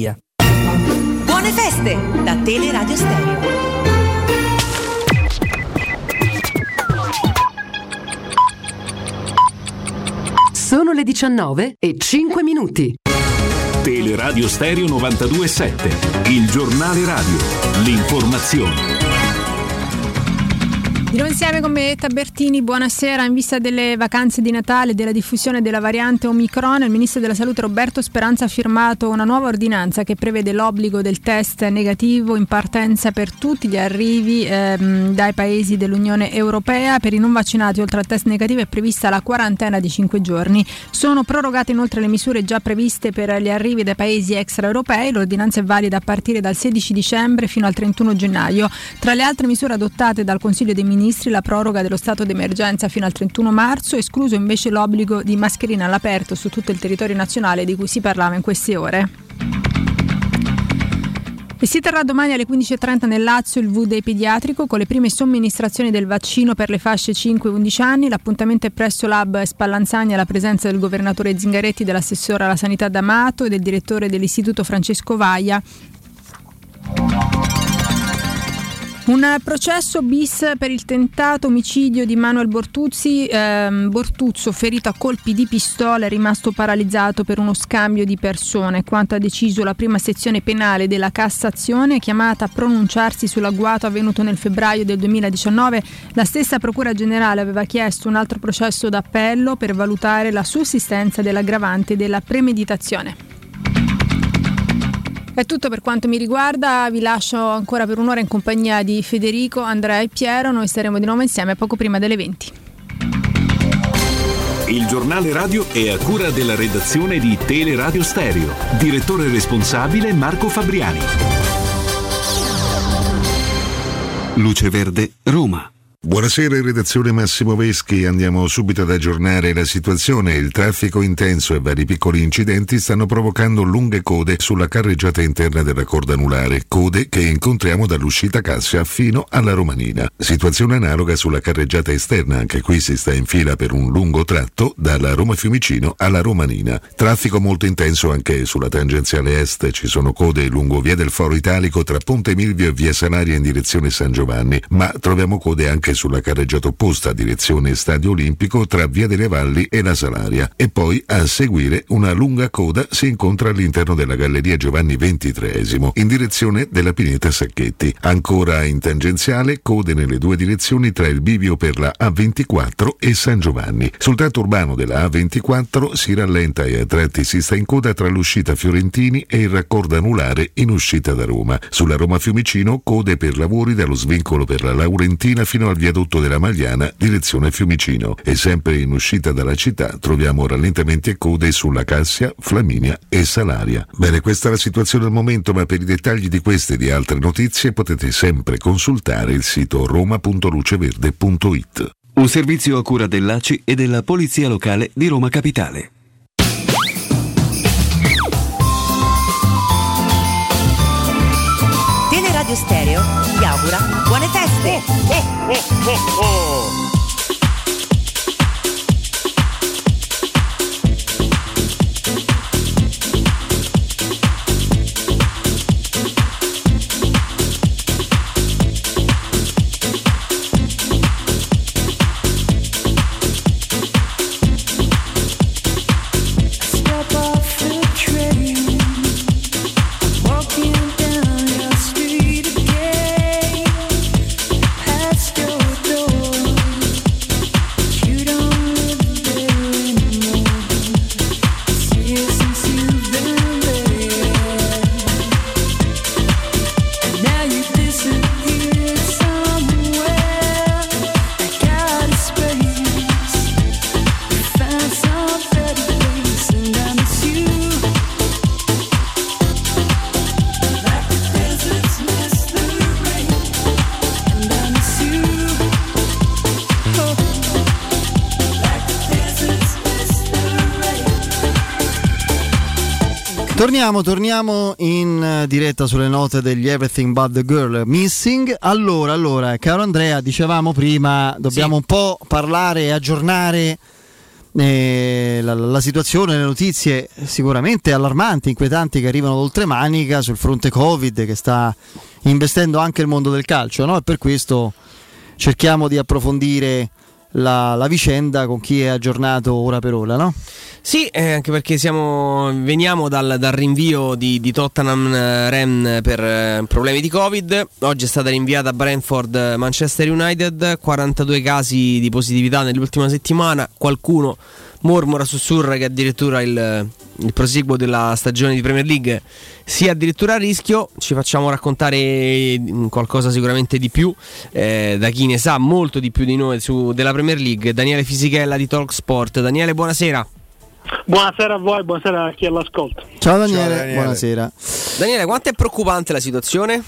Buone feste da Teleradio Stereo. Sono le 19 e 5 minuti. Teleradio Stereo 927, il giornale radio, l'informazione. Di nuovo insieme con me Tabertini, buonasera. In vista delle vacanze di Natale e della diffusione della variante Omicron, il Ministro della Salute Roberto Speranza ha firmato una nuova ordinanza che prevede l'obbligo del test negativo in partenza per tutti gli arrivi ehm, dai paesi dell'Unione Europea. Per i non vaccinati, oltre al test negativo, è prevista la quarantena di 5 giorni. Sono prorogate inoltre le misure già previste per gli arrivi dai paesi extraeuropei. L'ordinanza è valida a partire dal 16 dicembre fino al 31 gennaio. Tra le altre misure adottate dal Consiglio dei Ministri, la proroga dello stato d'emergenza fino al 31 marzo, escluso invece l'obbligo di mascherina all'aperto su tutto il territorio nazionale di cui si parlava in queste ore. E si terrà domani alle 15.30 nel Lazio il V-Day pediatrico con le prime somministrazioni del vaccino per le fasce 5-11 anni. L'appuntamento è presso l'Hub Spallanzani alla presenza del governatore Zingaretti, dell'assessore alla sanità D'Amato e del direttore dell'istituto Francesco Vaia. Un processo bis per il tentato omicidio di Manuel Bortuzzi, ehm, Bortuzzo ferito a colpi di pistola è rimasto paralizzato per uno scambio di persone, quanto ha deciso la prima sezione penale della Cassazione chiamata a pronunciarsi sull'agguato avvenuto nel febbraio del 2019. La stessa Procura Generale aveva chiesto un altro processo d'appello per valutare la sussistenza dell'aggravante della premeditazione. È tutto per quanto mi riguarda, vi lascio ancora per un'ora in compagnia di Federico, Andrea e Piero, noi staremo di nuovo insieme poco prima delle 20. Il giornale radio è a cura della redazione di Teleradio Stereo. Direttore responsabile Marco Fabriani. Luce Verde, Roma. Buonasera redazione Massimo Veschi, andiamo subito ad aggiornare la situazione. Il traffico intenso e vari piccoli incidenti stanno provocando lunghe code sulla carreggiata interna della corda anulare, code che incontriamo dall'uscita Cassia fino alla Romanina. Situazione analoga sulla carreggiata esterna, anche qui si sta in fila per un lungo tratto dalla Roma Fiumicino alla Romanina. Traffico molto intenso anche sulla tangenziale est, ci sono code lungo via del Foro Italico tra Ponte Milvio e via Salaria in direzione San Giovanni, ma troviamo code anche sulla carreggiata opposta direzione Stadio Olimpico tra Via delle Valli e la Salaria e poi a seguire una lunga coda si incontra all'interno della Galleria Giovanni XXIII in direzione della Pineta Sacchetti. Ancora in tangenziale code nelle due direzioni tra il bivio per la A24 e San Giovanni. Sul tratto urbano della A24 si rallenta e a tratti si sta in coda tra l'uscita Fiorentini e il raccordo anulare in uscita da Roma. Sulla Roma Fiumicino code per lavori dallo svincolo per la Laurentina fino al viadotto della Magliana, direzione Fiumicino. E sempre in uscita dalla città troviamo rallentamenti e code sulla Cassia, Flaminia e Salaria. Bene, questa è la situazione al momento, ma per i dettagli di queste e di altre notizie potete sempre consultare il sito roma.luceverde.it. Un servizio a cura dell'ACI e della Polizia Locale di Roma Capitale. Teleradio Stereo vi augura buone feste! Step Torniamo, torniamo in eh, diretta sulle note degli Everything But the Girl Missing. Allora, allora, caro Andrea, dicevamo prima, dobbiamo un po' parlare e aggiornare eh, la, la situazione, le notizie sicuramente allarmanti, inquietanti che arrivano d'oltremanica sul fronte Covid che sta investendo anche il mondo del calcio, no? E per questo cerchiamo di approfondire la, la vicenda con chi è aggiornato ora per ora, no? Sì, eh, anche perché siamo, veniamo dal, dal rinvio di, di Tottenham eh, Ren per eh, problemi di Covid. Oggi è stata rinviata Brentford eh, Manchester United, 42 casi di positività nell'ultima settimana. Qualcuno mormora, sussurra che addirittura il, il prosieguo della stagione di Premier League sia addirittura a rischio. Ci facciamo raccontare mm, qualcosa sicuramente di più eh, da chi ne sa molto di più di noi su, della Premier League. Daniele Fisichella di Talk Sport. Daniele, buonasera. Buonasera a voi, buonasera a chi all'ascolto. Ciao Daniele, buonasera. Daniele, quanto è preoccupante la situazione?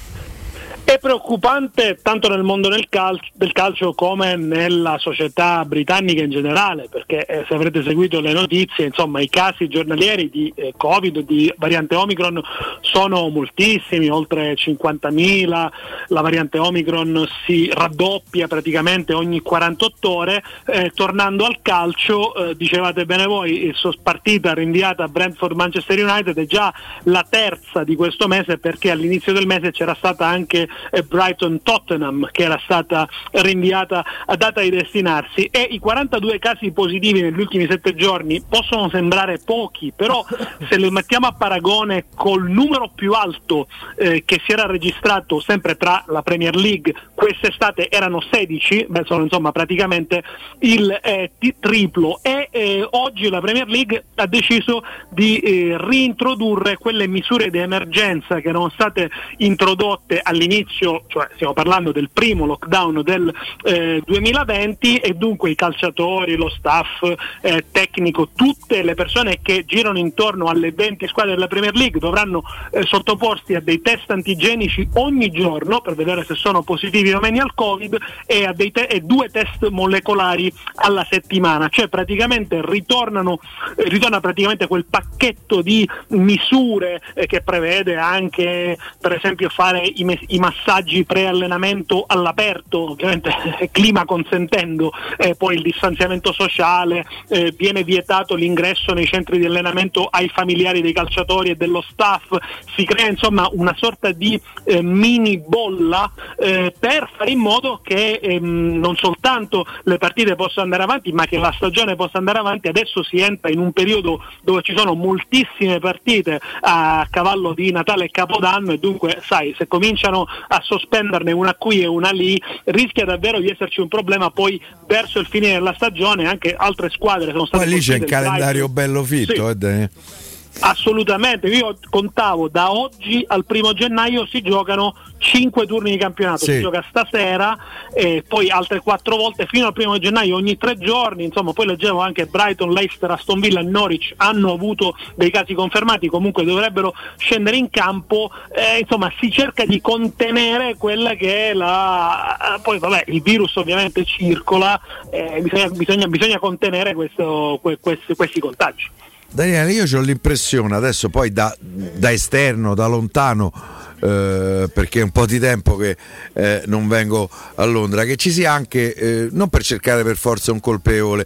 È preoccupante tanto nel mondo del calcio, del calcio come nella società britannica in generale, perché eh, se avrete seguito le notizie, insomma, i casi giornalieri di eh, Covid, di variante Omicron sono moltissimi, oltre 50.000, la variante Omicron si raddoppia praticamente ogni 48 ore. Eh, tornando al calcio, eh, dicevate bene voi, il sos- partita rinviata a Brentford-Manchester United è già la terza di questo mese perché all'inizio del mese c'era stata anche eh, Brighton-Tottenham che era stata rinviata a data di destinarsi. E i 42 casi positivi negli ultimi sette giorni possono sembrare pochi, però se li mettiamo a paragone col numero più alto eh, che si era registrato sempre tra la Premier League quest'estate erano 16, beh, sono insomma praticamente il eh, triplo. E eh, oggi la Premier League ha deciso di eh, reintrodurre quelle misure di emergenza che erano state introdotte all'inizio, cioè stiamo parlando del primo lockdown del eh, 2020 e dunque i calciatori, lo staff eh, tecnico, tutte le persone che girano intorno alle 20 squadre della Premier League dovranno eh, sottoporsi a dei test antigenici ogni giorno per vedere se sono positivi o meno al Covid e a te- e due test molecolari alla settimana, cioè praticamente ritornano, eh, ritorna praticamente quel pacchetto di misure eh, che prevede anche per esempio fare i, mes- i massaggi pre-allenamento all'aperto, ovviamente clima consentendo, eh, poi il distanziamento sociale, eh, viene vietato l'ingresso nei centri di allenamento ai familiari dei calciatori e dello staff, si crea insomma una sorta di eh, mini bolla eh, per fare in modo che ehm, non soltanto le partite possano andare avanti, ma che la stagione possa andare avanti. Adesso si entra in un periodo dove ci sono moltissime partite a cavallo di Natale e Capodanno e dunque, sai, se cominciano a sospenderne una qui e una lì, rischia davvero di esserci un problema poi verso il fine della stagione, anche altre squadre sono state Poi lì c'è un calendario bello fitto, Sì. eh. Assolutamente, io contavo da oggi al primo gennaio si giocano 5 turni di campionato, Sì. si gioca stasera e poi altre 4 volte fino al primo gennaio ogni 3 giorni, insomma poi leggevo anche Brighton, Leicester, Aston Villa e Norwich hanno avuto dei casi confermati, comunque dovrebbero scendere in campo, eh, insomma si cerca di contenere quella che è la... poi vabbè il virus ovviamente circola, eh, bisogna, bisogna- bisogna contenere questo- que- questi- questi contagi. Daniele, io ho l'impressione adesso poi da, da esterno, da lontano, eh, perché è un po' di tempo che eh, non vengo a Londra, che ci sia anche, eh, non per cercare per forza un colpevole,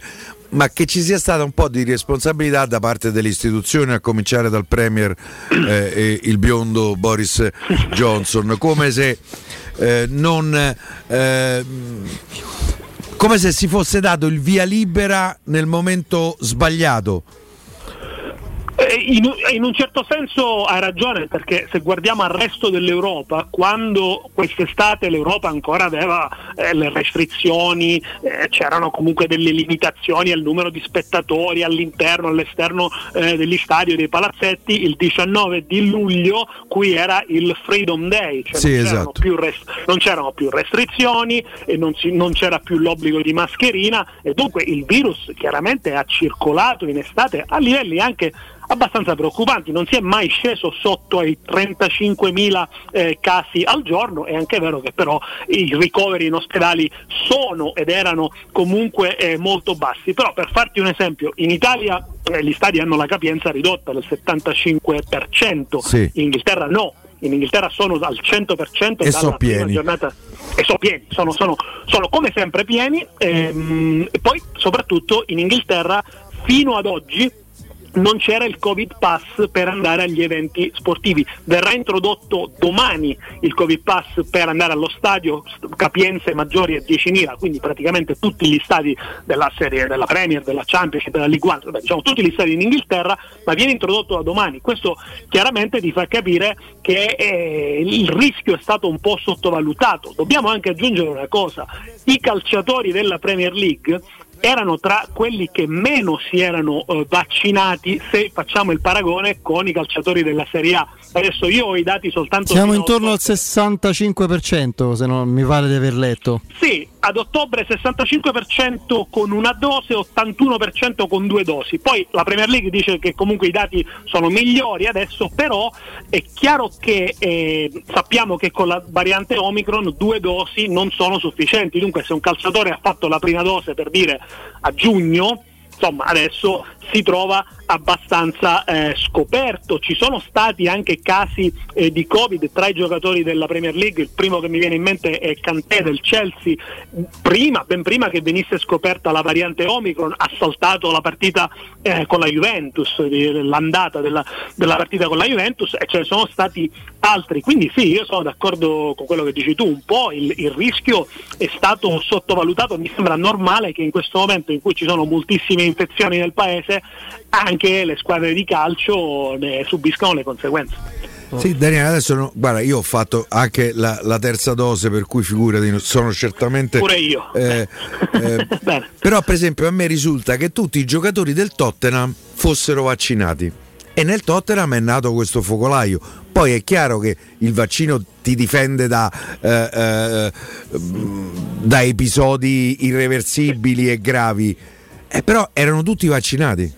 ma che ci sia stata un po' di responsabilità da parte delle istituzioni, a cominciare dal Premier eh, e il biondo Boris Johnson, come se eh, non... eh, come se si fosse dato il via libera nel momento sbagliato. Eh, In, in un certo senso hai ragione perché se guardiamo al resto dell'Europa, quando quest'estate l'Europa ancora aveva eh, le restrizioni, eh, c'erano comunque delle limitazioni al numero di spettatori all'interno, all'esterno eh, degli stadi e dei palazzetti, il 19 di luglio qui era il Freedom Day, cioè Sì, non, c'erano esatto. più res- non c'erano più restrizioni e non, si- non c'era più l'obbligo di mascherina e dunque il virus chiaramente ha circolato in estate a livelli anche abbastanza preoccupanti, non si è mai sceso sotto ai 35.000 eh, casi al giorno, è anche vero che però i ricoveri in ospedali sono ed erano comunque eh, molto bassi, però per farti un esempio, in Italia eh, gli stadi hanno la capienza ridotta del 75%, Sì. in Inghilterra no, in Inghilterra sono al 100% E so prima pieni. giornata. E sono pieni, sono, sono- sono come sempre pieni ehm, e poi soprattutto in Inghilterra fino ad oggi non c'era il Covid Pass per andare agli eventi sportivi. Verrà introdotto domani il Covid Pass per andare allo stadio, st- capienze maggiori a 10.000, quindi praticamente tutti gli stadi della serie, della Premier, della Championship, della League One, vabbè, diciamo tutti gli stadi in Inghilterra, ma viene introdotto da domani. Questo chiaramente ti fa capire che eh, il rischio è stato un po' sottovalutato. Dobbiamo anche aggiungere una cosa, i calciatori della Premier League erano tra quelli che meno si erano eh, vaccinati se facciamo il paragone con i calciatori della Serie A. Adesso io ho i dati soltanto Siamo intorno al 65%, se non mi pare di aver letto. Sì, ad ottobre 65% con una dose, 81% con due dosi. Poi la Premier League dice che comunque i dati sono migliori adesso, però è chiaro che eh, sappiamo che con la variante Omicron due dosi non sono sufficienti. Dunque se un calciatore ha fatto la prima dose per dire a giugno, insomma adesso si trova abbastanza eh, scoperto. Ci sono stati anche casi eh, di Covid tra i giocatori della Premier League, il primo che mi viene in mente è Cantè del Chelsea, prima, ben prima che venisse scoperta la variante Omicron, ha saltato la partita eh, con la Juventus, l'andata della, della partita con la Juventus e ce ne sono stati altri. Quindi sì, io sono d'accordo con quello che dici tu, un po' il, il rischio è stato sottovalutato, mi sembra normale che in questo momento in cui ci sono moltissime infezioni nel paese anche le squadre di calcio ne subiscano le conseguenze. Sì, Daniele, adesso no- guarda, io ho fatto anche la, la terza dose, per cui figurati, no- sono certamente. Pure io. eh, eh, però, per esempio, a me risulta che tutti i giocatori del Tottenham fossero vaccinati. E nel Tottenham è nato questo focolaio. Poi è chiaro che il vaccino ti difende da, eh, eh, da episodi irreversibili e gravi. Eh, però erano tutti vaccinati.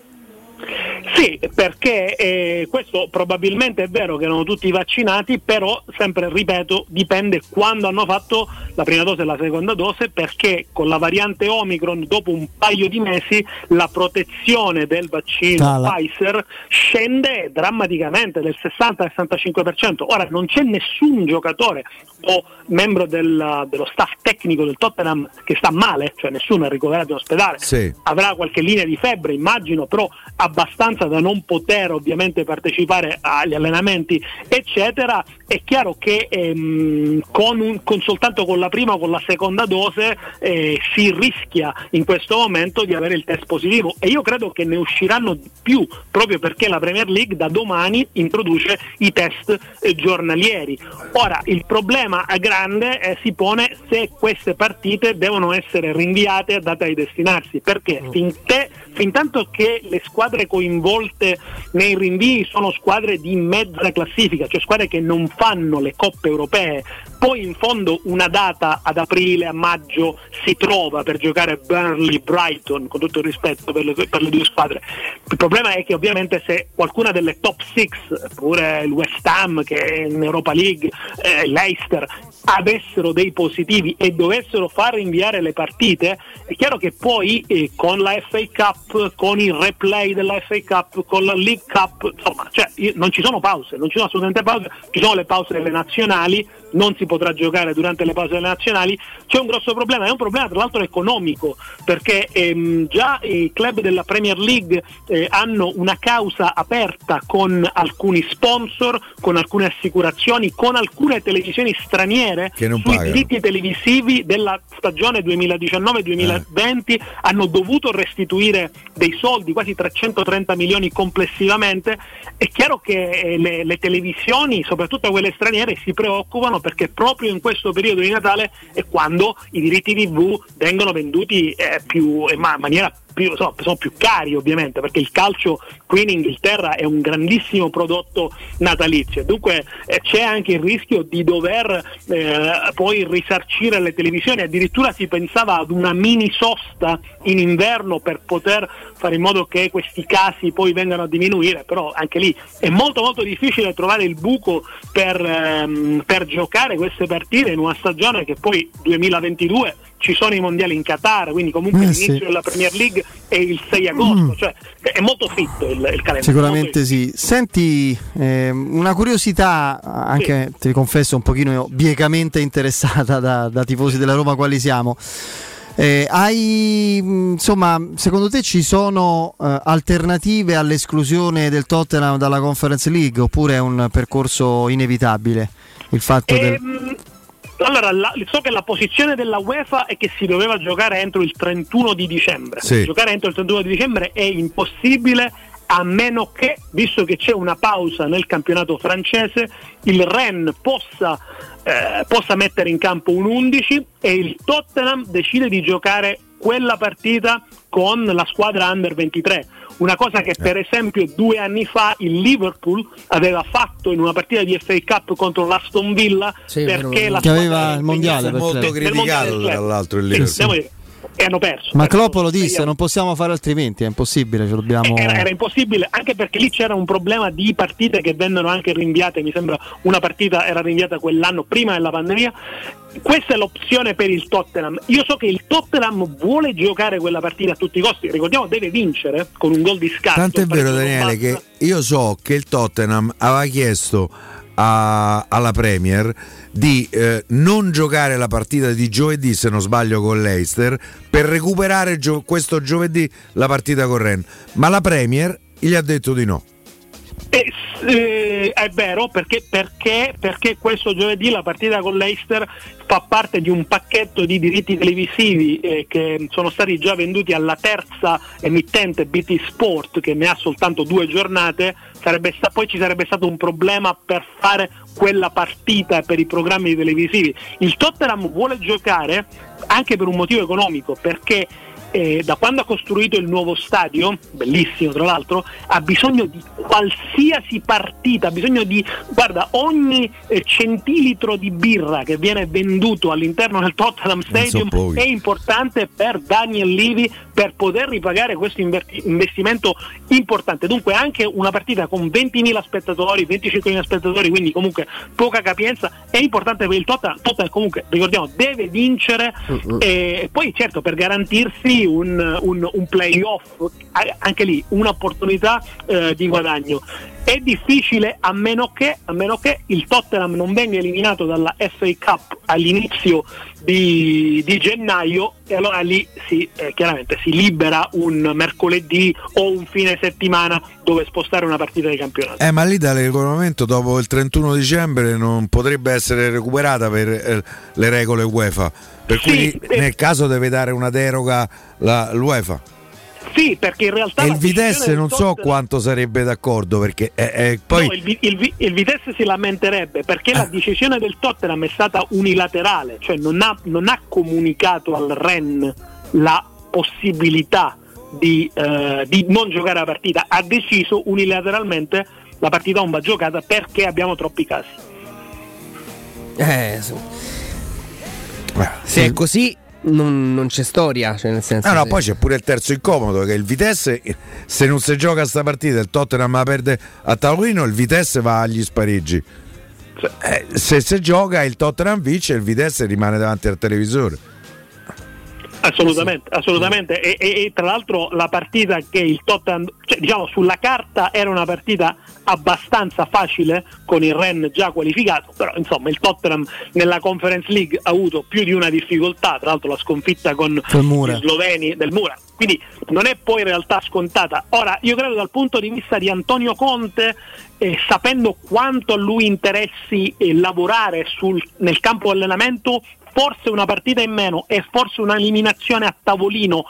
Sì, perché eh, questo probabilmente è vero che erano tutti vaccinati, però sempre ripeto, dipende quando hanno fatto la prima dose e la seconda dose, perché con la variante Omicron dopo un paio di mesi la protezione del vaccino Cala. Pfizer scende drammaticamente del 60-65%. Ora non c'è nessun giocatore o membro del- dello staff tecnico del Tottenham che sta male, cioè nessuno è ricoverato in ospedale Sì. avrà qualche linea di febbre, immagino, però abbastanza da non poter ovviamente partecipare agli allenamenti, eccetera. È chiaro che ehm, con, un- con soltanto con la prima o con la seconda dose eh, si rischia in questo momento di avere il test positivo. E io credo che ne usciranno di più proprio perché la Premier League da domani introduce i test eh, giornalieri. Ora il problema grande eh, si pone se queste partite devono essere rinviate a data di destinarsi. Perché? Finché, fin tanto che le squadre coinvolte nei rinvii sono squadre di mezza classifica, cioè squadre che non fanno le coppe europee, poi in fondo una data ad aprile, a maggio si trova per giocare Burnley, Brighton, con tutto il rispetto per le, per le due squadre. Il problema è che ovviamente se qualcuna delle top 6, pure il West Ham che è in Europa League, eh, Leicester, avessero dei positivi e dovessero far rinviare le partite, è chiaro che poi eh, con la FA Cup, con il replay della FA Cup, con la League Cup, insomma, cioè, io- non ci sono pause, non ci sono assolutamente pause, ci sono le pause delle nazionali, non si potrà giocare durante le pause nazionali, c'è un grosso problema, è un problema tra l'altro economico, perché ehm, già i club della Premier League eh, hanno una causa aperta con alcuni sponsor, con alcune assicurazioni, con alcune televisioni straniere Che non sui pagano. diritti televisivi della stagione 2019-2020 hanno dovuto restituire dei soldi, quasi 330 milioni complessivamente. È chiaro che eh, le, le televisioni, soprattutto quelle straniere, si preoccupano perché proprio in questo periodo di Natale è quando i diritti TV vengono venduti eh, più, in ma- maniera più, insomma, sono più cari ovviamente perché il calcio qui in Inghilterra è un grandissimo prodotto natalizio. Dunque eh, c'è anche il rischio di dover eh, poi risarcire le televisioni. Addirittura si pensava ad una mini sosta in inverno per poter fare in modo che questi casi poi vengano a diminuire però anche lì è molto molto difficile trovare il buco per, ehm, per giocare queste partite in una stagione che poi 2022 ci sono i mondiali in Qatar, quindi comunque Eh, l'inizio sì. della Premier League è il 6 agosto, Mm. cioè è molto fitto il, il calendario. Sicuramente sì. Senti, ehm, una curiosità, anche ti confesso un pochino biecamente interessata da, da tifosi della Roma quali siamo. Eh, hai, mh, insomma, secondo te ci sono eh, alternative all'esclusione del Tottenham dalla Conference League oppure è un percorso inevitabile? Il fatto del... Allora, la- so che la posizione della UEFA è che si doveva giocare entro il 31 di dicembre. Sì. Giocare entro il 31 di dicembre è impossibile a meno che, visto che c'è una pausa nel campionato francese, il Rennes possa, eh, possa mettere in campo un 11 e il Tottenham decide di giocare quella partita con la squadra under 23. Una cosa che per esempio due anni fa il Liverpool aveva fatto in una partita di FA Cup contro l'Aston Villa Sì, perché vero, la che squadra aveva il mondiale per Molto mondiale criticato del tra club. l'altro il Sì, Liverpool. di- e hanno perso. Ma Klopp lo disse, non possiamo fare altrimenti, è impossibile, ce dobbiamo... era, era impossibile anche perché lì c'era un problema di partite che vennero anche rinviate mi sembra una partita era rinviata quell'anno prima della pandemia. Questa è l'opzione per il Tottenham. Io so che il Tottenham vuole giocare quella partita a tutti i costi ricordiamo deve vincere con un gol di scarto Tanto è vero Daniele che io so che il Tottenham aveva chiesto a- alla Premier di eh, non giocare la partita di giovedì, se non sbaglio, con l'Eister, per recuperare gio- questo giovedì la partita con Ren. Ma la Premier gli ha detto di no. Eh, eh, è vero perché, perché, perché questo giovedì la partita con l'Eister fa parte di un pacchetto di diritti televisivi eh, che sono stati già venduti alla terza emittente BT Sport che ne ha soltanto due giornate. Sarebbe sta- poi ci sarebbe stato un problema per fare quella partita per i programmi televisivi. Il Tottenham vuole giocare anche per un motivo economico perché eh, da quando ha costruito il nuovo stadio, bellissimo tra l'altro, ha bisogno di qualsiasi partita, ha bisogno di, guarda, ogni eh, centilitro di birra che viene venduto all'interno del Tottenham Stadium poi. è importante per Daniel Levy per poter ripagare questo investimento importante. Dunque anche una partita con 20.000 spettatori, 25.000 spettatori, quindi comunque poca capienza, è importante per il Tottenham. Tottenham comunque, ricordiamo, deve vincere e poi certo per garantirsi un, un, un playoff, anche lì un'opportunità eh, di guadagno. È difficile a meno, che, a meno che il Tottenham non venga eliminato dalla FA Cup all'inizio di, di gennaio e allora lì si, eh, chiaramente si libera un mercoledì o un fine settimana dove spostare una partita di campionato. Eh, ma lì dal regolamento dopo il 31 dicembre non potrebbe essere recuperata per eh, le regole UEFA. Per Sì, cui eh. nel caso deve dare una deroga la, l'UEFA. Sì, perché in realtà E il Vitesse non so Tottenham- quanto sarebbe d'accordo perché eh, eh, poi No, il, il il Vitesse si lamenterebbe perché la decisione del Tottenham è stata unilaterale, cioè non ha, non ha comunicato al Ren la possibilità di, eh, di non giocare la partita, ha deciso unilateralmente la partita non va giocata perché abbiamo troppi casi. Eh, se- se è così non, non c'è storia, cioè nel senso Ah, no, se- poi c'è pure il terzo incomodo che il Vitesse se non si gioca sta partita il Tottenham la perde a tavolino il Vitesse va agli spareggi Eh, se si gioca il Tottenham vince il Vitesse rimane davanti al televisore Assolutamente, assolutamente. E, e- e tra l'altro la partita che il Tottenham, cioè, diciamo sulla carta era una partita abbastanza facile con il Ren già qualificato, però insomma il Tottenham nella Conference League ha avuto più di una difficoltà, tra l'altro la sconfitta con gli sloveni del Mura. Quindi non è poi in realtà scontata. Ora, io credo dal punto di vista di Antonio Conte, eh, sapendo quanto a lui interessi eh, lavorare sul- nel campo allenamento, forse una partita in meno e forse un'eliminazione a tavolino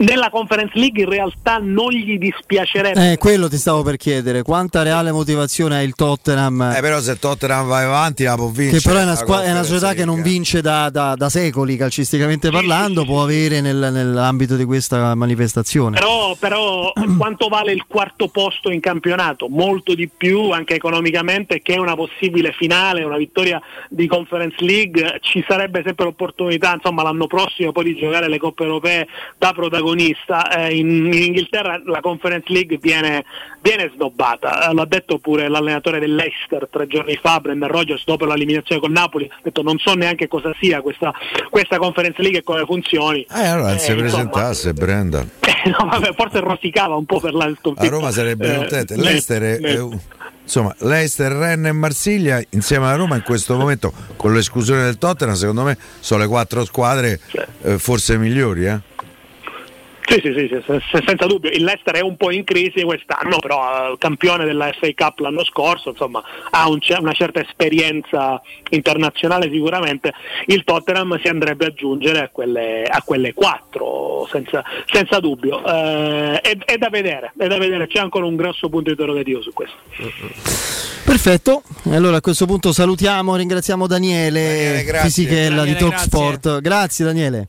nella Conference League in realtà non gli dispiacerebbe. Eh, quello ti stavo per chiedere, quanta reale motivazione ha il Tottenham? eh, però se il Tottenham va avanti la può vincere che però è una, la squa- è una società che non vince da, da- da secoli calcisticamente parlando, può avere nel- nell'ambito di questa manifestazione. Però, però quanto vale il quarto posto in campionato? Molto di più anche economicamente che una possibile finale, una vittoria di Conference League. Ci sarebbe sempre l'opportunità, insomma, l'anno prossimo poi di giocare le coppe europee da protagonista. Eh, in, in Inghilterra la Conference League viene, viene snobbata. Eh, l'ha detto pure l'allenatore dell'Eister tre giorni fa, Brendan Rogers, dopo l'eliminazione con Napoli. Ha detto non so neanche cosa sia questa, questa Conference League e come funzioni. eh allora Eh, se insomma, presentasse Brenda no, vabbè, forse rosicava un po' per la sconfitta. a Roma sarebbe Eh, contenta l'Ester è, è- insomma l'Ester, Rennes e Marsiglia insieme alla Roma in questo momento con l'esclusione del Tottenham secondo me sono le quattro squadre eh, forse migliori eh? Sì, sì, sì, sì, se- se- senza dubbio. Il Leicester è un po' in crisi quest'anno, però eh, campione della FA Cup l'anno scorso, insomma, ha un una certa esperienza internazionale sicuramente. Il Tottenham si andrebbe ad aggiungere a quelle, a quelle quattro, senza, senza dubbio. Eh, è, è da vedere, è da vedere, c'è ancora un grosso punto interrogativo su questo. Perfetto, allora a questo punto salutiamo, ringraziamo Daniele, grazie. Fisichella di Daniele, Talk grazie. Sport. Grazie Daniele.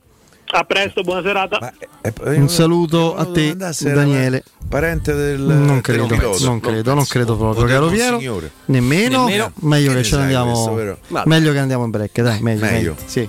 A presto, buona serata. Un saluto a te Daniele. parente del Non del credo, pilota. non credo, non credo proprio, del caro Piero. signore. Nemmeno, Nemmeno? meglio Che che ce ne andiamo. questo, meglio che andiamo in break, dai, meglio. Meglio. meglio, Sì.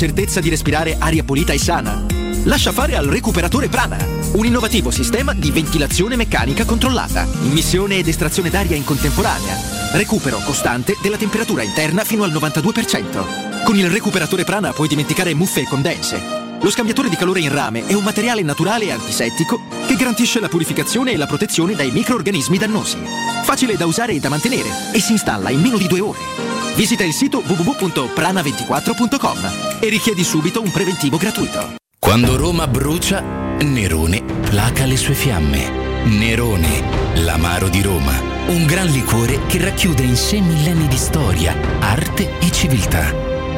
certezza di respirare aria pulita e sana? Lascia fare al recuperatore Prana, un innovativo sistema di ventilazione meccanica controllata, immissione ed estrazione d'aria in contemporanea, recupero costante della temperatura interna fino al 92%. Con il recuperatore Prana puoi dimenticare muffe e condense. Lo scambiatore di calore in rame è un materiale naturale e antisettico che garantisce la purificazione e la protezione dai microorganismi dannosi. Facile da usare e da mantenere e si installa in meno di due ore. Visita il sito www.prana24.com e richiedi subito un preventivo gratuito. Quando Roma brucia, Nerone placa le sue fiamme. Nerone, l'amaro di Roma. Un gran liquore che racchiude in sé millenni di storia, arte e civiltà.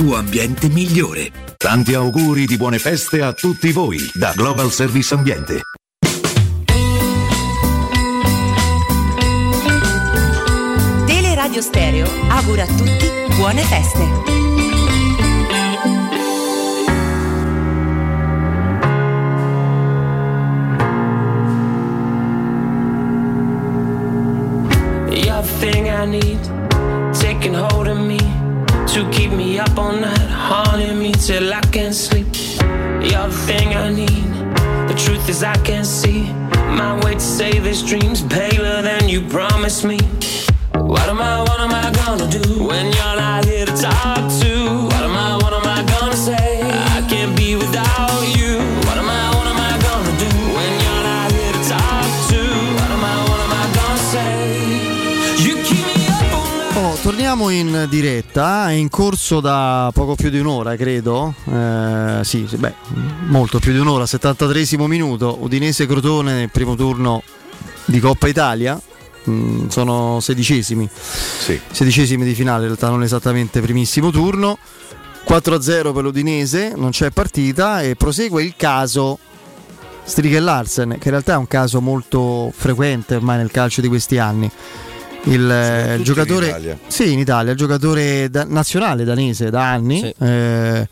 tuo ambiente migliore. Tanti auguri di buone feste a tutti voi da Global Service Ambiente. Teleradio Stereo augura a tutti buone feste. Thing I need to keep me up all night, haunting me till I can't sleep. You're the thing I need. The truth is I can't see my way to save this dream's paler than you promised me. What am I, what am I gonna do when you're not here to talk to? Torniamo in diretta, è in corso da poco più di un'ora, credo. Eh, sì, sì, beh, molto più di un'ora, 73 minuto. Udinese Crotone nel primo turno di Coppa Italia. Mm, sono sedicesimi. Sedicesimi di finale, in realtà non esattamente primissimo turno. 4-0 per l'Udinese, non c'è partita e prosegue il caso Strigel Larsen, che in realtà è un caso molto frequente ormai nel calcio di questi anni. Il, eh, il giocatore in Italia. sì, in Italia, il giocatore da- nazionale danese da anni. eh,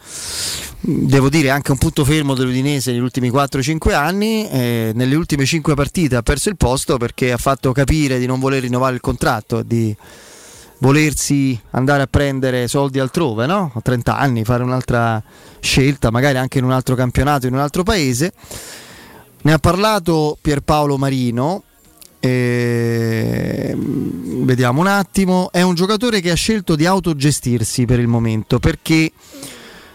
devo dire anche un punto fermo dell'Udinese negli ultimi 4-5 anni. eh, nelle ultime 5 partite ha perso il posto perché ha fatto capire di non voler rinnovare il contratto, di volersi andare a prendere soldi altrove, no? A 30 anni, fare un'altra scelta, magari anche in un altro campionato, in un altro paese. Ne ha parlato Pierpaolo Marino. E- Vediamo un attimo. È un giocatore che ha scelto di autogestirsi per il momento perché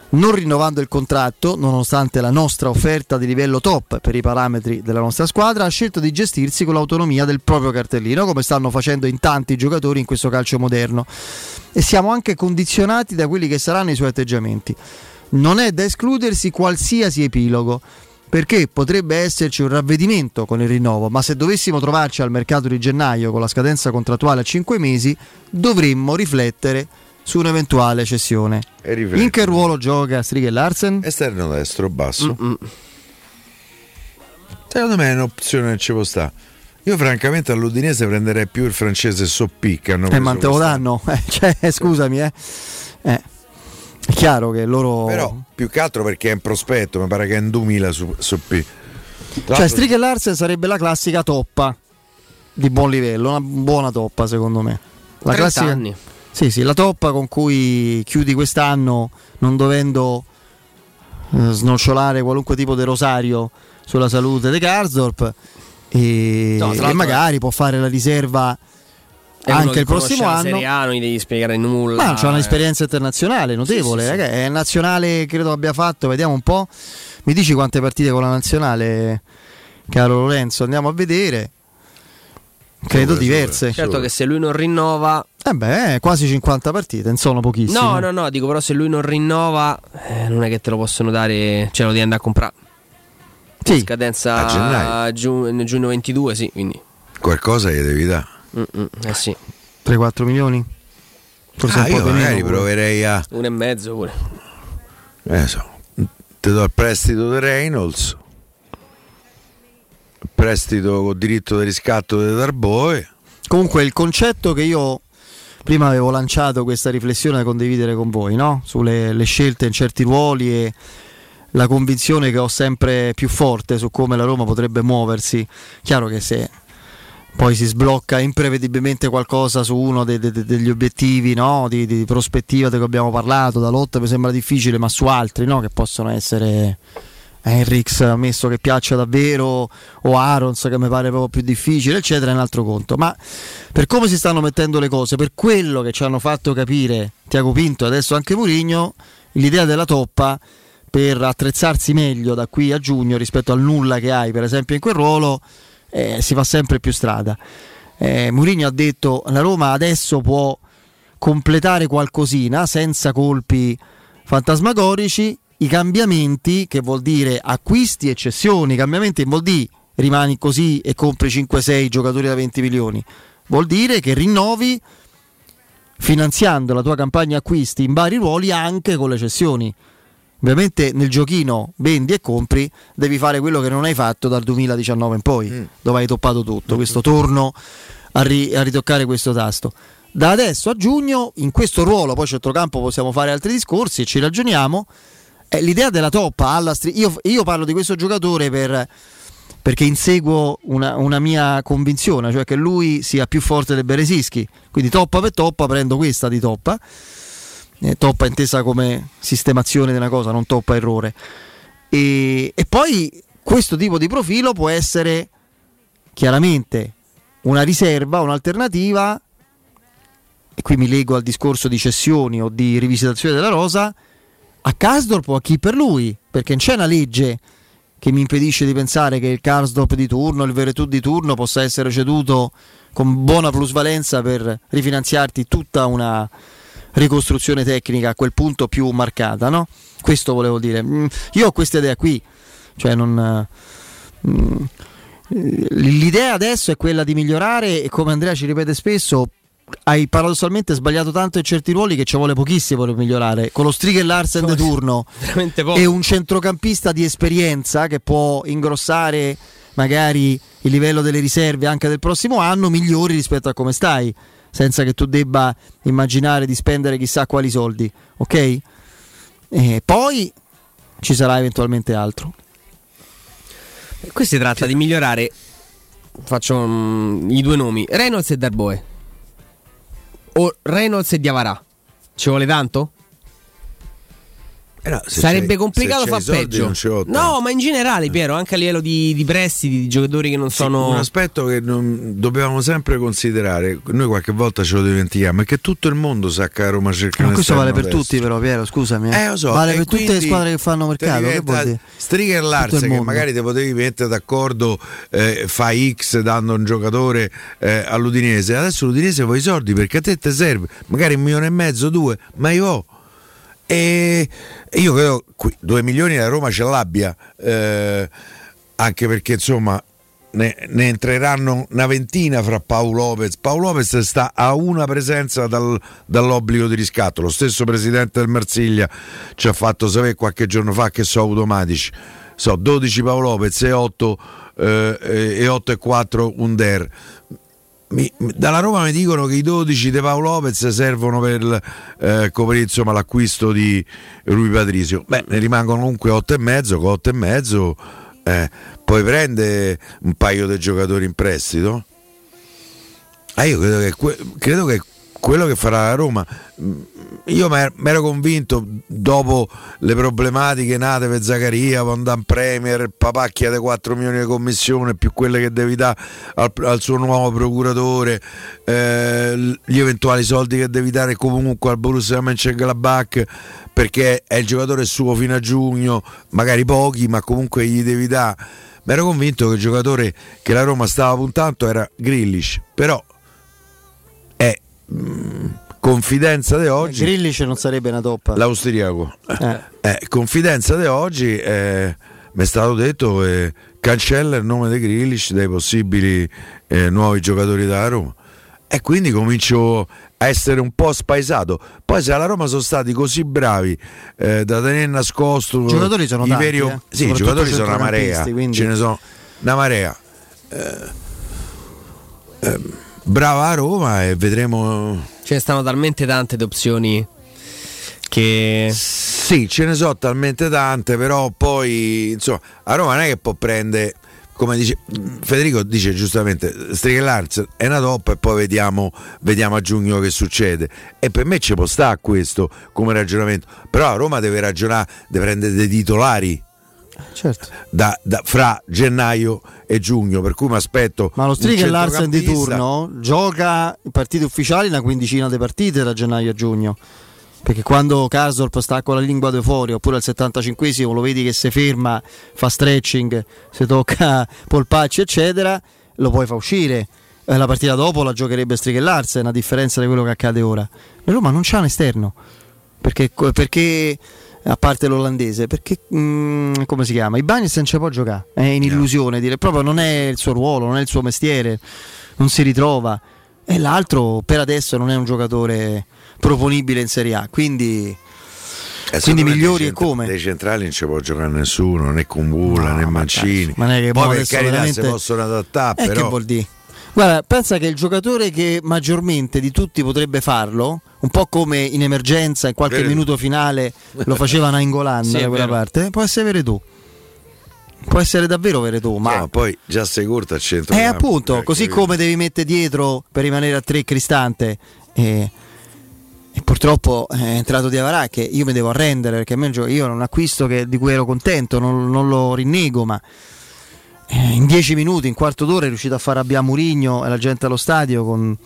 non rinnovando il contratto, nonostante la nostra offerta di livello top per i parametri della nostra squadra, ha scelto di gestirsi con l'autonomia del proprio cartellino, come stanno facendo in tanti giocatori in questo calcio moderno. E siamo anche condizionati da quelli che saranno i suoi atteggiamenti. Non è da escludersi qualsiasi epilogo, perché potrebbe esserci un ravvedimento con il rinnovo, ma se dovessimo trovarci al mercato di gennaio con la scadenza contrattuale a 5 mesi, dovremmo riflettere su un'eventuale cessione. E. In che ruolo gioca Strigel Larsen? Esterno destro, basso. Mm-mm. Secondo me è un'opzione che ci può stare. Io francamente all'Udinese prenderei più il francese Soppi che hanno Eh, ma te lo danno? Eh, cioè, scusami, eh. Eh, È chiaro che loro... Però più che altro perché è in prospetto, mi pare che è in 2000 su, Soppi. Cioè, Strigel Larsen sarebbe la classica toppa di buon livello, una buona toppa secondo me. La 30 classica... anni. Sì, sì, la toppa con cui chiudi quest'anno non dovendo eh, snocciolare qualunque tipo di rosario sulla salute di Karsdorp e, No, tra e magari può fare la riserva anche che il prossimo anno. Serie A, non gli devi spiegare nulla. Ma c'ha eh. un'esperienza internazionale notevole, Sì, sì, sì. raga, è nazionale credo abbia fatto, vediamo un po'. Mi dici quante partite con la nazionale, caro Lorenzo? Andiamo a vedere. Credo diverse. Certo che se lui non rinnova. Eh beh, quasi 50 partite, sono pochissime. No, no, no, dico però se lui non rinnova, eh, non è che te lo possono dare, ce lo devi andare a comprare. Sì. Scadenza A gennaio. giu- nel giugno 22, sì, quindi. Qualcosa gli devi dare. Mm-mm, eh sì. 3-4 milioni? Forse Ah, un po' magari meno. proverei a. Uno e mezzo pure. Eh so, ti do il prestito di Reynolds, prestito con diritto di riscatto di Darboe. Comunque il concetto che io prima avevo lanciato questa riflessione da condividere con voi, no? sulle le scelte in certi ruoli e la convinzione che ho sempre più forte su come la Roma potrebbe muoversi. Chiaro che se poi si sblocca imprevedibilmente qualcosa su uno de- de- de- degli obiettivi no? di, di prospettiva di cui abbiamo parlato, da lotta mi sembra difficile, ma su altri no? che possono essere Henrix, ammesso che piaccia davvero, o Arons che mi pare proprio più difficile, eccetera, è un altro conto. Ma per come si stanno mettendo le cose, per quello che ci hanno fatto capire Tiago Pinto e adesso anche Murigno, l'idea della toppa per attrezzarsi meglio da qui a giugno rispetto al nulla che hai, per esempio, in quel ruolo, eh, si fa sempre più strada. Eh, Mourinho ha detto la Roma adesso può completare qualcosina senza colpi fantasmagorici. I cambiamenti, che vuol dire acquisti e cessioni, cambiamenti vuol dire rimani così e compri 5-6 giocatori da 20 milioni, vuol dire che rinnovi finanziando la tua campagna acquisti in vari ruoli anche con le cessioni. Ovviamente nel giochino vendi e compri, devi fare quello che non hai fatto dal 2019 in poi, dove hai toppato tutto, questo torno a, ri- a ritoccare questo tasto. Da adesso a giugno, in questo ruolo, poi centrocampo possiamo fare altri discorsi e ci ragioniamo, è l'idea della toppa alla stri- io, io parlo di questo giocatore per perché inseguo una, una mia convinzione, cioè che lui sia più forte del Beresischi. Quindi toppa per toppa prendo questa di toppa. Eh, toppa intesa come sistemazione di una cosa, non toppa errore. E, e poi questo tipo di profilo può essere chiaramente una riserva, un'alternativa, e qui mi leggo al discorso di cessioni o di rivisitazione della rosa, a Kasdorp o a chi per lui, perché non c'è una legge che mi impedisce di pensare che il Karsdorp di turno, il Veretù di turno possa essere ceduto con buona plusvalenza per rifinanziarti tutta una ricostruzione tecnica a quel punto più marcata, no? Questo volevo dire. Mm, Io ho questa idea qui, cioè non... mm, L'idea adesso è quella di migliorare e come Andrea ci ripete spesso, hai paradossalmente sbagliato tanto in certi ruoli che ci vuole pochissimo per migliorare. Con lo Striger Larsen di turno e un centrocampista di esperienza che può ingrossare magari il livello delle riserve anche del prossimo anno, migliori rispetto a come stai, senza che tu debba immaginare di spendere chissà quali soldi, ok? E poi ci sarà eventualmente altro. Qui si tratta di migliorare. Faccio mm, i due nomi: Reynolds e Darboe. O Reynolds e Diavarà. Ci vuole tanto? Eh se Sarebbe complicato fa soldi peggio. No, ma in generale, Piero, anche a livello di, di prestiti, di giocatori che non Sì, sono. un aspetto che non- dobbiamo sempre considerare, noi qualche volta ce lo dimentichiamo, è che tutto il mondo sa che a Roma cerca Ma questo vale per destro. tutti, però, Piero, scusami. eh. Eh, lo so, vale e per tutte le squadre che fanno te mercato. Che Larsen il che magari ti potevi mettere d'accordo, eh, fai X dando un giocatore eh, all'Udinese, adesso l'Udinese vuoi i soldi perché a te ti serve, magari un milione e mezzo, due, ma io ho. E io credo qui, 2 milioni la Roma ce l'abbia, eh, anche perché insomma ne, ne entreranno una ventina fra Paolo Lopez. Paolo Lopez sta a una presenza dal- dall'obbligo di riscatto. Lo stesso presidente del Marsiglia ci ha fatto sapere qualche giorno fa che sono automatici. So 12 Paolo Lopez e 8 eh, e 8 e 4 Under. Mi- dalla Roma mi dicono che i 12 di Paolo Lopez servono per eh, coprire insomma, l'acquisto di Rui Patrizio. Beh, ne rimangono comunque 8 e mezzo, con 8 e mezzo eh, poi prende un paio di giocatori in prestito. Ah, io credo che, credo che quello che farà la Roma, mh, io mi ero convinto dopo le problematiche nate per Zaccaria, Vondan Premier, papà chiede 4 milioni di commissione più quelle che devi dare al, al suo nuovo procuratore, eh, gli eventuali soldi che devi dare comunque al Borussia Mönchengladbach perché è il giocatore suo fino a giugno, magari pochi, ma comunque gli devi dare. Mi ero convinto che il giocatore che la Roma stava puntando era Grillish, però confidenza di oggi. Grillish non sarebbe una toppa. L'austriaco. Eh. Eh, confidenza di oggi eh, mi è stato detto eh, cancella il nome di Grillish dai possibili eh, nuovi giocatori della Roma. E quindi comincio a essere un po' spaesato. Poi se alla Roma sono stati così bravi eh, da tenere nascosto I giocatori sono i tanti, veri- eh. Sì, i giocatori sono una marea, quindi- ce ne sono una marea. Eh, eh, brava a Roma e vedremo Ce ne stanno talmente tante di opzioni che. Sì, ce ne sono talmente tante, però poi insomma, a Roma non è che può prendere, come dice Federico dice giustamente, Strigellars è una top e poi vediamo, vediamo a giugno che succede. E per me ci può stare questo come ragionamento, però a Roma deve ragionare, deve prendere dei titolari. Certo. Da, da- fra gennaio e giugno, per cui mi aspetto. Ma lo un Striger Larsen di turno gioca in partite ufficiali una quindicina di partite da gennaio a giugno. Perché quando Karsdorp sta con la lingua de fuori oppure al 75esimo lo vedi che si ferma, fa stretching, si tocca polpacci eccetera, lo puoi far uscire. E la partita dopo la giocherebbe Striger Larsen, a differenza di quello che accade ora. La Roma non c'ha un esterno. Perché, perché a parte l'olandese, perché mm, come si chiama? Ibanez non ci può giocare, è in illusione, dire proprio non è il suo ruolo, non è il suo mestiere, non si ritrova. E l'altro per adesso non è un giocatore proponibile in Serie A, quindi, Eh, quindi migliori e come? Dei centrali non ci può giocare nessuno, né Cumbula né Mancini. ma non è che Poi per carità veramente- si possono adattare, Eh, però che vuol dire? Guarda, pensa che il giocatore che maggiormente di tutti potrebbe farlo, un po' come in emergenza in qualche Vero. minuto finale lo faceva Nainggolan Sì, è da quella vero. parte, può essere Veretù. può essere davvero Veretù, ma No, poi già sei corto al centro. Eh, appunto, eh, così come devi mettere dietro per rimanere a tre Cristante. E, e purtroppo è entrato Diavarà che io mi devo arrendere perché a me io un acquisto che- di cui ero contento, non, non lo rinnego, ma eh, in dieci minuti, in quarto d'ora è riuscito a far arrabbiare Murigno e la gente allo stadio con...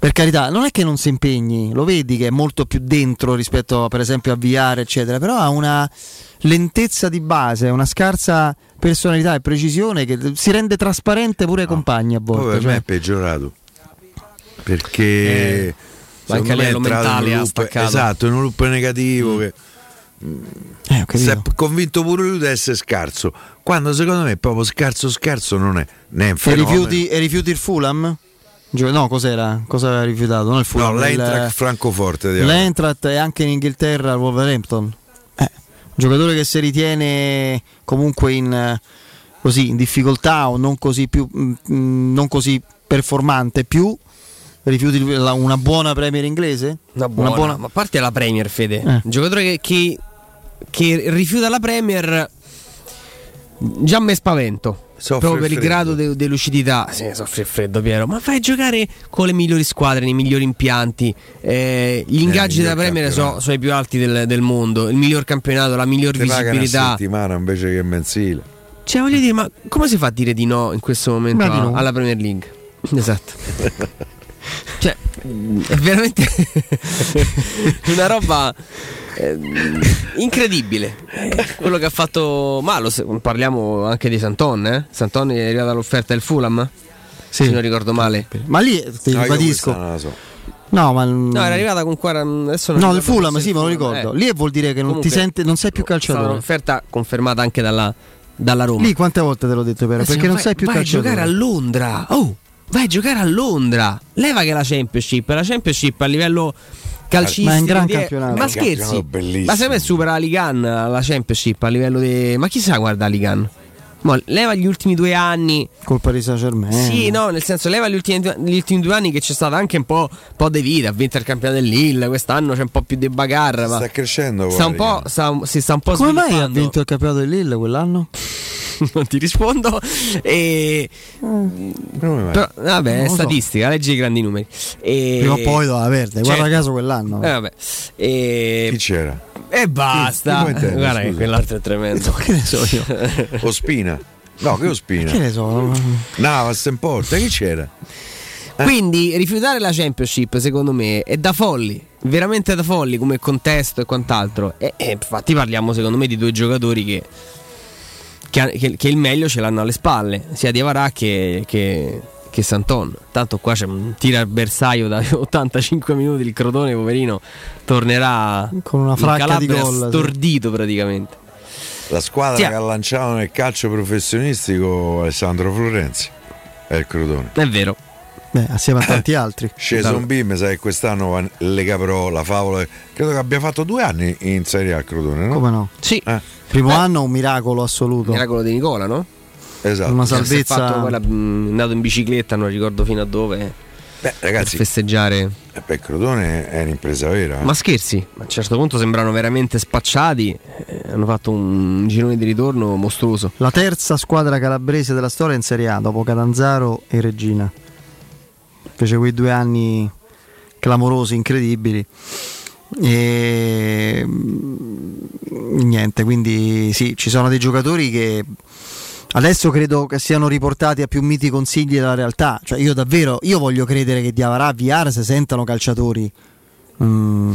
Per carità, non è che non si impegni, lo vedi che è molto più dentro rispetto per esempio a Viare, eccetera, però ha una lentezza di base, una scarsa personalità e precisione che si rende trasparente pure ai compagni a Poi volte. per cioè. me è peggiorato. Perché Eh, anche è entrato in mentale ha staccato. Esatto, in un loop negativo che Eh, si è convinto pure lui di essere scarso. Quando secondo me proprio scarso scarso non è né un E rifiuti, e rifiuti il Fulham? No, cos'era? Cosa aveva rifiutato? Non il Fulham. No, l'Eintracht il- Francoforte. di- L'Eintracht e anche in Inghilterra il Wolverhampton. Eh, giocatore che si ritiene comunque in, così, in difficoltà o non così, più, mm, mm, non così performante più. Rifiuti una buona Premier inglese? Una buona, ma a parte la Premier, Fede. Eh. Un giocatore che, che- che rifiuta la Premier già me spavento. Soffre proprio per il il grado de, de lucidità. Sì, soffre il freddo, Piero. Ma fai giocare con le migliori squadre, nei migliori impianti. eh, gli ingaggi miglior della Premier sono, sono i più alti del, del mondo. Il miglior campionato, la miglior a visibilità. settimana invece che mensile. Cioè, voglio dire, ma come si fa a dire di no in questo momento a- no. alla Premier League? Esatto. cioè, è veramente una roba eh, incredibile. Eh, Quello che ha fatto Malo, parliamo anche di Santon, eh? Santon è arrivata l'offerta del Fulham? Se non ricordo male. Ma lì eh, ti No, ribadisco. No, ma No, era arrivata con 40 adesso non No, il Fulham, sì, me lo Fulham, ricordo. eh. Lì vuol dire che non Comunque, ti sente, non sei più È calciatore. un'offerta confermata anche dalla, dalla Roma. Lì quante volte te l'ho detto, però? Eh, Perché sì, non vai- sei più vai calciatore. a giocare a Londra. Oh, vai a giocare a Londra. Leva che la Championship, la Championship a livello calcistico Ma è un gran di- campionato. Ma È scherzi? campionato. Ma secondo me supera la Ligan la Championship a livello di Ma chissà guarda la Ligan. Mo, leva gli ultimi due anni. Col Paris Saint Germain. Sì, no, nel senso, leva gli ultimi, due- gli ultimi due anni che c'è stata anche un po', un po' di vita. Ha vinto il campionato del Lille. Quest'anno c'è un po' più di bagarre. Ma Sta crescendo. sta un guarda. po', sta, si sta un po' Come mai ha vinto il campionato del Lille quell'anno? non ti rispondo. E... Mai? Però, vabbè, Non è lo so. statistica, leggi i grandi numeri. E... Prima o poi doveva perdere. Guarda Certo. caso quell'anno. Eh, vabbè. E... Chi c'era? e basta. chi può intendere, Guarda che scusa? quell'altro è tremendo. Che ne so io? Ospina. No, che Ospina? Che ne so? Navas in porta, chi c'era? Quindi rifiutare la Championship, secondo me, è da folli. Veramente da folli come contesto e quant'altro. E, e infatti parliamo, secondo me, di due giocatori che, che, che- che il meglio ce l'hanno alle spalle, sia Diavarà che, che, che Santon. Tanto qua c'è un tiro al bersaglio da 85 minuti. Il Crotone, poverino, tornerà Con una fracca di Calabria gol, sì. stordito praticamente. La squadra Sì. che ha lanciato nel calcio professionistico Alessandro Florenzi. È il Crotone. È vero. Beh, assieme a tanti altri. Sceso un B, mi sa che quest'anno va- le caprò la favola. Credo che abbia fatto due anni in Serie A il Crotone, no? Come no? Sì. Eh, Primo anno un miracolo assoluto. Miracolo di Nicola, no? esatto. Una salvezza. fatto quella, mh, è andato in bicicletta, non ricordo fino a dove. Beh, Per ragazzi, festeggiare. eh, beh, il Crotone è un'impresa vera. eh. Ma scherzi, a un certo punto sembrano veramente spacciati. eh, hanno fatto un girone di ritorno mostruoso. La terza squadra calabrese della storia in Serie A dopo Catanzaro e Regina. Fece quei due anni clamorosi, incredibili. E mm, niente, quindi sì, ci sono dei giocatori che adesso credo che siano riportati a più miti consigli della realtà. Cioè, io davvero io voglio credere che Diavarà Viar si sentano calciatori. Mm,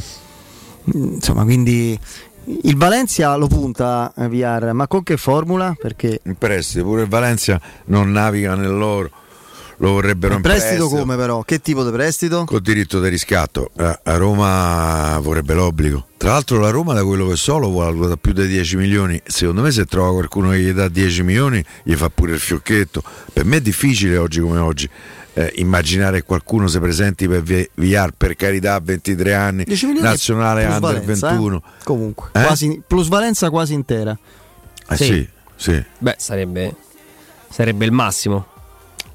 insomma, quindi il Valencia lo punta eh, Viar, ma con che formula? Perché In prestito, pure il Valencia non naviga nell'oro. Lo vorrebbero in in prestito come però? Che tipo di prestito? Col diritto di riscatto. A a Roma vorrebbe l'obbligo. Tra l'altro la Roma da quello che so lo vuole da più di 10 milioni. Secondo me se trova qualcuno che gli dà 10 milioni gli fa pure il fiocchetto. Per me è difficile oggi come oggi. eh, immaginare che qualcuno si presenti per Viar per carità 23 anni 10 milioni nazionale under plusvalenza, eh? 21 Comunque, Eh? quasi, plusvalenza quasi intera. Eh Sì. sì, sì. Beh, sarebbe, sarebbe il massimo.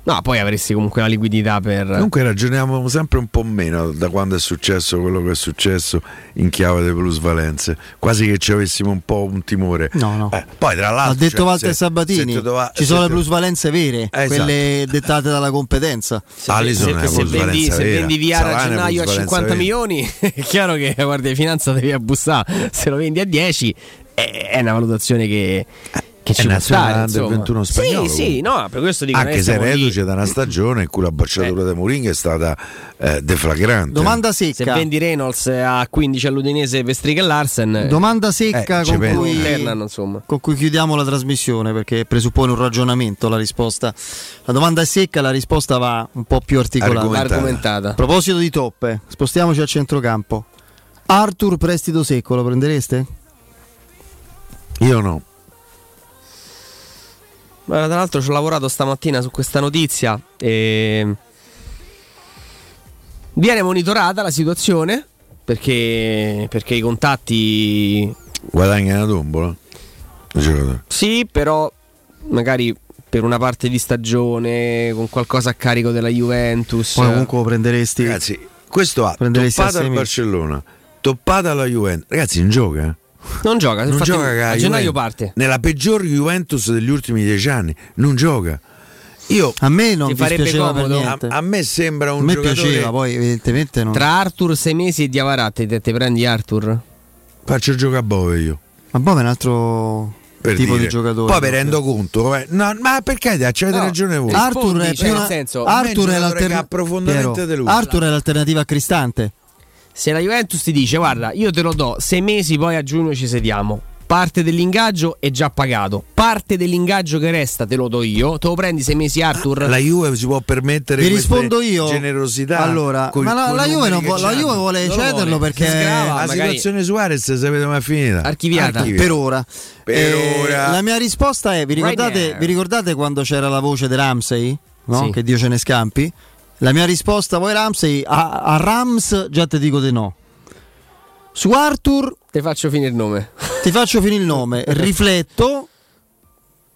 No, poi avresti comunque la liquidità per. Comunque ragioniamo sempre un po' meno da quando è successo quello che è successo in chiave delle plusvalenze. Quasi che ci avessimo un po' un timore. No, no. Eh, poi tra l'altro. Ha detto cioè, Walter se- Sabatini, se dova- ci se sono le plusvalenze vere, Eh, quelle dettate dalla competenza. Ah, lì sono una se, se vendi, se vendi Viara Sarà a gennaio a plusvalenza 50 vera. milioni, è chiaro che la Guardia di Finanza devi abbussare. Se lo vendi a 10, è è una valutazione che, che ci può nazionale stare. insomma. 21 spagnolo, Sì, sì, no, per questo dico Anche se lì. reduce da una stagione in cui la bocciatura di Mourinho è stata eh, deflagrante. Domanda Se secca. vendi Reynolds a 15 all'Udinese per e Larsen, Domanda secca Eh, con, cui, insomma. con cui chiudiamo la trasmissione perché presuppone un ragionamento la risposta. La domanda è secca, la risposta va un po' più articolata. Argomentata. argomentata. A proposito di toppe, spostiamoci al centrocampo. Arthur prestito secco, lo prendereste? Io no. Tra l'altro ci ho lavorato stamattina su questa notizia e viene monitorata la situazione perché, perché i contatti Guadagna una tombola. Sì, però magari per una parte di stagione con qualcosa a carico della Juventus. Poi comunque lo prenderesti. Ragazzi, questo ha Prenderesti toppata al. Barcellona, toppata alla Juventus. Ragazzi, non gioca. eh? Non gioca, Non gioca a gennaio Juventus- parte. Nella peggior Juventus degli ultimi dieci anni. Non gioca. Io A me non farebbe piaceva per comodo? a, niente. a me sembra A un me giocatore. piaceva, poi evidentemente non. Tra Arthur sei mesi e Diavarà te, te prendi Arthur? Faccio giocare a Bove io. Ma poi è un altro Per tipo dire. di giocatore. Poi mi rendo conto. no, ma perché avete No. ragione voi? Arthur è, Rispondi, cioè, più nel una- senso, a è Arthur è l'alternativa. Arthur è l'alternativa a Cristante. Se la Juventus ti dice guarda, io te lo do sei mesi, poi a giugno ci sediamo. Parte dell'ingaggio è già pagato. Parte dell'ingaggio che resta te lo do io. Te lo prendi sei mesi Arthur. La Juve si può permettere Vi rispondo io. generosità. Allora, coi- ma la, la Juve, vuole, la. Juve vuole Non lo cederlo vuole. perché sgrava. La magari- situazione Suarez sapete mai finita? Archiviata. Archiviata. per ora. Per Eh, ora. La mia risposta è: vi ricordate, Right vi ricordate quando c'era la voce di Ramsey? No? Sì. Che Dio ce ne scampi. La mia risposta, voi Ramsey, a, a Rams già ti dico di no. Su Arthur Ti faccio finire il nome. ti faccio finire il nome, rifletto,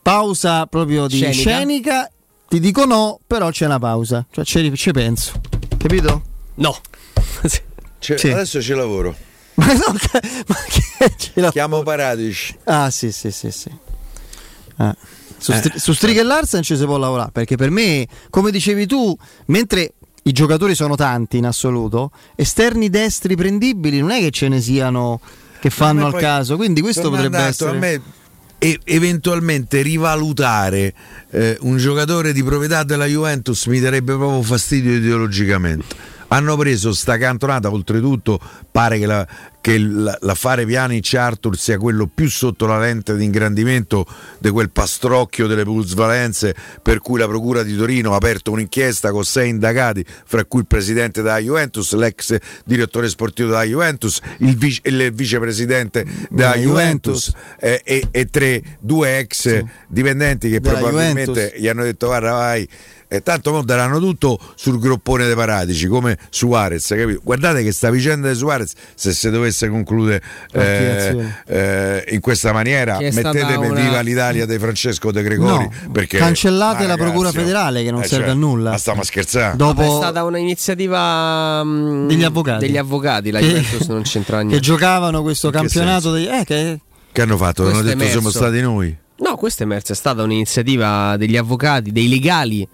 pausa proprio di Scenica. scenica. ti dico no, però c'è una pausa, cioè ci, ci penso, capito? No. Sì. Adesso ci lavoro. Ma, no, che- ma che ce la- Chiamo Paradici. Ah sì sì sì sì. Ah. Su, Eh. Stri- su Striga e Larsen ci si può lavorare perché per me, come dicevi tu, mentre i giocatori sono tanti in assoluto, esterni destri prendibili non è che ce ne siano che fanno al poi, caso, quindi questo potrebbe altro, essere... A me e- eventualmente rivalutare eh, un giocatore di proprietà della Juventus mi darebbe proprio fastidio ideologicamente. Hanno preso sta cantonata, oltretutto pare che, la- che l'affare Pjanic Arthur sia quello più sotto la lente di ingrandimento di quel pastrocchio delle plusvalenze per cui la Procura di Torino ha aperto un'inchiesta con sei indagati, fra cui il presidente della Juventus, l'ex direttore sportivo della Juventus, il, vice- il vicepresidente della Juventus, Juventus. eh, e, e tre, due ex dipendenti che Della probabilmente Juventus. gli hanno detto guarda vai e tanto mo daranno tutto sul groppone dei paratici come Suarez capito? guardate che sta vicenda di Suarez se si dovesse concludere eh, eh, in questa maniera Che mettetemi una- viva l'Italia di Francesco De Gregori No, perché cancellate ma la Procura ragazzi, federale che non serve a nulla. ma stiamo a scherzare Dopo È stata un'iniziativa mm, Degli avvocati. Degli avvocati, la Che- Juventus non c'entra che niente. giocavano questo In che campionato dei- eh, che che hanno fatto? Questo hanno detto siamo stati noi No, questa è emersa, è stata un'iniziativa degli avvocati, dei legali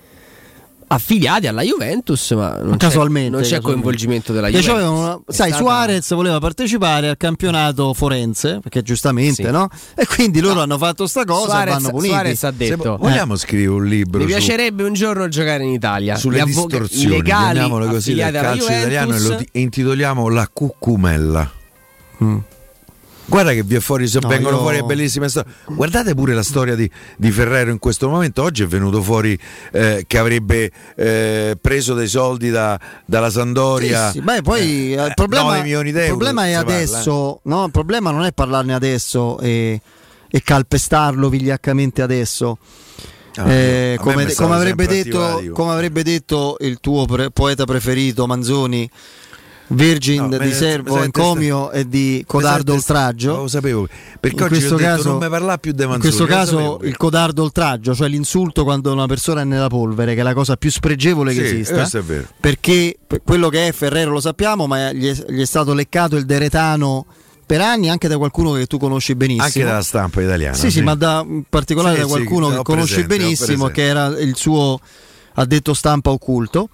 affiliati alla Juventus, ma non c'è, casualmente non c'è casualmente. coinvolgimento della Juventus. una- sai, stata- Suarez voleva partecipare al campionato forense, perché giustamente, Sì. no? E quindi loro hanno fatto sta cosa e Suarez, vanno puniti. Suarez ha Se detto vogliamo scrivere un libro mi su- piacerebbe un giorno giocare in Italia. sulle avvoca- distorsioni, legali chiamiamole così, del calcio italiano e lo intitoliamo La Cucumella. Mm. Guarda che via fuori se No, vengono io- fuori bellissime storie. Guardate pure la storia di, di Ferrero in questo momento. Oggi è venuto fuori eh, che avrebbe eh, preso dei soldi da- dalla Sandoria. Sì, sì. Beh, poi Eh, il problema, 9 milioni il problema è si parla, adesso, no? Il problema non è parlarne adesso e, e calpestarlo vigliaccamente adesso. Ah, Eh, come, come avrebbe detto, come avrebbe detto il tuo pre- poeta preferito Manzoni, Virgin No, di Servo Encomio e di Codardo Lo Oltraggio. sapevo. Perché In oggi questo ho detto caso- non mi parla più di In Manzoni. questo lo caso il codardo oltraggio, cioè l'insulto quando una persona è nella polvere, che è la cosa più spregevole che Sì, esista. questo è vero. Perché per quello che è Ferrero lo sappiamo, ma gli è, gli è stato leccato il deretano per anni anche da qualcuno che tu conosci benissimo. Anche dalla stampa italiana. Sì, sì, ma da, in particolare Sì, da sì, qualcuno ho che conosci presente, benissimo, che era il suo addetto stampa occulto.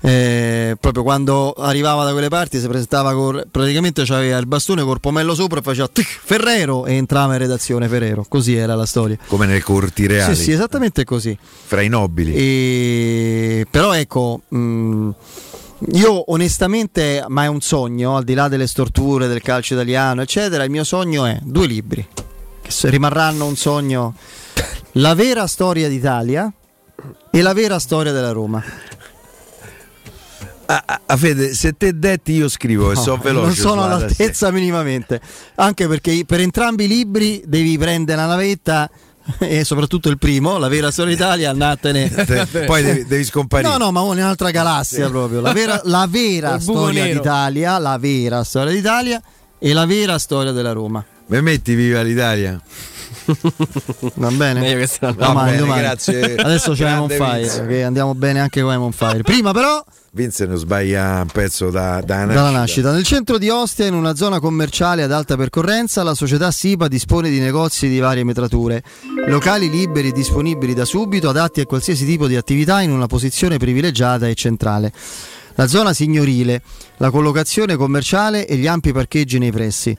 Eh, proprio quando arrivava da quelle parti si presentava con, praticamente aveva il bastone col pomello sopra e faceva tic, Ferrero e entrava in redazione Ferrero. Così era la storia. Come nelle corti reali. sì sì esattamente così. Fra i nobili. e, però ecco mh, io onestamente ma è un sogno al di là delle storture del calcio italiano eccetera il mio sogno è due libri che rimarranno un sogno. La vera storia d'Italia e la vera storia della Roma A, a- a Fede, se te detti io scrivo e No, so veloce. non sono all'altezza minimamente anche perché per entrambi i libri devi prendere la navetta e soprattutto il primo la vera storia d'Italia andatene Te- poi devi, devi scomparire. No, no, ma in un'altra galassia proprio. La vera, la vera storia nero. d'Italia, la vera storia d'Italia e la vera storia della Roma. Mi metti viva l'Italia? Va bene? Meglio che Va Domani, bene, domani. grazie. Adesso c'è Lemon Grande Fire, Vince. che andiamo bene anche con Lemon Fire. Prima però Vince non sbaglia un pezzo da, da nascita. dalla nascita. Nel centro di Ostia, in una zona commerciale ad alta percorrenza, la società SIPA dispone di negozi di varie metrature, locali liberi e disponibili da subito, adatti a qualsiasi tipo di attività in una posizione privilegiata e centrale. La zona signorile, la collocazione commerciale e gli ampi parcheggi nei pressi.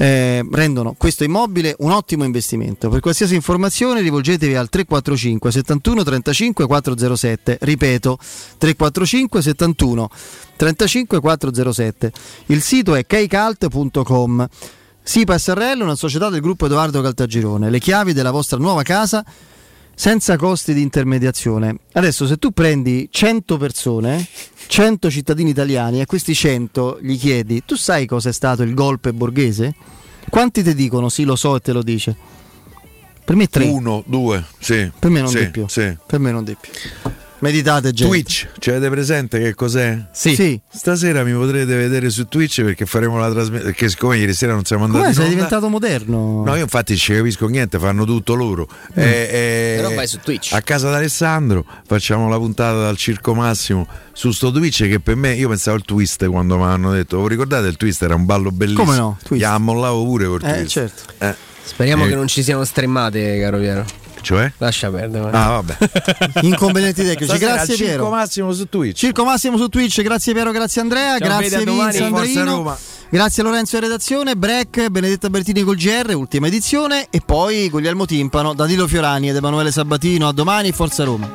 Eh, rendono questo immobile un ottimo investimento. Per qualsiasi informazione rivolgetevi al 345 71 35 407. Ripeto, 345 71 35 407. Il sito è keicalt.com. SIPA SRL, una società del gruppo Edoardo Caltagirone. Le chiavi della vostra nuova casa senza costi di intermediazione. Adesso se tu prendi 100 persone, 100 cittadini italiani e a questi 100 gli chiedi, tu sai cos'è stato il golpe borghese? Quanti ti dicono sì lo so e te lo dice? Per me tre. Uno, due, sì. Per me non sì, di più. sì. Per me non di più. Meditate gente. Twitch, ci avete presente che cos'è? Sì. Sì. Stasera mi potrete vedere su Twitch perché faremo la trasmissione. Perché siccome ieri sera non siamo andati Come in sei onda- diventato moderno? No, io infatti ci capisco niente, fanno tutto loro. Eh, eh, Però vai su Twitch. A casa d'Alessandro facciamo la puntata dal Circo Massimo su sto Twitch che per me, io pensavo il twist quando mi hanno detto, "Vi ricordate il twist era un ballo bellissimo. Come no? Twist. Gli ammollavo pure col Eh, twist. certo. Eh, Speriamo Eh. che non ci siano stremmate, caro Piero. Cioè? Lascia perdere. Ah, vabbè. Inconvenienti tecnici. Grazie al Circo Piero. Massimo su Twitch. Circo Massimo su Twitch, grazie Piero, grazie Andrea, Ciao, grazie. Vince. Roma. Grazie Lorenzo in redazione, Break, Benedetta Bertini col GR, ultima edizione e poi Guglielmo Timpano, Danilo Fiorani ed Emanuele Sabatino. A domani, Forza Roma.